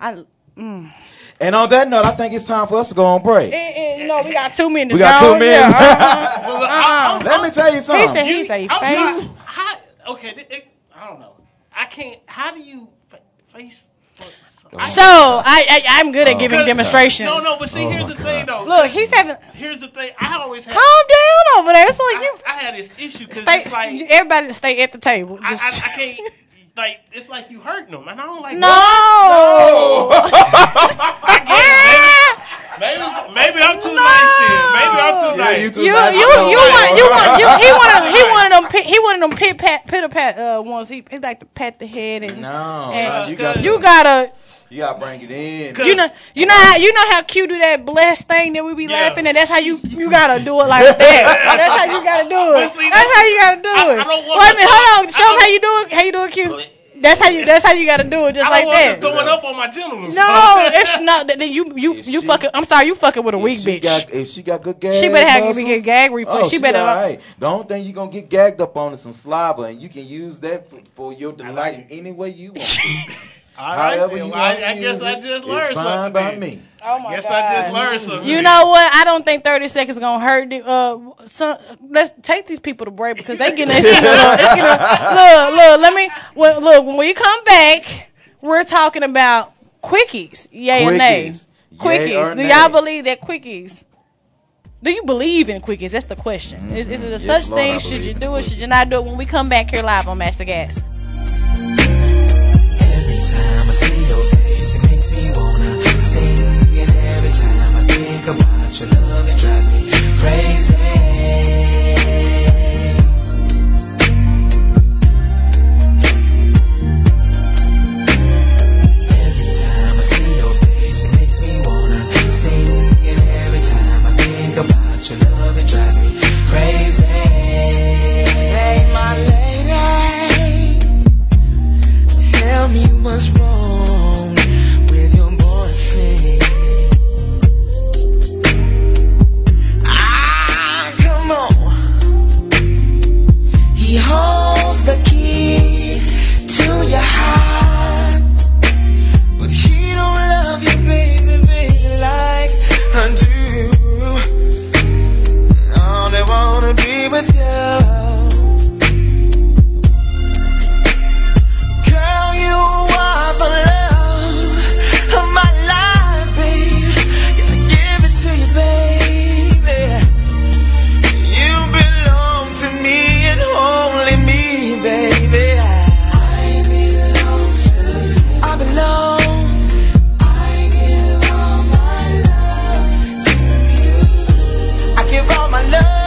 C: I.
A: And on that note, I think it's time for us to go on break.
C: Eh, eh, no, we got two minutes.
A: We got
C: Go.
A: two minutes.
C: Yeah, uh-uh.
G: Well, look, I-
A: Let me tell you
C: He
A: something.
C: said he say
G: I'm
C: face.
G: sorry, How, okay, it, it- I don't know. I can't. How do you fa- face? fuck
C: So I, I I'm good at oh.
G: giving
C: demonstrations.
G: No, no, but see,
A: Oh
G: here's
A: my
G: the thing, though.
C: Look, he's having.
G: Here's the thing. I always had.
C: Calm down over there. It's like
G: I,
C: you.
G: I had this issue because
C: Stay,
G: it's like
C: everybody stay at the table.
G: I, I, I can't. Like it's like you hurting them, and I don't like.
C: no. <laughs>
G: I get it. <laughs> Maybe, maybe, maybe I'm too nice then. Maybe I'm too
A: Yeah,
G: nice.
A: you too
C: You
A: nice.
C: you
A: I
C: you want you want you he one of he wanted of them pit, he one of them pit pat pitter pat uh ones he he like to pat the head and
A: No,
C: and
A: you got to
C: you gotta
A: you got to bring it in.
C: you know you know how you know how cute do that blessed thing that we be
G: Yeah.
C: laughing at that's how you you gotta do it like that <laughs> that's how you gotta do it
G: see,
C: that's how you gotta do it
G: I don't want
C: wait a minute hold on show
G: I
C: him how you do it how you do it cute that's how you that's how you gotta do it just
G: I
C: like
G: don't want
C: that
G: them throwing up on my genitals.
C: no <laughs> <laughs> it's not that then you you
A: Is
C: you
A: she-
C: fucking I'm sorry you fucking with a weak bitch
A: Got, if she got good gag
C: She better have
A: muscles,
C: me get gag reflex.
A: Oh,
C: She better-
A: all right. The only thing you're gonna get gagged up on is some saliva, and you can use that for, for your delight in any way you <laughs> want.
G: All right,
A: However
G: then.
A: you
G: Well, I, I guess
A: use
G: I just learned
A: it's fine
G: something.
A: by me.
C: Oh my
G: Guess
C: god
G: I just learned something.
C: You know what? I don't think thirty seconds gonna hurt. The, uh, some, let's take these people to break because they getting their skin a little. It's getting, look, look. Let me. Well, look, when we come back, we're talking about quickies. Yay or nay?
A: Quickies. Yay
C: Quickies.
A: or
C: Do
A: nay?
C: y'all believe that quickies? Do you believe in quickies? That's the question. Is, is it a
A: Yes,
C: such
A: Lord, I
C: thing? Should you do it? Should you not do it? When we come back here live on Mash the Gas.
H: Every time I see your face, it makes me wanna sing. And every time I think about your love, it drives me crazy. Every time I see your face, it makes me wanna sing. And every time I think about your love, it drives me crazy. My lady. Tell me what's wrong to your heart. But he don't love you, baby, baby, like I do. Wanna be with you. My love,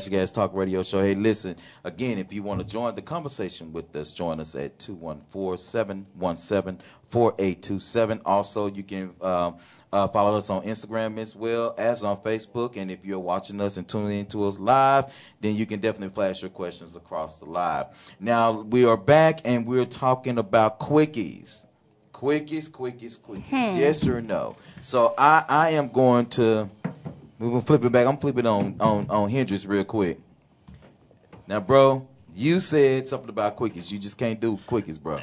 A: Welcome back to the Master Gas Talk Radio Show. Hey, listen, again, if you want to join the conversation with us, join us at 214-717-4827. Also, you can um, uh, follow us on Instagram as well as on Facebook. And if you're watching us and tuning in to us live, then you can definitely flash your questions across the live. Now, we are back and we're talking about quickies. Quickies, quickies, quickies. Yes or no? So I, I am going to we're gonna flip it back. I'm flipping on on on Hendrix real quick. Now, bro, you said something about quickies. You just can't do quickies, bro.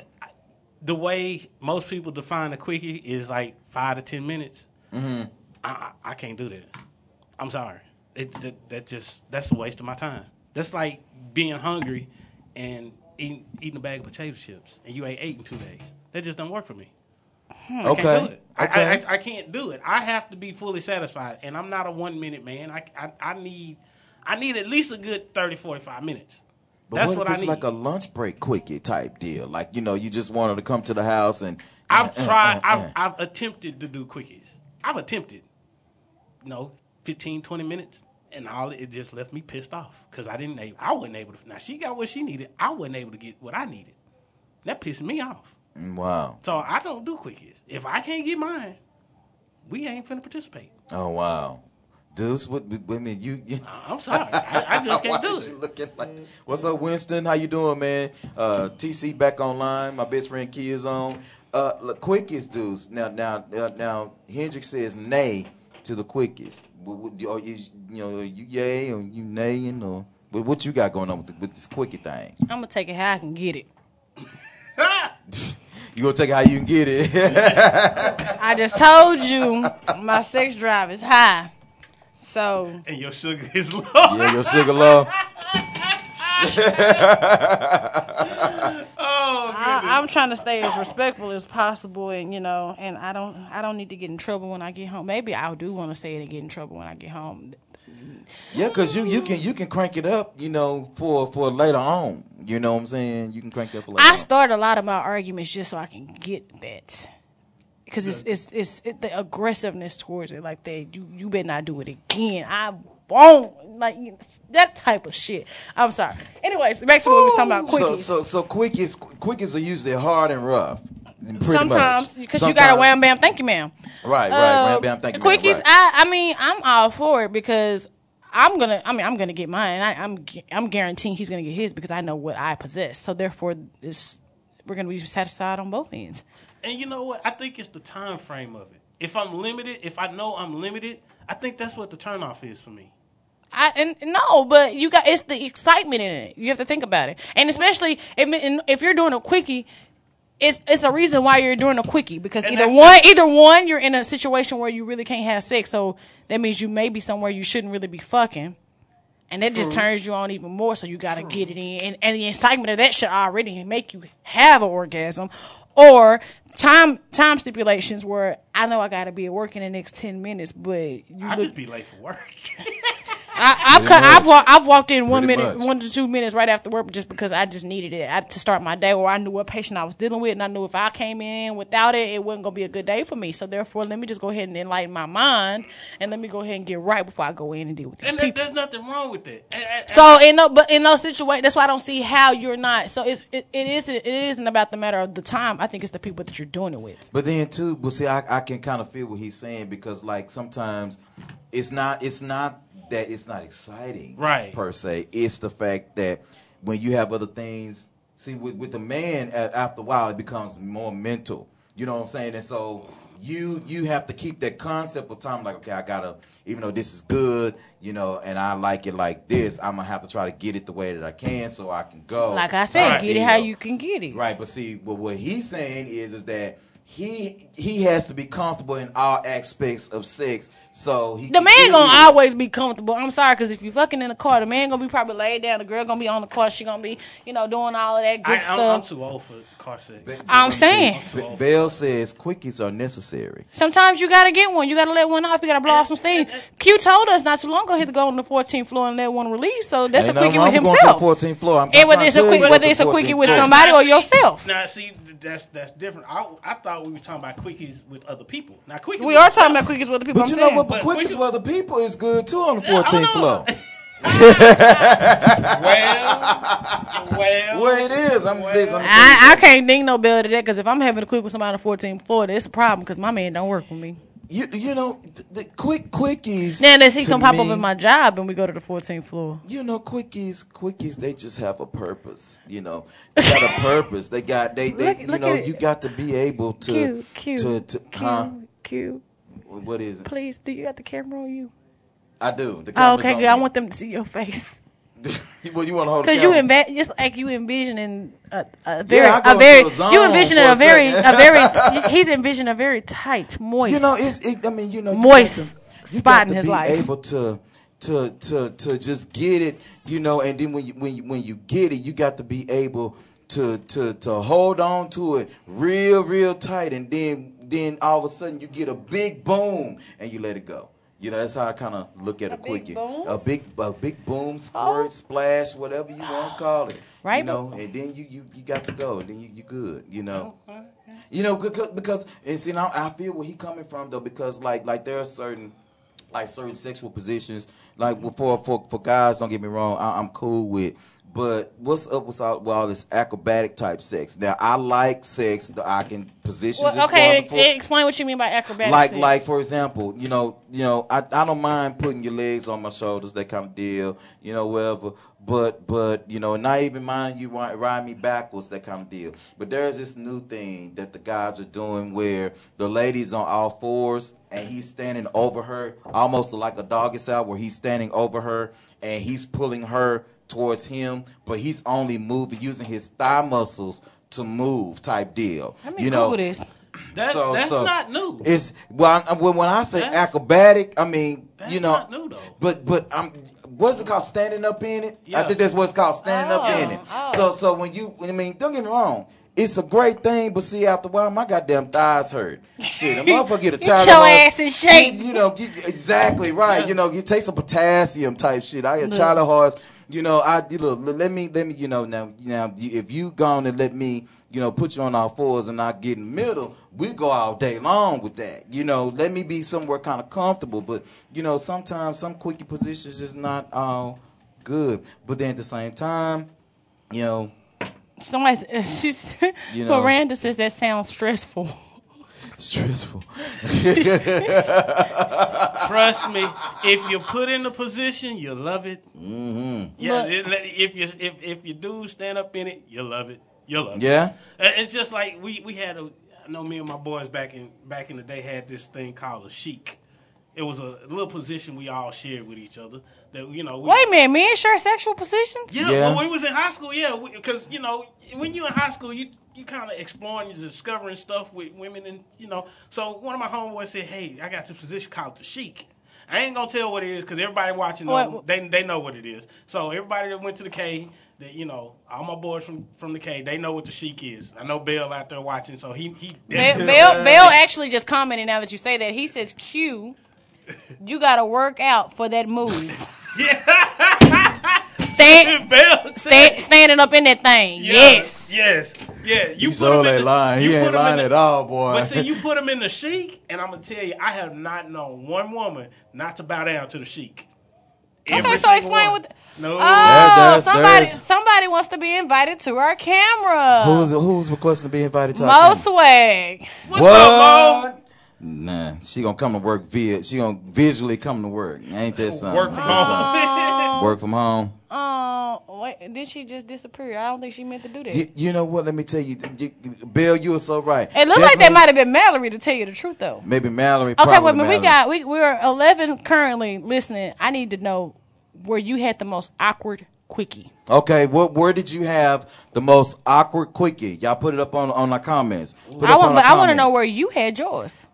G: The way most people define a quickie is like five to ten minutes.
A: Mm-hmm.
G: I, I I can't do that. I'm sorry. It, that, that just that's a waste of my time. That's like being hungry and eating, eating a bag of potato chips and you ate eight in two days. That just don't work for me. I
A: Okay.
G: can't. I-
A: Okay.
G: I, I, I can't do it. I have to be fully satisfied, and I'm not a one minute man. I, I, I need I need at least a good 30, 45 minutes.
A: But
G: That's
A: what,
G: what
A: if
G: I
A: it's
G: need.
A: like a lunch break quickie type deal? Like you know, you just wanted to come to the house and
G: I've
A: uh, uh,
G: tried.
A: uh,
G: I've,
A: uh.
G: I've attempted to do quickies. I've attempted. You know, 15, 20 minutes, and all it just left me pissed off because I didn't. I wasn't able to. Now she got what she needed. I wasn't able to get what I needed. That pissed me off.
A: Wow.
G: So I don't do quickies. If I can't get mine, we ain't finna participate.
A: Oh wow. Deuce, what, what, what mean you? you
G: I'm sorry. I, I just <laughs> can't
A: Why
G: do it.
A: you looking like? What's up, Winston? How you doing, man? Uh, TC back online. My best friend Key is on. Uh, look, quickest Deuce. Now, now, uh, now. Hendrix says nay to the quickest. What, what, or is, you know, you yay or you naying or But what you got going on with, the, with this quickie thing?
C: I'm gonna take it how I can get it. <laughs> <laughs>
A: You gonna take it how you can get it?
C: I just told you my sex drive is high. So
G: And your sugar is low.
A: yeah, your sugar low. <laughs>
G: Oh,
C: I, I'm trying to stay as respectful as possible, and you know, and I don't, I don't need to get in trouble when I get home. Maybe I do want to say it and get in trouble when I get home.
A: Yeah, cause you you can you can crank it up, you know, for for later on. You know what I'm saying? You can crank it up for later.
C: I
A: on.
C: start a lot of my arguments just so I can get that, because it's it's it's it, the aggressiveness towards it, like that. You you better not do it again. I won't like that type of shit. I'm sorry. Anyways, back to what we was talking about. Quickies.
A: so so quickies quickies are usually hard and rough.
C: Sometimes because you got a wham bam. Thank you, ma'am.
A: Right, right,
C: Uh,
A: wham bam. Thank you. ma'am,
C: Quickies,
A: right.
C: I, I mean, I'm all for it because I'm gonna. I mean, I'm gonna get mine. I, I'm I'm guaranteeing he's gonna get his because I know what I possess. So therefore, it's we're gonna be satisfied on both ends.
G: And you know what? I think it's the time frame of it. If I'm limited, if I know I'm limited, I think that's what the turnoff is for me.
C: I and no, but you got it's the excitement in it. You have to think about it, and especially if if you're doing a quickie. It's, it's a reason why you're doing a quickie because
G: And
C: either one either one you're in a situation where you really can't have sex so that means you may be somewhere you shouldn't really be fucking. And that just turns you on even more so you gotta get it in. And, and the excitement of that should already make you have an orgasm or time time stipulations where I know I gotta be at work in the next ten minutes but you
G: I
C: look
G: just be late for work. <laughs>
C: I, I've cut, I've
A: much.
C: walked, I've walked in one
A: Pretty
C: minute,
A: much.
C: one to two minutes right after work just because I just needed it I, to start my day, or I knew what patient I was dealing with, and I knew if I came in without it, it wasn't gonna be a good day for me. So therefore, let me just go ahead and enlighten my mind, and let me go ahead and get right before I go in and deal with these
G: and there,
C: people.
G: there's nothing wrong with that. And- and-
C: So in no, but in those situations, that's why I don't see how you're not. So it's it, it is it isn't about the matter of the time. I think it's the people that you're doing it with.
A: But then too, but see, I, I can kind of feel what he's saying because like sometimes it's not it's not that it's not exciting,
G: Right.
A: Per se, it's the fact that when you have other things. See, with with the man, after a while, it becomes more mental. You know what I'm saying? And so you you have to keep that concept of time. Like, okay, I gotta, even though this is good, you know, and I like it like this, I'm gonna have to try to get it the way that I can so I can go.
C: Like I said,
G: Right.
C: get it how you can get it.
A: Right, but see, but what he's saying is, is that he he has to be comfortable in all aspects of sex, so he
C: The man
A: give
C: gonna
A: you-
C: always be comfortable. I'm sorry, because if you fucking in the car, the man gonna be probably laid down. The girl gonna be on the car. She gonna be, you know, doing all of that good
G: I, I'm, I'm too old for car sex.
C: I'm saying.
A: B- Bell says quickies are necessary.
C: Sometimes you gotta get one. You gotta let one off. You gotta blow off some steam. Q told us not too long ago he had to go on the 14th floor and let one release. So that's
A: Ain't
C: a
A: nothing
C: quickie with
A: wrong going to the 14th floor. I'm,
C: And
A: I'm
C: whether it's a
A: tell
C: quick, whether it's a quickie with
A: floor.
C: somebody or yourself.
G: Now, see, that's that's different. I I thought thought we were talking about quickies with other people. Now quickies.
C: We are talking about quickies with the people.
A: But
C: I'm
A: you know what? But
G: But
A: quickest with other people is good too on the 14th
G: know.
A: floor. <laughs>
G: well, well,
A: Well, it is. I'm, this, I'm
C: I, I can't ding no bell to that because if I'm having a quick with somebody on the 14th floor, that's a problem because my man don't work with me.
A: You, you know, the, the quick quickies.
C: Now he
A: to
C: come pop up in my job and we go to the 14th floor.
A: You know, quickies, quickies. They just have a purpose. You know, they got a purpose. They got they, they
C: Look-
A: you
C: look
A: know, you got to be able to
C: Q, Q,
A: to to huh?
C: Q, Q,
A: What is it?
C: please, do you got the camera on you?
A: I do. The
C: Oh, okay,
A: on
C: good. I want them to see your face. <laughs>
A: well, you want to hold
C: Because you envi- just like you envisioning a, a very,
A: go
C: a very,
A: a
C: you envisioning a
A: a
C: very, <laughs> a very, he's envisioning a very tight, moist.
A: You know, it's. It, I mean, you know, you
C: Moist
A: to, you
C: spot in his
A: be
C: life.
A: able to. To, to to just get it, you know, and then when you when you when you get it, you got to be able to to to hold on to it real real tight, and then then all of a sudden you get a big boom and you let it go. You know, that's how I kind of look at a,
C: big
A: quickie.
C: boom?
A: A big a big boom, oh. squirt,
C: Oh.
A: splash, whatever you want to <gasps> call it.
C: Right,
A: You know, and then you you you got to go, and then you you good. You know. You know, because, because and see now I feel where he coming from though, because like like there are certain like certain sexual positions, like for for for guys. Don't get me wrong, I, I'm cool with. But what's up with all, with all this acrobatic type sex? Now I like sex that I can position.
C: Well, okay, eh, explain what you mean by acrobatic.
A: like
C: sex.
A: like for example, you know, you know, I, I don't mind putting your legs on my shoulders, that kind of deal, you know, whatever. But but you know, not even mind you ride, ride me backwards, that kind of deal. But there's this new thing that the guys are doing where the ladies on all fours and he's standing over her, almost like a doggy style, where he's standing over her and he's pulling her towards him, but he's only moving using his thigh muscles to move, type deal.
C: Let me
A: you know,
C: Google this.
G: That's
A: So-
G: that's
A: so
G: not new.
A: it's well I- when when I say
G: That's-
A: acrobatic, I mean
G: That's
A: you know,
G: not new, though.
A: but but I'm what's it called? Standing up in it.
G: Yeah.
A: I think that's what it's called, standing up in oh, it.
C: Oh,
A: So so when you, I mean, don't get me wrong. It's a great thing, but see, after a while, my goddamn thighs hurt. Shit, a <laughs> motherfucker get a
C: Get your
A: horse,
C: ass in shape.
A: You, you know, get, exactly right. You know, you take some potassium type shit. I get child horse. You know, I you look. Let me let me. You know now now if you gone and let me. You know, put you on our fours and I get in the middle. We go all day long with that. You know, let me be somewhere kind of comfortable. But you know, sometimes some quickie positions is not all good. But then at the same time, you know,
C: Somebody, <laughs> she's,
A: You know.
C: Miranda says that sounds stressful.
A: Stressful. <laughs>
G: Trust me, if you're put in the position, you love it.
A: Mm-hmm.
G: Yeah,
C: But-
G: if you if if you do stand up in it, you love it. You love it.
A: Yeah.
G: Uh, It's just like we we had a. I know me and my boys back in back in the day had this thing called a chic. It was a little position we all shared with each other. That you know. We,
C: Wait a minute, men share sexual positions?
G: Yeah,
A: Yeah.
G: when we was in high school, yeah, because you know when you in high school, you you kind of exploring, you're discovering stuff with women, and you know. So one of my homeboys said, "Hey, I got this position called the chic." I ain't gonna tell what it is because everybody watching, know, they they know what it is. So everybody that went to the K, that you know, all my boys from from the K, they know what the chic is. I know Bill out there watching, so he he.
C: Bill, Bill, Bill actually just commented now that you say that. He says, Q, you got to work out for that move. <laughs> Stand, <laughs> stand, standing up in that thing. Yes.
G: yes, yeah. You
A: He's
G: put 'em
A: all
G: in
A: that
G: the-
A: lying. He
G: ain't
A: ain't
G: 'em
A: lying
G: the-
A: at all, boy.
G: But see, you put him in the chic, and I'm gonna tell you, I have not known one woman not to bow down to the chic. Every
C: Okay, so
G: single
C: explain
G: one.
C: what.
G: No,
C: Oh,
A: there's-
C: somebody,
A: there's-
C: somebody wants to be invited to our camera.
A: who's who's requesting to be invited to? our
C: Mo? Swag.
G: what's up, Mo?
A: Nah, she gonna come to work via. She gonna visually come to work. Ain't that something?
G: Work from home.
A: something? Work from home. <laughs>
C: Oh, wait, did she just disappear? I don't think she meant to do that.
A: You, you know what? Let me tell you, you- Bill. You were so right.
C: it looked like that might have been Mallory to tell you the truth, though.
A: Maybe Mallory.
C: Okay,
A: probably
C: wait a minute. We got we we're eleven currently listening. I need to know where you had the most awkward quickie.
A: Okay, what? Where did you have the most awkward quickie? Y'all put it up on on our comments. Put
C: I want,
A: on
C: but
A: our
C: I want to know where you had yours.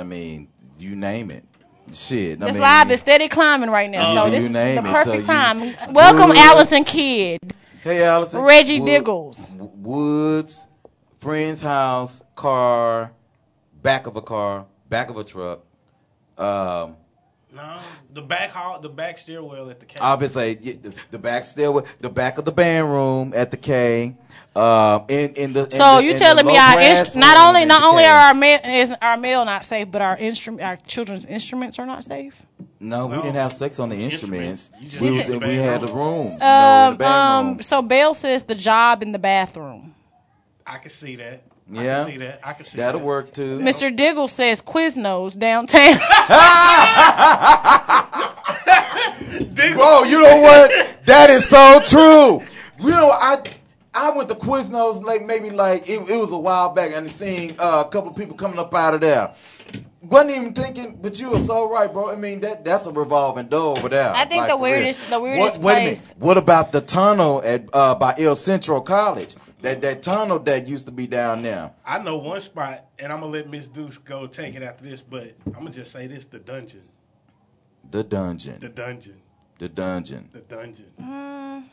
A: I mean, you name it. Shit. I
C: This
A: mean,
C: live is steady climbing right now,
A: You-
C: so
A: you
C: this is the perfect
A: so you-
C: time. Welcome,
A: Woods.
C: Allison Kidd,
A: Hey, Allison.
C: Reggie
A: Wood-
C: Diggles.
A: Woods, friend's house, car, back of a car, back of a truck. Um,
G: No, the back hall, the back stairwell at the K.
A: I would say yeah, the, the back stairway, the back of the band room at the K. Um, in in the in
C: So
A: the-
C: you
A: in the
C: telling me
A: low
C: our
A: brass
C: instru- not only not only are our mail is our mail not safe, but our instrument our children's instruments are not safe.
A: no, we
G: No.
A: didn't have sex on the instruments.
G: You just
A: We, was,
G: the
A: we had the rooms, you know, in the
C: Um, so Bell says the job in the bathroom.
G: I can see that. I
A: Yeah.
G: can see that. I can see
A: That'll
G: that.
A: work too.
C: Mr. Diggle says Quiznos downtown. <laughs> <laughs>
A: Bro, you know what? <laughs> That is so true. You know, I I went to Quiznos like maybe like it, it was a while back and seeing uh, a couple of people coming up out of there. Wasn't even thinking, but you were so right, bro. I mean that that's a revolving door over there.
C: I think the weirdest- the weirdest
A: what, wait a minute. What about the tunnel at uh, by El Centro College? That that tunnel that used to be down there.
G: I know one spot, and I'm gonna let Miss Deuce go take it after this. But I'm gonna just say this: the dungeon,
A: The dungeon.
G: the dungeon,
A: The dungeon.
G: the dungeon.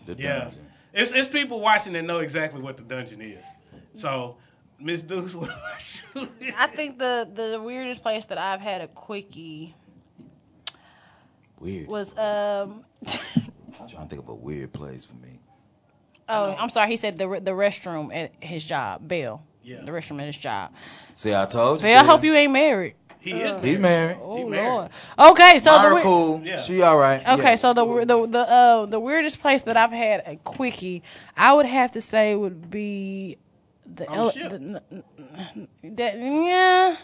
A: The
G: Yeah,
A: dungeon.
G: It's it's people watching that know exactly what the dungeon is. So, Miss Deuce, <laughs> what about you?
C: I think the the weirdest place that I've had a quickie
A: Weird.
C: was um
A: I'm trying to think of a weird place for me. <laughs>
C: oh I'm sorry he said the the restroom at his job Bill
G: Yeah.
C: the restroom at his job
A: See, I told you.
C: Bill I hope you ain't married
G: he is.
A: He's married.
C: oh
G: married.
C: lord okay so the
A: Myra
C: weir-
A: cool.
G: Yeah.
A: She all right.
C: Okay,
A: Yeah.
C: so the the the uh, the weirdest place that I've had a quickie, I would have to say would be the,
G: On
C: ele-
G: the ship.
C: the n- n- that yeah,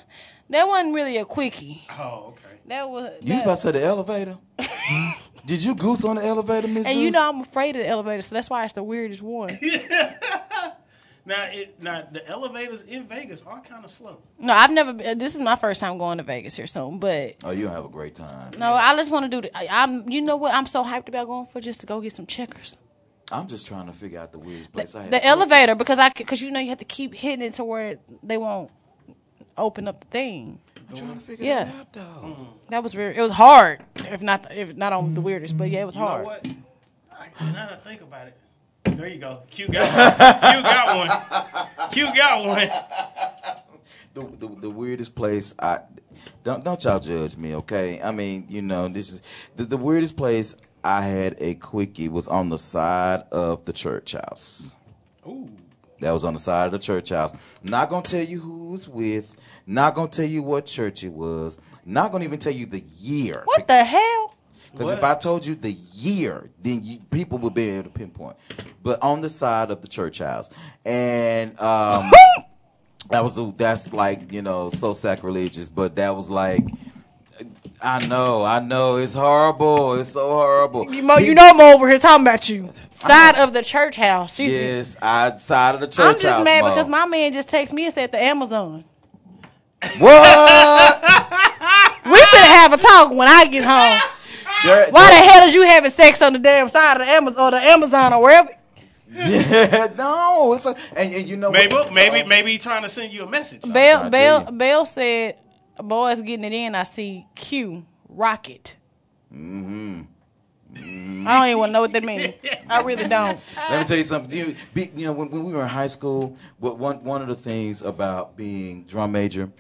C: that wasn't really a quickie.
G: Oh, okay.
C: That was
A: you was
C: that-
A: about to say the elevator. <laughs> Did you goose on the elevator, Miss?
C: and you
A: Deuce?
C: know I'm afraid of the elevator, so that's why it's the weirdest one. <laughs>
G: Now, it now the elevators in Vegas are kind of slow.
C: no, I've never. Been, this is my first time going to Vegas here soon, but
A: Oh, you don't have a great time.
C: no, I just want to do. The, I, I'm. You know what? I'm so hyped about going for just to go get some checkers.
A: I'm just trying to figure out the weirdest place I had.
C: The elevator because I because you know you have to keep hitting it to where they won't open up the thing.
A: I'm trying to figure
C: Yeah.
A: that out though. Mm.
C: That was weird. It was hard, if not if not on the weirdest, but yeah, it was
G: You know
C: hard.
G: what? I, now that I think about it, there you go. Q got one. Q got one. Q got one.
A: The, the the weirdest place I don't don't y'all judge me, okay? I mean, you know, this is the, the weirdest place I had a quickie was on the side of the church house.
G: Ooh.
A: That was on the side of the church house. Not gonna tell you who was with. Not gonna tell you what church it was. Not gonna even tell you the year.
C: What the hell?
A: Because if I told you the year, then you, people would be able to pinpoint. But on the side of the church house, and um, <laughs> that was that's like you know so sacrilegious. But that was like, I know, I know, it's horrible. It's so horrible.
C: You, mo- you know I'm over here talking about you. Side of the church house. She's-
A: Yes, I side of the church house.
C: I'm
A: house.
C: just mad
A: Mo.
C: because my man just texted me and said the Amazon.
A: what? <laughs>
C: We better have a talk when I get home.
A: There-
C: Why the hell is you having sex on the damn side of the Amazon or the Amazon or wherever?
A: Yeah, <laughs> no, it's a, and, and you know
G: Maybe
A: what?
G: maybe
A: Uh,
G: maybe he trying to send you a message.
C: Bell Bell. Bell said, "Boys getting it in. I see Q rocket." Mm-hmm. I don't even know what that means. I really don't.
A: Let me tell you something. You, be, you know, when, when we were in high school, what one one of the things about being drum major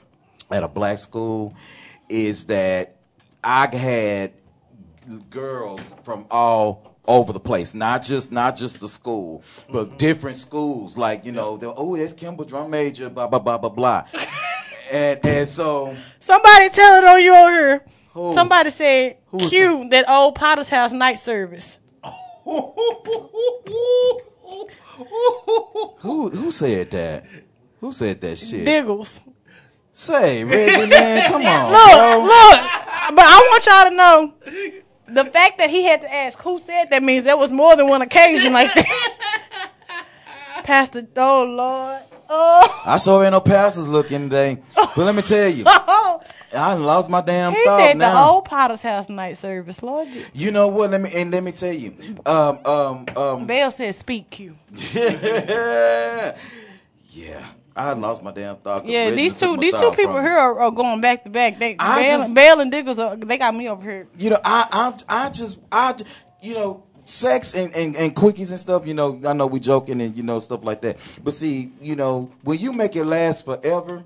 A: at a black school is that I had girls from all over the place, not just not just the school, but mm-hmm. different schools. Like you know, oh, that's Kimball drum major, blah blah blah blah blah. <laughs> and and so
C: Somebody tell it on you over here.
A: Who?
C: Somebody said
A: was
C: Q that old Potter's house night service. <laughs>
A: who who said that? Who said that shit?
C: Diggles.
A: Say, Reggie, man, come <laughs> on,
C: Look,
A: bro.
C: look. But I want y'all to know the fact that he had to ask who said that means there was more than one occasion like that. <laughs> Pastor, oh Lord, oh,
A: I sure ain't no pastors looking today. But let me tell you. <laughs> I lost my damn
C: he
A: thought
C: said the
A: now.
C: old Potter's house night service. Lord,
A: You know what? Let me and let me tell you. Um, um, um.
C: Bell said speak Q. <laughs>
A: yeah, I lost my damn thought.
C: Yeah, these two these two people here are, are going back to back. They
A: I just-
C: and Diggles, are, they got me over here.
A: You know, I, I, I just, I, you know, sex and, and, and quickies and stuff. You know, I know we joking and you know stuff like that. But see, you know, when you make it last forever,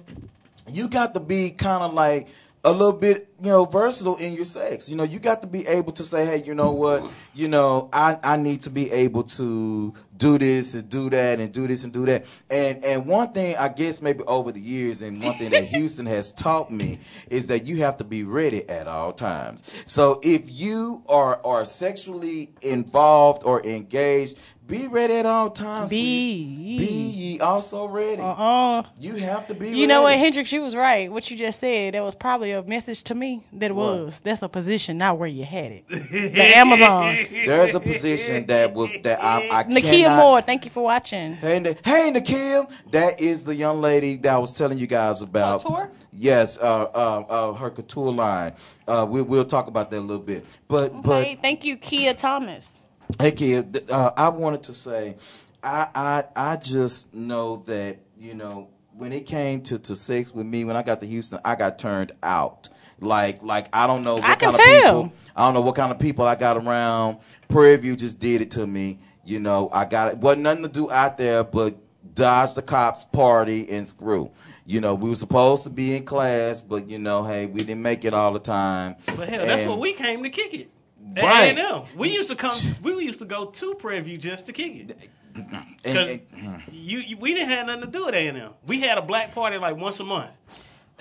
A: you got to be kind of like a little bit, you know, versatile in your sex. You know, you got to be able to say, hey, you know what, you know, I, I need to be able to do this and do that and do this and do that. And and one thing I guess maybe over the years and one thing that <laughs> Houston has taught me is that you have to be ready at all times. So if you are are sexually involved or engaged, be ready at all times.
C: Be
A: Be ye also ready.
C: Uh-uh.
A: You have to be
C: You know what. Hendrix, you was right. What you just said, that was probably a message to me that it was. That's a position, not where you had it. <laughs> The Amazon.
A: There's a position that was that I, I
C: Nakia
A: cannot.
C: Moore, thank you for watching.
A: Hey, Ni- hey, Nikhil. That is the young lady that I was telling you guys about.
C: Couture?
A: Yes, uh, uh, uh, her couture line. Uh, we, we'll talk about that a little bit. But, but
C: thank you, Kia Thomas.
A: Hey kid, uh, I wanted to say, I, I I just know that you know when it came to, to sex with me when I got to Houston, I got turned out. Like like I don't know what
C: I can
A: kind of
C: tell.
A: people I don't know what kind of people I got around. Prairie View just did it to me. You know I got it. wasn't nothing to do out there but dodge the cops, party, and screw. You know we were supposed to be in class, but you know hey we didn't make it all the time.
G: But hell, that's what we came to kick it. At
A: Right.
G: A&M. We used to come. We used to go to Prairie View just to kick it. Because
A: hmm.
G: you, you, we didn't have nothing to do with A and M. We had a black party like once a month.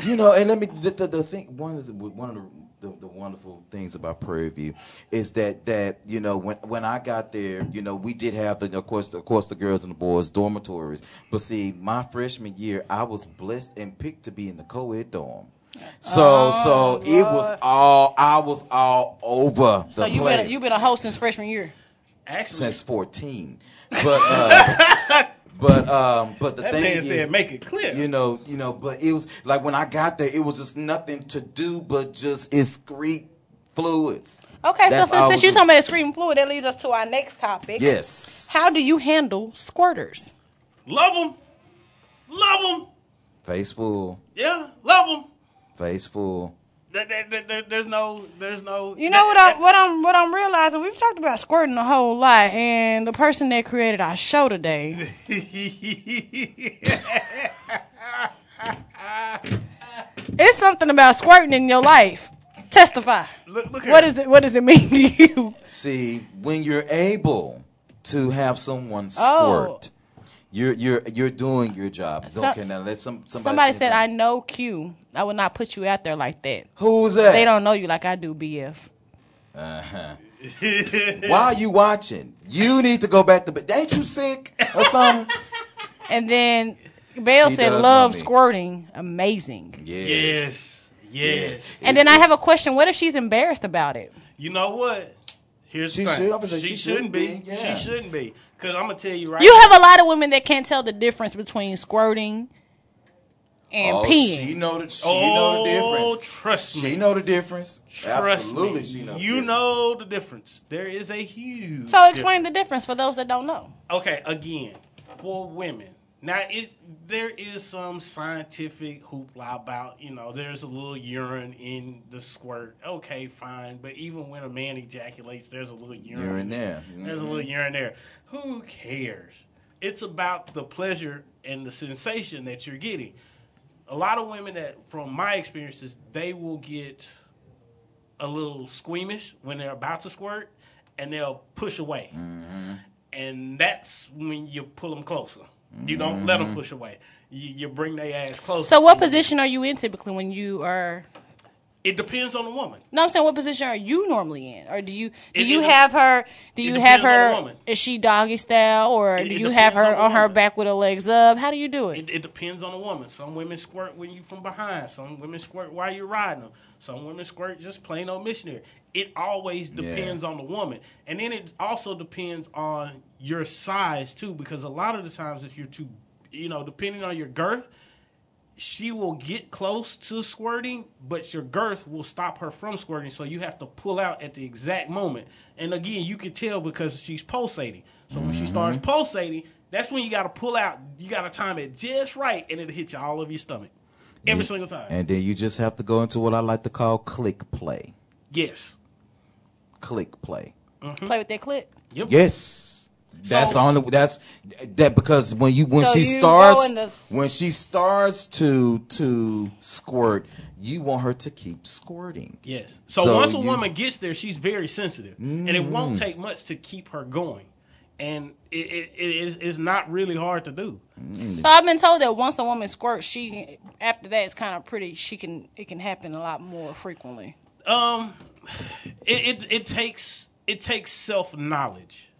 A: You know, and let me the, the, the thing one of the one of the, the, the wonderful things about Prairie View is that that you know when when I got there, you know, we did have the of course of course the girls and the boys dormitories, but see, my freshman year, I was blessed and picked to be in the co-ed dorm. So
C: Oh,
A: so it was all I was all over the
C: So you
A: place
C: been you been a host since freshman year.
G: Actually,
A: since fourteen, <laughs> but uh, but um but the
G: that
A: thing
G: man
A: is,
G: said, "Make it clear."
A: you know, you know, but it was like when I got there, it was just nothing to do but just excrete fluids.
C: Okay,
A: That's
C: so
A: all
C: since, since
A: you're
C: talking about excreting fluid, that leads us to our next topic.
A: Yes.
C: How do you handle squirters?
G: love them, love them.
A: Face full,
G: Yeah, love them.
A: Face full.
G: There, there, there, there's no, there's no.
C: You know what I what I'm what I'm realizing? We've talked about squirting a whole lot, and the person that created our show today, <laughs> it's something about squirting in your life. Testify.
G: Look, look
C: What
G: here.
C: is it? What does it mean to you?
A: See, when you're able to have someone
C: Oh.
A: Squirt, you're you're you're doing your job.
C: So-
A: okay, now let some somebody,
C: Somebody
A: say
C: said, "I know Q. I would not put you out there like that.
A: Who's that?
C: They don't know you like I do, BF."
A: Uh-huh. Why are you watching? You need to go back to bed. Ain't you sick or something? <laughs>
C: And then Bale
A: She
C: said, "Love squirting, amazing."
G: Yes, yes.
C: And then I have a question: What if she's embarrassed about it?
G: You know what? Here's
A: She
G: the
A: should- I would say
G: she,
A: she
G: shouldn't
A: shouldn't
G: be.
A: be, yeah.
G: She shouldn't be. Because I'm gonna tell you right.
C: You
G: now,
C: have a lot of women that can't tell the difference between squirting and
A: oh,
C: peeing.
A: she know the she
G: Oh,
A: know the oh, difference.
G: trust me.
A: She know the difference.
G: Trust
A: Absolutely,
G: me.
A: she know.
G: You
A: difference.
G: know the difference. There is a huge.
C: so explain the difference for those that don't know.
G: Okay, again, for women. Now, is there is some scientific hoopla about you know there's a little urine in the squirt. Okay, fine, but even when a man ejaculates, there's a little urine.
A: In there.
G: There's a little urine there. Who cares? It's about the pleasure and the sensation that you're getting. A lot of women that, from my experiences, they will get a little squeamish when they're about to squirt, and they'll push away, and that's when you pull them closer. You don't let them mm-hmm. push away. You, you bring their ass close.
C: So what position are you in typically when you are?
G: It depends on the woman.
C: No, I'm saying what position are you normally in, or do you do
G: It-
C: you
G: it-
C: have her? Do you have
G: depends on the
C: her? Is she doggy style, or
G: It-
C: do
G: it
C: you have her
G: on
C: on her back with her legs up? How do you do it?
G: It, it depends on the woman. Some women squirt when you from behind. Some women squirt while you're riding them. Some women squirt just plain old missionary. It always depends on the woman, and then it also depends on your size too. Because a lot of the times, if you're too, you know, depending on your girth, she will get close to squirting, but your girth will stop her from squirting. So you have to pull out at the exact moment. And again, you can tell because she's pulsating. So when she mm-hmm. starts pulsating, that's when you got to pull out. You got to time it just right, and it'll hit you all over your stomach every single time.
A: And then you just have to go into what I like to call click play.
G: yes.
A: Click play. Mm-hmm.
C: Play with that clip.
G: Yep.
A: Yes. That's
G: So-
A: the only. That's that because when you when
C: So
A: she
C: you
A: starts
C: the
A: when she starts to to squirt, you want her to keep squirting.
G: Yes. So,
A: So
G: once a
A: you-
G: woman gets there, she's very sensitive, and it won't
A: Mm.
G: take much to keep her going. And it, it, it is it's not really hard to do.
C: So I've been told that once a woman squirts, she after that it's kind of pretty. She can it can happen a lot more frequently.
G: Um, it it, it takes it takes self knowledge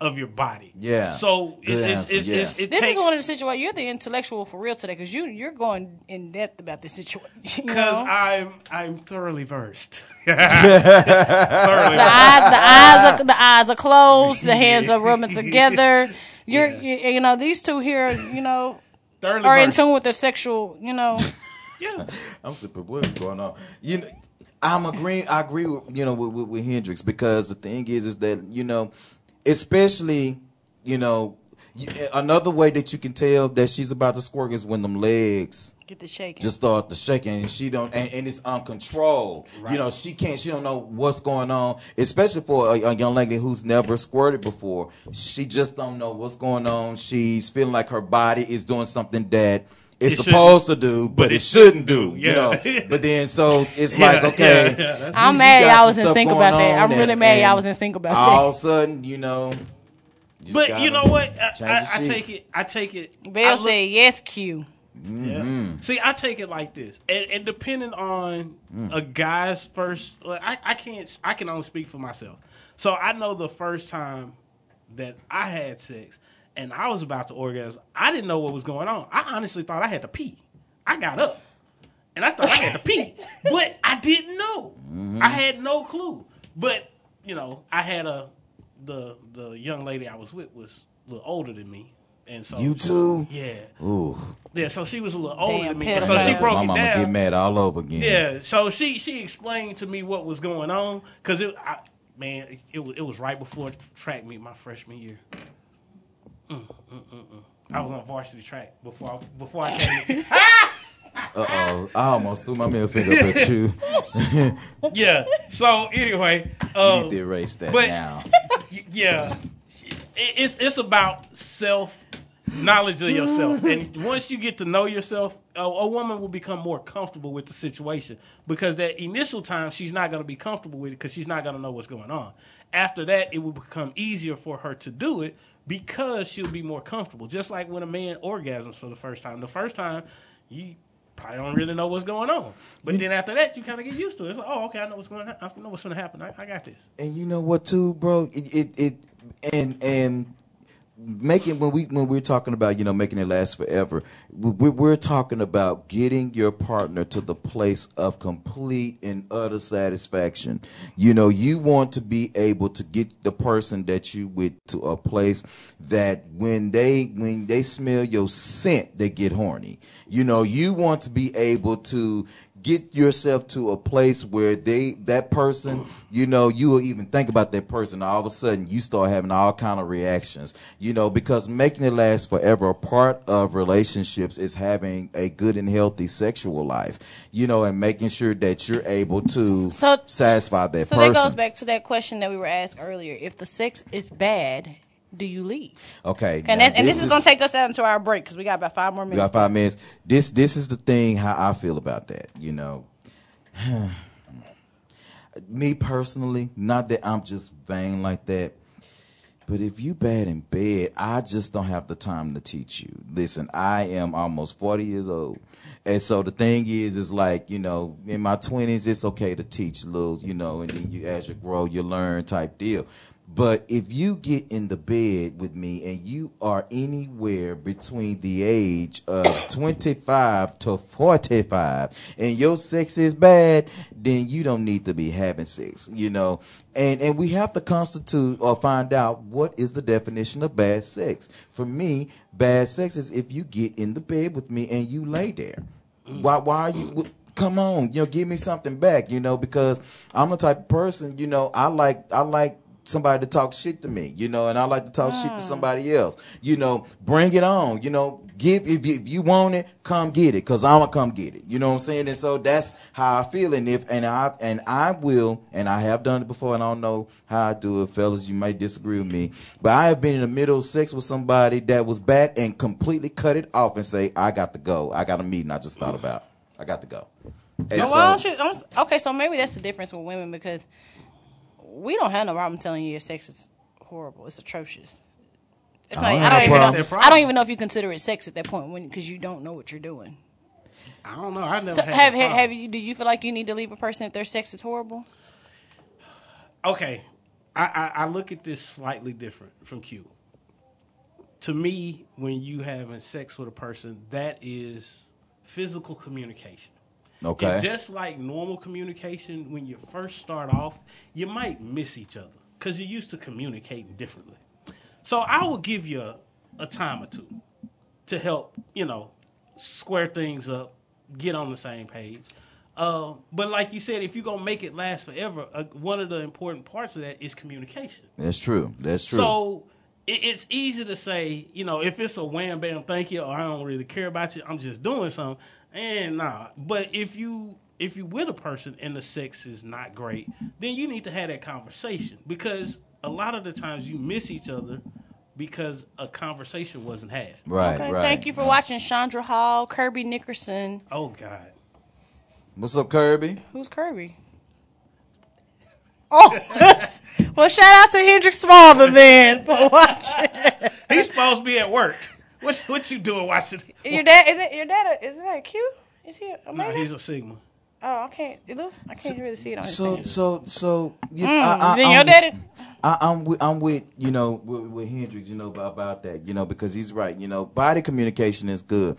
G: of your body.
A: Yeah.
G: So it, it's, it's,
A: yeah.
G: it's, it
C: This
G: takes
C: is one of the situations. You're the intellectual for real today because you you're going in depth about this situation. <laughs> You
G: because
C: know?
G: I'm I'm thoroughly versed. <laughs>
C: the
G: thoroughly versed.
C: eyes, the eyes, are, the eyes are closed. The hands are rubbing <laughs> together. You're, you, you know, these two here, you know,
G: Thoroughly
C: are in tune with their sexual, you know.
G: Yeah.
A: I'm super. What is going on? You know, I'm agreeing. I agree with you know with, with, with Hendrix because the thing is is that you know, especially you know, another way that you can tell that she's about to squirt is when them legs
C: Get the shaking.
A: just start to shaking and she don't and, and it's uncontrolled. You know she can't she don't know what's going on especially for a, a young lady who's never squirted before. She just don't know what's going on. She's feeling like her body is doing something that it's
G: It
A: supposed to do but, it shouldn't do you know <laughs> but then so it's
G: Yeah,
A: like okay
G: yeah, yeah, that's-
C: I'm mad
A: you got
C: y'all was in
A: stuff
C: sync about that. I'm really
A: and-
C: mad y'all was in sync about
A: all
C: that.
A: All of a sudden you know just
G: But you know what? I, I, I take it. I take it. I
C: Bill
G: look-
C: said yes, Q.
A: Mm-hmm.
G: Yeah. See, I take it like this, and, and depending on
A: Mm.
G: a guy's first, like, I, I can't, I can only speak for myself. So I know the first time that I had sex and I was about to orgasm, I didn't know what was going on. I honestly thought I had to pee. I got up and I thought I had to pee, <laughs> but I didn't know.
A: Mm-hmm.
G: I had no clue. But you know, I had a the the young lady I was with was a little older than me, and so
A: you too
G: yeah.
A: Ooh.
G: Yeah, so she was a little older
C: Damn
G: than me. So she broke
A: my
G: it
A: mama
G: down.
A: get mad all over again
G: Yeah, so she she explained to me what was going on because it, I, man, it, it was it was right before track meet my freshman year. Mm, mm, mm. I was on varsity track before I, before I came. <laughs>
A: Uh oh, I almost threw my middle finger up at you. <laughs>
G: yeah. So anyway,
A: You
G: um,
A: need to erase that
G: but-
A: now. <laughs>
G: yeah, it's it's about self knowledge of yourself, and once you get to know yourself, a, a woman will become more comfortable with the situation because that initial time she's not going to be comfortable with it because she's not going to know what's going on. After that, it will become easier for her to do it because she'll be more comfortable. Just like when a man orgasms for the first time, the first time you probably don't really know what's going on, but then after that, you kind of get used to it. It's like, oh, okay, I know what's going on. I know what's going to happen. I, I got this.
A: And you know what, too, bro? It, it, it and and making when we when we're talking about you know making it last forever, we, we're talking about getting your partner to the place of complete and utter satisfaction. You know, you want to be able to get the person that you with to a place that when they when they smell your scent, they get horny. You know, you want to be able to get yourself to a place where they that person you know you will even think about that person all of a sudden you start having all kind of reactions you know because making it last forever a part of relationships is having a good and healthy sexual life you know and making sure that you're able to
C: So-
A: satisfy that
C: So
A: person
C: that goes back to that question that we were asked earlier. If the sex is bad, do you leave?
A: okay
C: And, that, and this, is, going to take us out into our break because we got about five more
A: We
C: minutes.
A: got five minutes. This this is the thing how I feel about that. You know, <sighs> me personally, not that I'm just vain like that, but if you bad in bed, I just don't have the time to teach you. Listen, I am almost 40 years old. And so the thing is, is like, you know, in my 20s, it's okay to teach little, you know, and then you, as you grow, you learn type deal. But if you get in the bed with me and you are anywhere between the age of 25 to 45 and your sex is bad, then you don't need to be having sex, you know. And and we have to constitute or find out what is the definition of bad sex. For me, bad sex is if you get in the bed with me and you lay there. Why why are you come on, you know, give me something back, you know, because I'm the type of person, you know, I like I like somebody to talk shit to me, you know, and I like to talk shit
C: Mm.
A: to somebody else. You know, bring it on. You know, give if you, if you want it, come get it, cause I'ma come get it. You know what I'm saying? And so that's how I feel. And if and I and I will, and I have done it before, and I don't know how I do it, fellas. You might disagree with me, but I have been in the middle of sex with somebody that was bad and completely cut it off and say, I got to go. I got a meeting I just thought about. I got to go. And
C: Well,
A: so-
C: you, okay, so maybe that's the difference with women because we don't have no problem telling you your sex is horrible. It's atrocious. It's
A: I don't
C: I don't
A: a
C: even know. I don't even know if you consider it sex at that point when because you don't know what you're doing.
G: I don't know. I never
C: So
G: had
C: have have, have you? Do you feel like you need to leave a person if their sex is horrible?
G: okay, I, I, I look at this slightly different from Q. To me, when you having sex with a person, that is physical communication.
A: Okay.
G: And just like normal communication, when you first start off, you might miss each other because you're used to communicating differently. So I will give you a, a time or two to help, you know, square things up, get on the same page. Uh, but like you said, if you're gonna make it last forever, uh, one of the important parts of that is communication.
A: That's true. That's true.
G: So it, it's easy to say, you know, if it's a wham bam thank you, or I don't really care about you, I'm just doing something. And nah. But if you if you with a person and the sex is not great, then you need to have that conversation because a lot of the times you miss each other because a conversation wasn't had.
A: right,
C: Okay,
A: right.
C: thank you for watching Chandra Hall, Kirby Nickerson.
G: Oh God.
A: What's up, Kirby?
C: Who's Kirby? Oh, <laughs> well, shout out to Hendrick Smaller then for <laughs> watching.
G: He's supposed to be at work. What what you doing watching?
C: Your dad is it? Your dad is it a Q? Is he a
G: No,
C: man?
G: he's a Sigma.
C: oh, I can't. It looks. I can't really see it on his
A: So,
C: thing.
A: so, so, you,
C: Mm,
A: I, I,
C: then
A: I'm,
C: your daddy.
A: I, I'm with, I'm with, you know, with, with Hendrix, you know, about, about that, you know, because he's right, you know, body communication is good.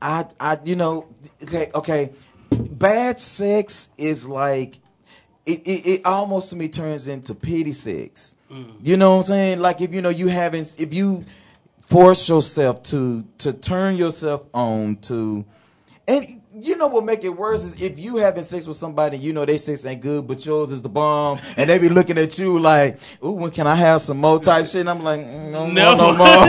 A: I, I, you know, okay, okay, bad sex is like, it, it, it almost to me turns into pity sex. You know what I'm saying? Like if you know you haven't, if you force yourself to to turn yourself on to and you know what make it worse is if you having sex with somebody, you know they sex ain't good, but yours is the bomb, and they be looking at you like, "Ooh, when can I have some more?" type shit. And I'm like, mm, "No,
G: Never.
A: more, no <laughs> more."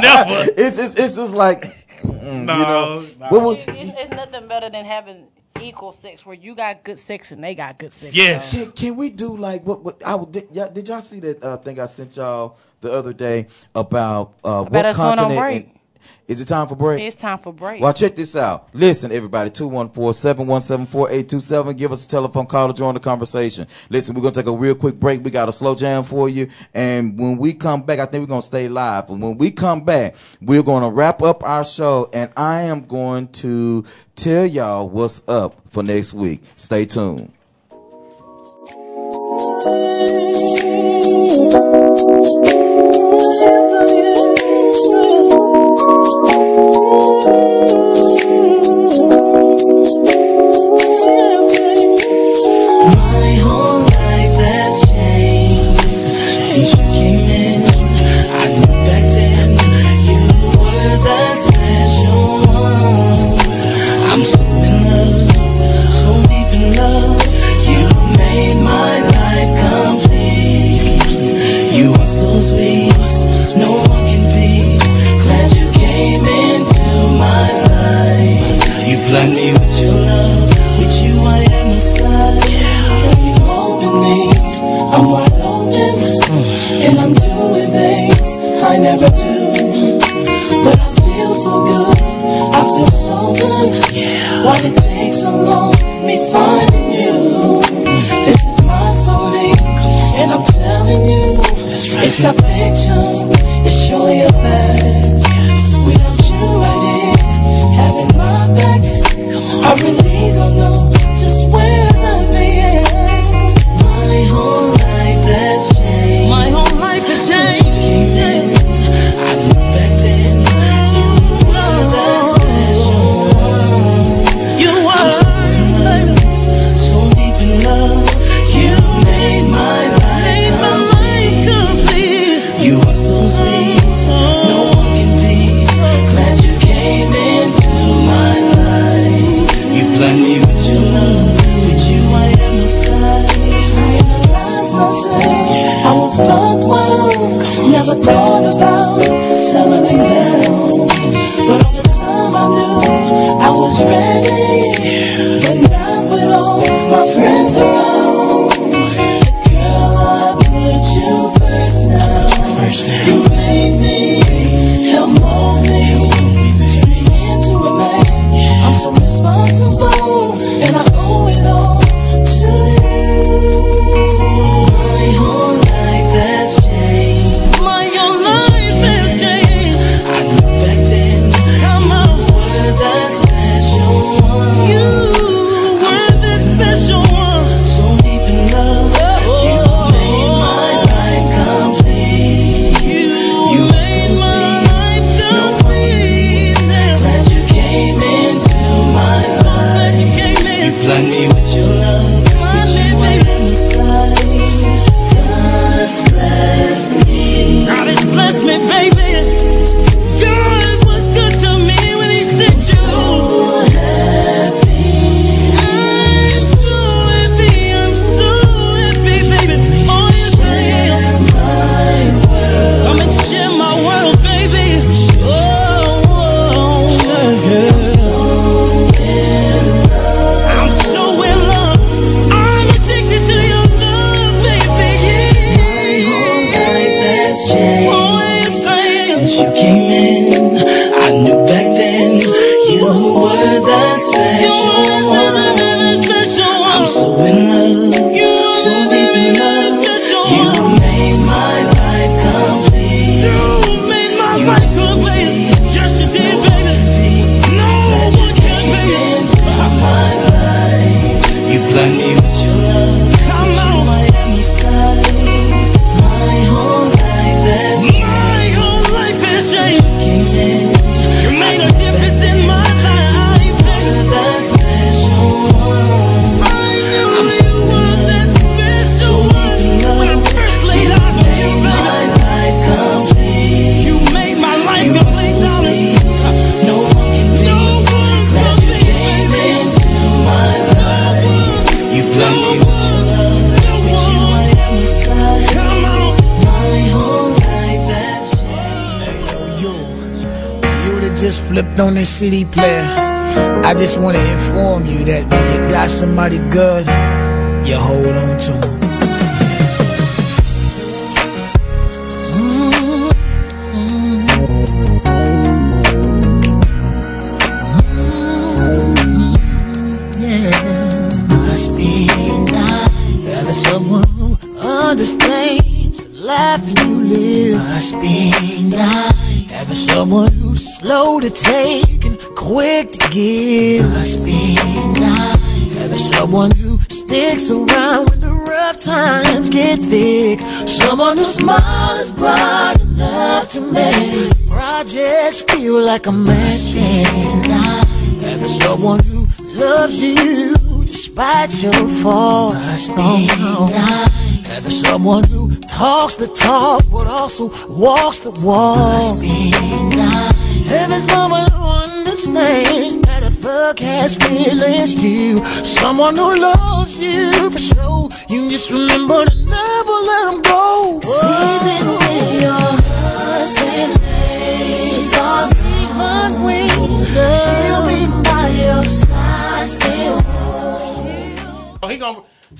G: Never. <laughs>
A: It's it's it's just like, mm,
G: No,
A: you know,
G: no.
A: what would-
C: It's, it's, it's nothing better than having equal sex where you got good sex and they got good sex.
G: Yes.
A: Can, can we do like what? what I would- did, y'all, did y'all see that uh, thing I sent y'all the other day about uh, what
C: us going on
A: continent? Is it time for break?
C: It's time for break.
A: Well, check this out. Listen, everybody, 214-717-4827. Give us a telephone call to join the conversation. Listen, we're going to take a real quick break. We got a slow jam for you. And when we come back, I think we're going to stay live. And when we come back, we're going to wrap up our show. And I am going to tell y'all what's up for next week. Stay tuned.
I: Me with your love, with you I am the sun. You open me, I'm wide open, and I'm doing things I never do. But I feel so good, I feel so good. Why it take so long? Me finding you. This is my story, and I'm telling you, it's not fiction, it's surely a fact. Without you right here, having my back, I really don't know just where be at. My whole
J: ready. CD player. I just want to inform you that you got somebody good, smile is bright enough to make projects feel like a machine. Having someone who loves you despite your faults. Must be nice. Having someone who talks the talk but also walks the walk. Nice. Having someone who understands that a thug has feelings too. Someone who loves you for sure. You just remember to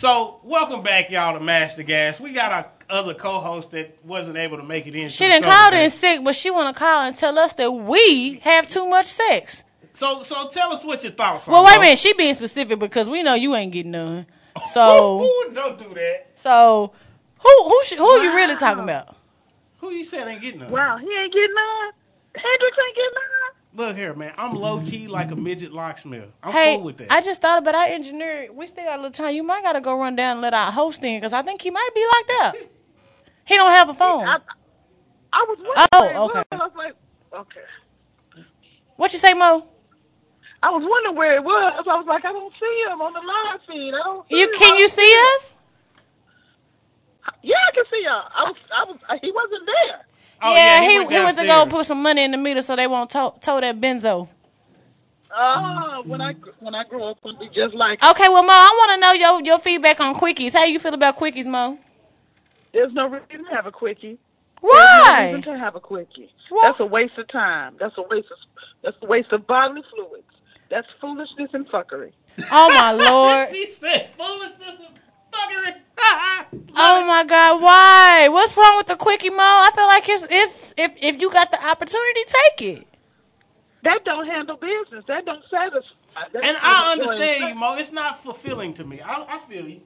G: So welcome back, y'all, to Mash the Gas. We got our other co-host that wasn't able to make it in.
C: She didn't call in sick, but she want to call and tell us that we have too much sex.
G: So, so tell us what your thoughts are.
C: Well, wait a minute. She being specific because we know you ain't getting none. <laughs> So,
G: Ooh, don't do that.
C: so who who should, who you really talking about?
G: Who you said ain't getting none?
K: Wow, he ain't getting none. Hendrix ain't getting none.
G: Look here, man. I'm low key like a midget locksmith. I'm
C: hey,
G: cool with that.
C: I just thought about our engineer. We still got a little time. You might got to go run down and let our host in because I think he might be locked up. He don't have a phone.
K: I, I was wondering.
C: Oh, okay.
K: was. I was like, okay.
C: What you say, Mo?
K: I was wondering where it was. I was like, I don't see him on the live feed. I don't. See
C: You
K: him.
C: Can
K: don't
C: you see us?
K: Yeah, I can see y'all. I was, I was, he wasn't there.
G: Oh,
C: yeah,
G: yeah, he
C: he
G: went
C: he went to go
G: downstairs.
C: put some money in the meter so they won't tow, tow that benzo.
K: Oh, when I when I grow up, I'll be just like.
C: Okay, well, Mo, I want to know your your feedback on quickies. How you feel about quickies, Mo?
K: There's no reason to have a quickie. There's no
C: Why?
K: reason to have a quickie.
C: Why?
K: That's a waste of time. That's a waste of that's a waste of bodily fluids. That's foolishness and fuckery.
C: Oh my <laughs> lord!
G: she said foolishness and fuckery.
C: Oh my God! Why? What's wrong with the quickie, Mo? I feel like it's it's if if you got the opportunity, take it.
K: That don't handle business. That don't satisfy. That
G: and I understand you, Mo. It's not fulfilling to me. I, I feel you.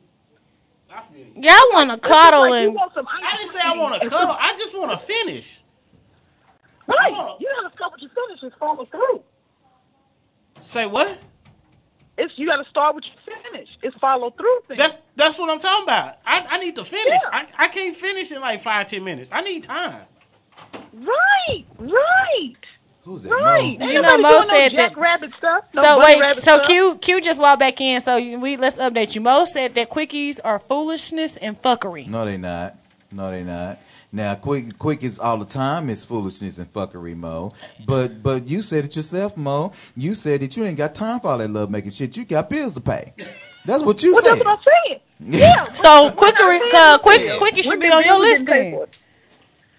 G: I feel you.
C: Y'all want to
K: It's
C: cuddle
K: like
C: and
K: want some
G: I didn't say I want to
K: and
G: cuddle.
K: some-
G: I just want to finish.
K: Right.
G: Oh.
K: You gotta start what you finish and follow through.
G: Say what?
K: It's you gotta start what you finish. It's follow through thing.
G: That's that's what I'm talking about. I, I need to finish.
K: Yeah.
G: I, I can't finish in like five ten minutes. I need time.
K: right, right,
A: Who's that?
K: right.
A: Mo?
C: You know,
K: nobody
C: Mo
K: doing
C: said
K: no
C: that-
K: jackrabbit stuff. No
C: so wait.
K: rabbit
C: So
K: stuff.
C: Q Q just walked back in. So we let's update you. Mo said that quickies are foolishness and fuckery.
A: No, they not. No, they not. Now, quick, quick is all the time is foolishness and fuckery, Mo. But, but you said it yourself, Mo. You said that you ain't got time for all that love making shit. You got bills to pay. That's what you
K: Well,
A: said.
K: that's what I'm saying. <laughs> Yeah.
C: So quickery, uh, quick quickie should be on your
K: bills
C: list
K: getting paid
C: then.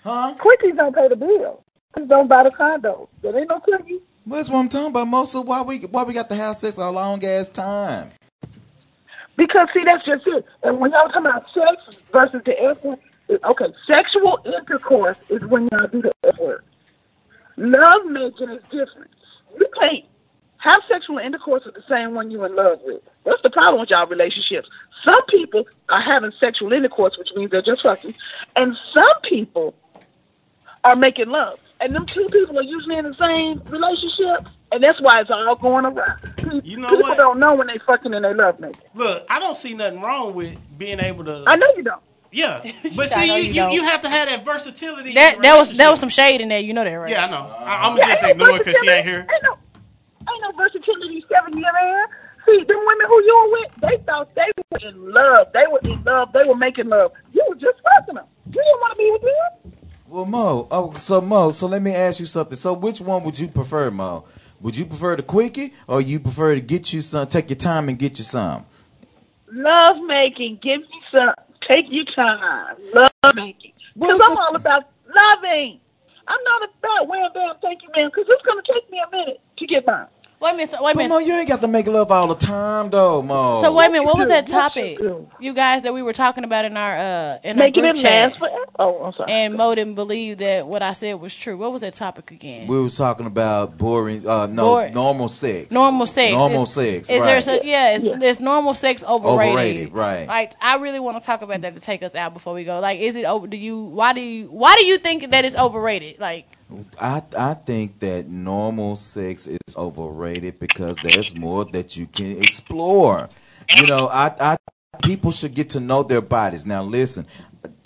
K: for.
A: Huh?
K: Quickies don't pay the bill. Quickies don't buy the condo. There ain't no quickie.
A: Well, that's what I'm talking about, Mo. So why we why we got to have sex a long ass time?
K: Because see, that's just it. And when y'all talking about sex versus the F word, okay, sexual intercourse is when y'all do the F word. Love making is different. You can't have sexual intercourse with the same one you're in love with. That's the problem with y'all relationships. Some people are having sexual intercourse, which means they're just fucking, and some people are making love. And them two people are usually in the same relationship, and that's why it's all going around.
G: You know
K: people
G: what?
K: don't know when they fucking and they love making.
G: Look, I don't see nothing wrong with being able to.
K: I know you don't.
G: Yeah, <laughs> but see,
C: you
G: you, you, you have to have that versatility.
C: That that was that was some shade in there. You know that, right?
G: Yeah, I know. I, I'm
K: Yeah,
G: gonna just
K: ain't no
G: ignore it because she ain't here.
K: Ain't no, ain't no versatility seven year man. See, them women who you were with, they thought they were in love. They were in love. They were making love. You were just fucking them. You didn't want to be with them.
A: Well, Mo. Oh, so Mo. So let me ask you something. So which one would you prefer, Mo? Would you prefer the quickie, or you prefer to get you some? Take your time and get you some.
K: Love making. Give me some. Take your time. Love making. Because I'm
A: the-
K: all about loving. I'm not about well damn thank you ma'am because it's gonna take me a minute to get mine.
C: Wait a minute. So, wait a
A: But
C: minute.
A: Mo, you ain't got to make love all the time, though, Mo.
C: So wait a minute. What was that topic? You guys that we were talking about in our uh in
K: Making
C: our
K: it
C: chat.
K: last forever. Oh, I'm sorry.
C: And Mo didn't believe that what I said was true. What was that topic again?
A: We was talking about boring, uh, no,
C: Bor-
A: normal sex.
C: Normal sex.
A: Normal
C: is,
A: sex.
C: Is
A: right.
C: there so, yeah, is, is normal sex overrated?
A: Overrated, right.
C: Like I really want to talk about that to take us out before we go. Like, is it over? Do you? Why do you? Why do you think that it's overrated? Like,
A: I I think that normal sex is overrated because there's more that you can explore. You know, I I people should get to know their bodies. Now listen,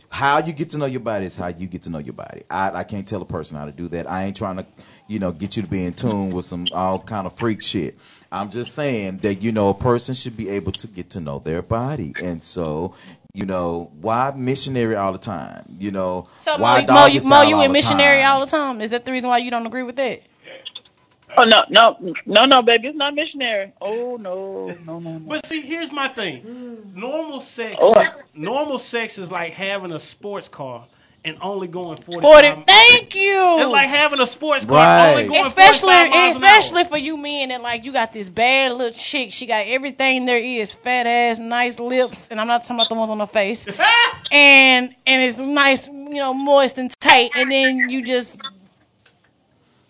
A: how you get to know your body is how you get to know your body. I I can't tell a person how to do that. I ain't trying to, you know, get you to be in tune with some all kind of freak shit. I'm just saying that you know a person should be able to get to know their body, and so. You know why missionary all the time? You know
C: so
A: why
C: Mo, Mo,
A: doggy
C: you, Mo,
A: style
C: you
A: all
C: in missionary
A: time?
C: all the time? Is that the reason why you don't agree with that?
K: Oh no, no, no, no, baby, it's not missionary. Oh no, no, no, no.
G: But see, here's my thing. Normal sex,
K: Oh.
G: normal sex is like having a sports car and only going 45
C: Forty. Thank you.
G: It's like having a sports car
A: Right.
G: only going
C: especially
G: 45 miles an hour.
C: especially for you men that like you got this bad little chick. She got everything there is: fat ass, nice lips, and I'm not talking about the ones on the face. <laughs> and and it's nice, you know, moist and tight. And then you just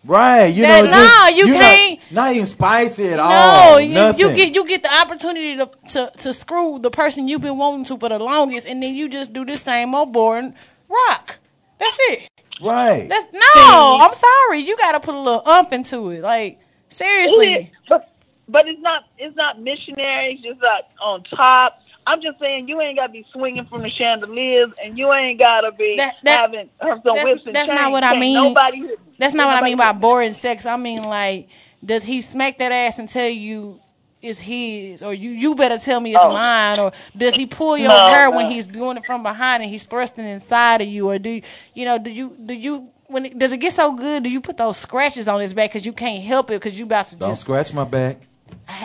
A: Right, you
C: That-
A: know, just,
C: no, you can't-
A: Not, even spicy at
C: no,
A: all.
C: you, you get you get the opportunity to, to to screw the person you've been wanting to for the longest, and then you just do the same old boring rock. That's it.
A: right.
C: That's no. I'm sorry. You got to put a little umph into it. Like seriously.
K: But but it's not it's not missionary. It's just not on top. I'm just saying you ain't got to be swinging from the chandeliers, and you ain't got to be
C: That- that-
K: having some
C: that's-
K: whips and
C: that's not what I
K: Can't
C: mean.
K: Nobody.
C: That's not what I mean by boring sex. I mean like, does he smack that ass and tell you it's his, or you you better tell me it's
K: Oh.
C: mine, or does he pull your
K: No,
C: hair
K: no.
C: when he's doing it from behind and he's thrusting inside of you, or do you, you know do you do you when it, does it get so good? Do you put those scratches on his back because you can't help it because you about to
A: Don't
C: just
A: scratch my back.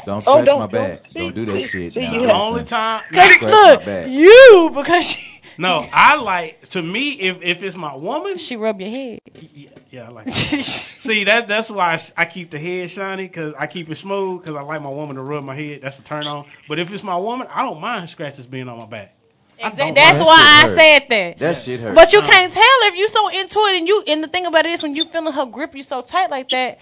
A: Don't
K: Oh,
A: scratch
K: don't-
A: my back.
K: don't-
A: Don't, do that
K: see-
A: shit.
K: see,
A: now.
G: The only time,
A: Don't scratch
C: look
A: my back.
C: you because she,
G: no, I like to me if if it's my woman,
C: she rub your head.
G: yeah, yeah, I like. That. <laughs> See that that's why I keep the head shiny because I keep it smooth because I like my woman to rub my head. That's a turn on. But if it's my woman, I don't mind scratches being on my back.
C: Exactly. That's
A: That
C: why I
A: hurt.
C: said that.
A: That shit hurt.
C: But you can't tell if you so into it and you and the thing about it is when you feeling her grip you so tight like that.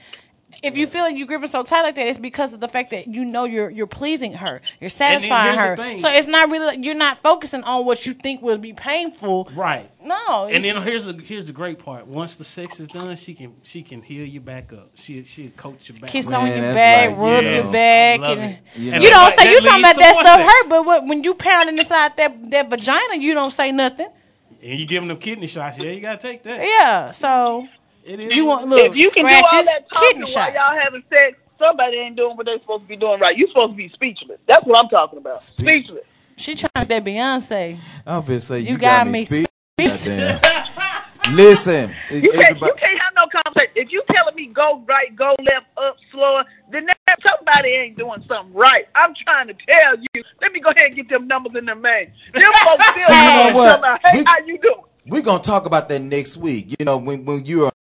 C: If you feel like you're gripping so tight like that, it's because of the fact that you know you're you're pleasing her, you're satisfying her. So it's not really you're not focusing on what you think would be painful.
G: Right.
C: No,
G: And then here's the here's the great part. Once the sex is done, she can she can heal you back up. She she coach you back.
C: kiss
G: up.
C: on
A: Man,
C: your
A: that's
C: back,
A: like,
C: rub
A: you
C: your back, and.
A: You know.
C: you don't
G: that-
C: say you
G: that
C: talking about that stuff
G: sex.
C: hurt, but what, when you pounding inside that that vagina, you don't say nothing.
G: And you give them them kidney shots. Yeah, you gotta take that.
C: Yeah, so
G: It is.
C: you want look
K: If you can do all that talking while y'all having sex, somebody ain't doing what they supposed to be doing right. You supposed to be speechless. That's what I'm talking about. Speechless.
C: She trying to that Beyonce.
A: I'm finna say you,
C: You got
A: me
C: me
A: speak.
C: speak- <laughs>
A: Listen,
K: You can't,
A: everybody-
K: you can't have no conversation. If you telling me go right, go left, up, slower, then that, somebody ain't doing something right. I'm trying to tell you. Let me go ahead and get them numbers in them man. Them folks <laughs> still
A: See, you know what?
K: about, hey,
A: We-
K: how you doing?
A: We're gonna talk about that next week. You know, when when you are
C: Actually-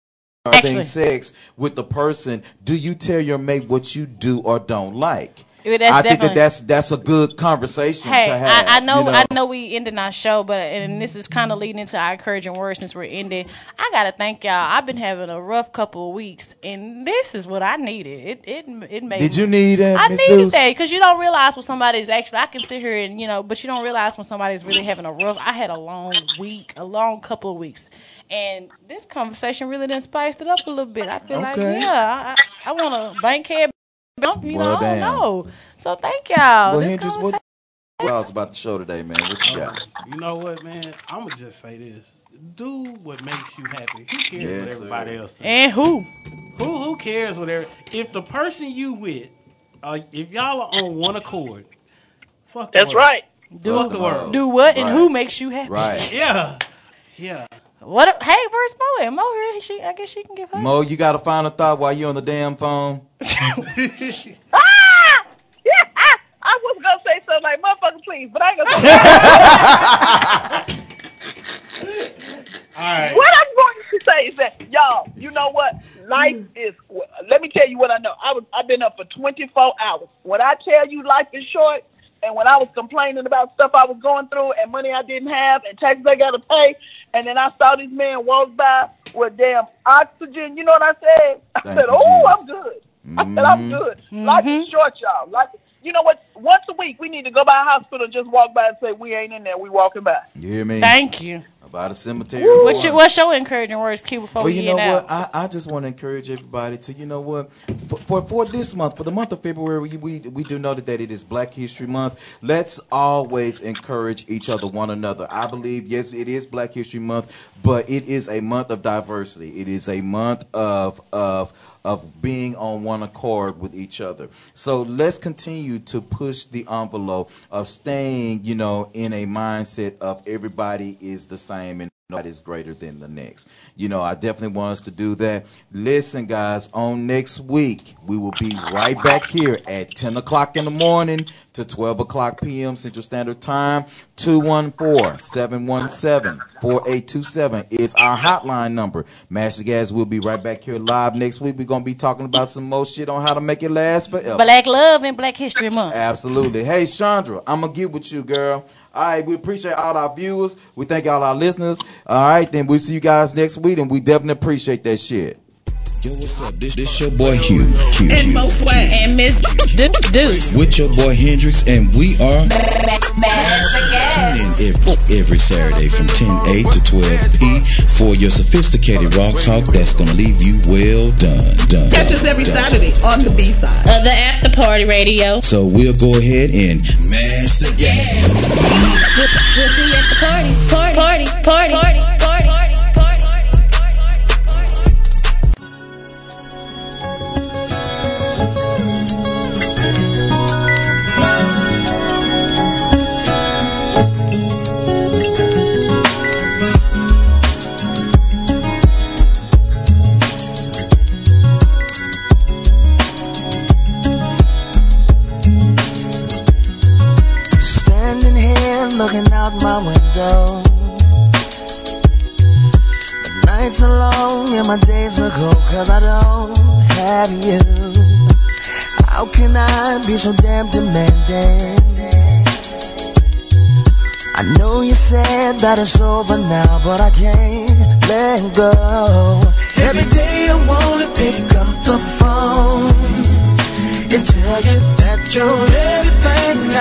A: having sex with the person, do you tell your mate what you do or don't like? <laughs>
C: That's
A: I think that that's that's a good conversation
C: Hey,
A: to have.
C: I, I know,
A: you
C: I know we ended our show, but and this is kind of leading into our encouraging words since we're ending. I gotta thank y'all. I've been having a rough couple of weeks, and this is what I needed. It it it made.
A: Did you need it?
C: I
A: Miss
C: needed
A: Deuce?
C: that because you don't realize when somebody's actually. I can sit here and you know, but you don't realize when somebody's really having a rough. I had a long week, a long couple of weeks, and this conversation really done spiced it up a little bit. I feel like yeah, I, I want a bankhead. Bump, You
A: Well,
C: know, I don't
A: damn.
C: know. So thank y'all.
A: Well,
C: This
A: Hendrix, what what else about the show today, man? What you got?
G: You know what, man? I'm gonna just say this: do what makes you happy. Who cares
A: Yes,
G: what
A: sir.
G: everybody else thinks?
C: And who?
G: Who who cares what every, if the person you with, uh, if y'all are on one accord, fuck. the
K: That's
G: world.
K: right.
C: Do
G: Fuck the world.
C: do what and
A: Right.
C: who makes you happy?
A: Right,
G: Yeah, yeah.
C: What? if- Hey, where's Mo? At? Mo here? She, I guess she can give her.
A: Mo, you got a final thought while you're on the damn phone? <laughs>
K: Ah! Yeah, <laughs> ah! I was gonna say something like motherfucker, please, but I ain't gonna say <laughs>
G: All right.
K: What I'm going to say is that y'all, you know what? Life is. Let me tell you what I know. I was. I've been up for 24 hours. When I tell you life is short, and when I was complaining about stuff I was going through and money I didn't have and taxes I got to pay, and then I saw this man walk by with damn oxygen. You know what I said? I
A: Thank
K: said,
A: you,
K: "Oh, I'm
A: Jesus.
K: good." I said, "I'm mm-hmm. good." Life is mm-hmm. short, y'all. Life. You know what? Once a week, we need to go by a hospital, and just walk by and say, "We ain't in there. We walking by."
A: You hear me?
C: Thank you.
A: About a cemetery.
C: What's your, what's your encouraging words, Q, before
A: Well,
C: we
A: you
C: get
A: know
C: out?
A: what? I, I just want to encourage everybody to, you know what, for, for for this month, for the month of February, we we, we do know that it is Black History Month. Let's always encourage each other, one another. I believe, yes, it is Black History Month, but it is a month of diversity. It is a month of of of being on one accord with each other. So let's continue to push the envelope of staying, you know, in a mindset of everybody is the same and nobody is greater than the next. You know, I definitely want us to do that. Listen, guys, on next week, we will be right back here at 10 o'clock in the morning to 12 o'clock p.m. Central Standard Time. 214-717-4827 is our hotline number. Mash the Gas will be right back here live next week. We're going to be talking about some more shit on how to make it last forever.
C: Black Love and Black History Month.
A: Absolutely. Hey, Chandra, I'm gonna get with you, girl. All right, we appreciate all our viewers. We thank all our listeners. All right, then we'll see you guys next week, and we definitely appreciate that shit.
L: Yo, what's up? This this your boy Q. Q,
C: And
L: Q,
C: Mo Swag. And Miss Du- Deuce.
L: With your boy Hendrix, and we are tune in every, every Saturday from 10 a to 12 p for your sophisticated rock talk that's gonna leave you well done, done.
B: Catch us every
L: done.
B: Saturday on the B side.
C: Of the After Party Radio.
L: So we'll go ahead and mash the gas.
M: We'll, we'll see you at the party. Party. Party. Party. Party. Party.
H: Looking out my window. The nights are long and my days are cold cause I don't have you. How can I be so damn demanding? I know you said that it's over now, but I can't let go. Every day I wanna pick up the phone and tell you that you're everything I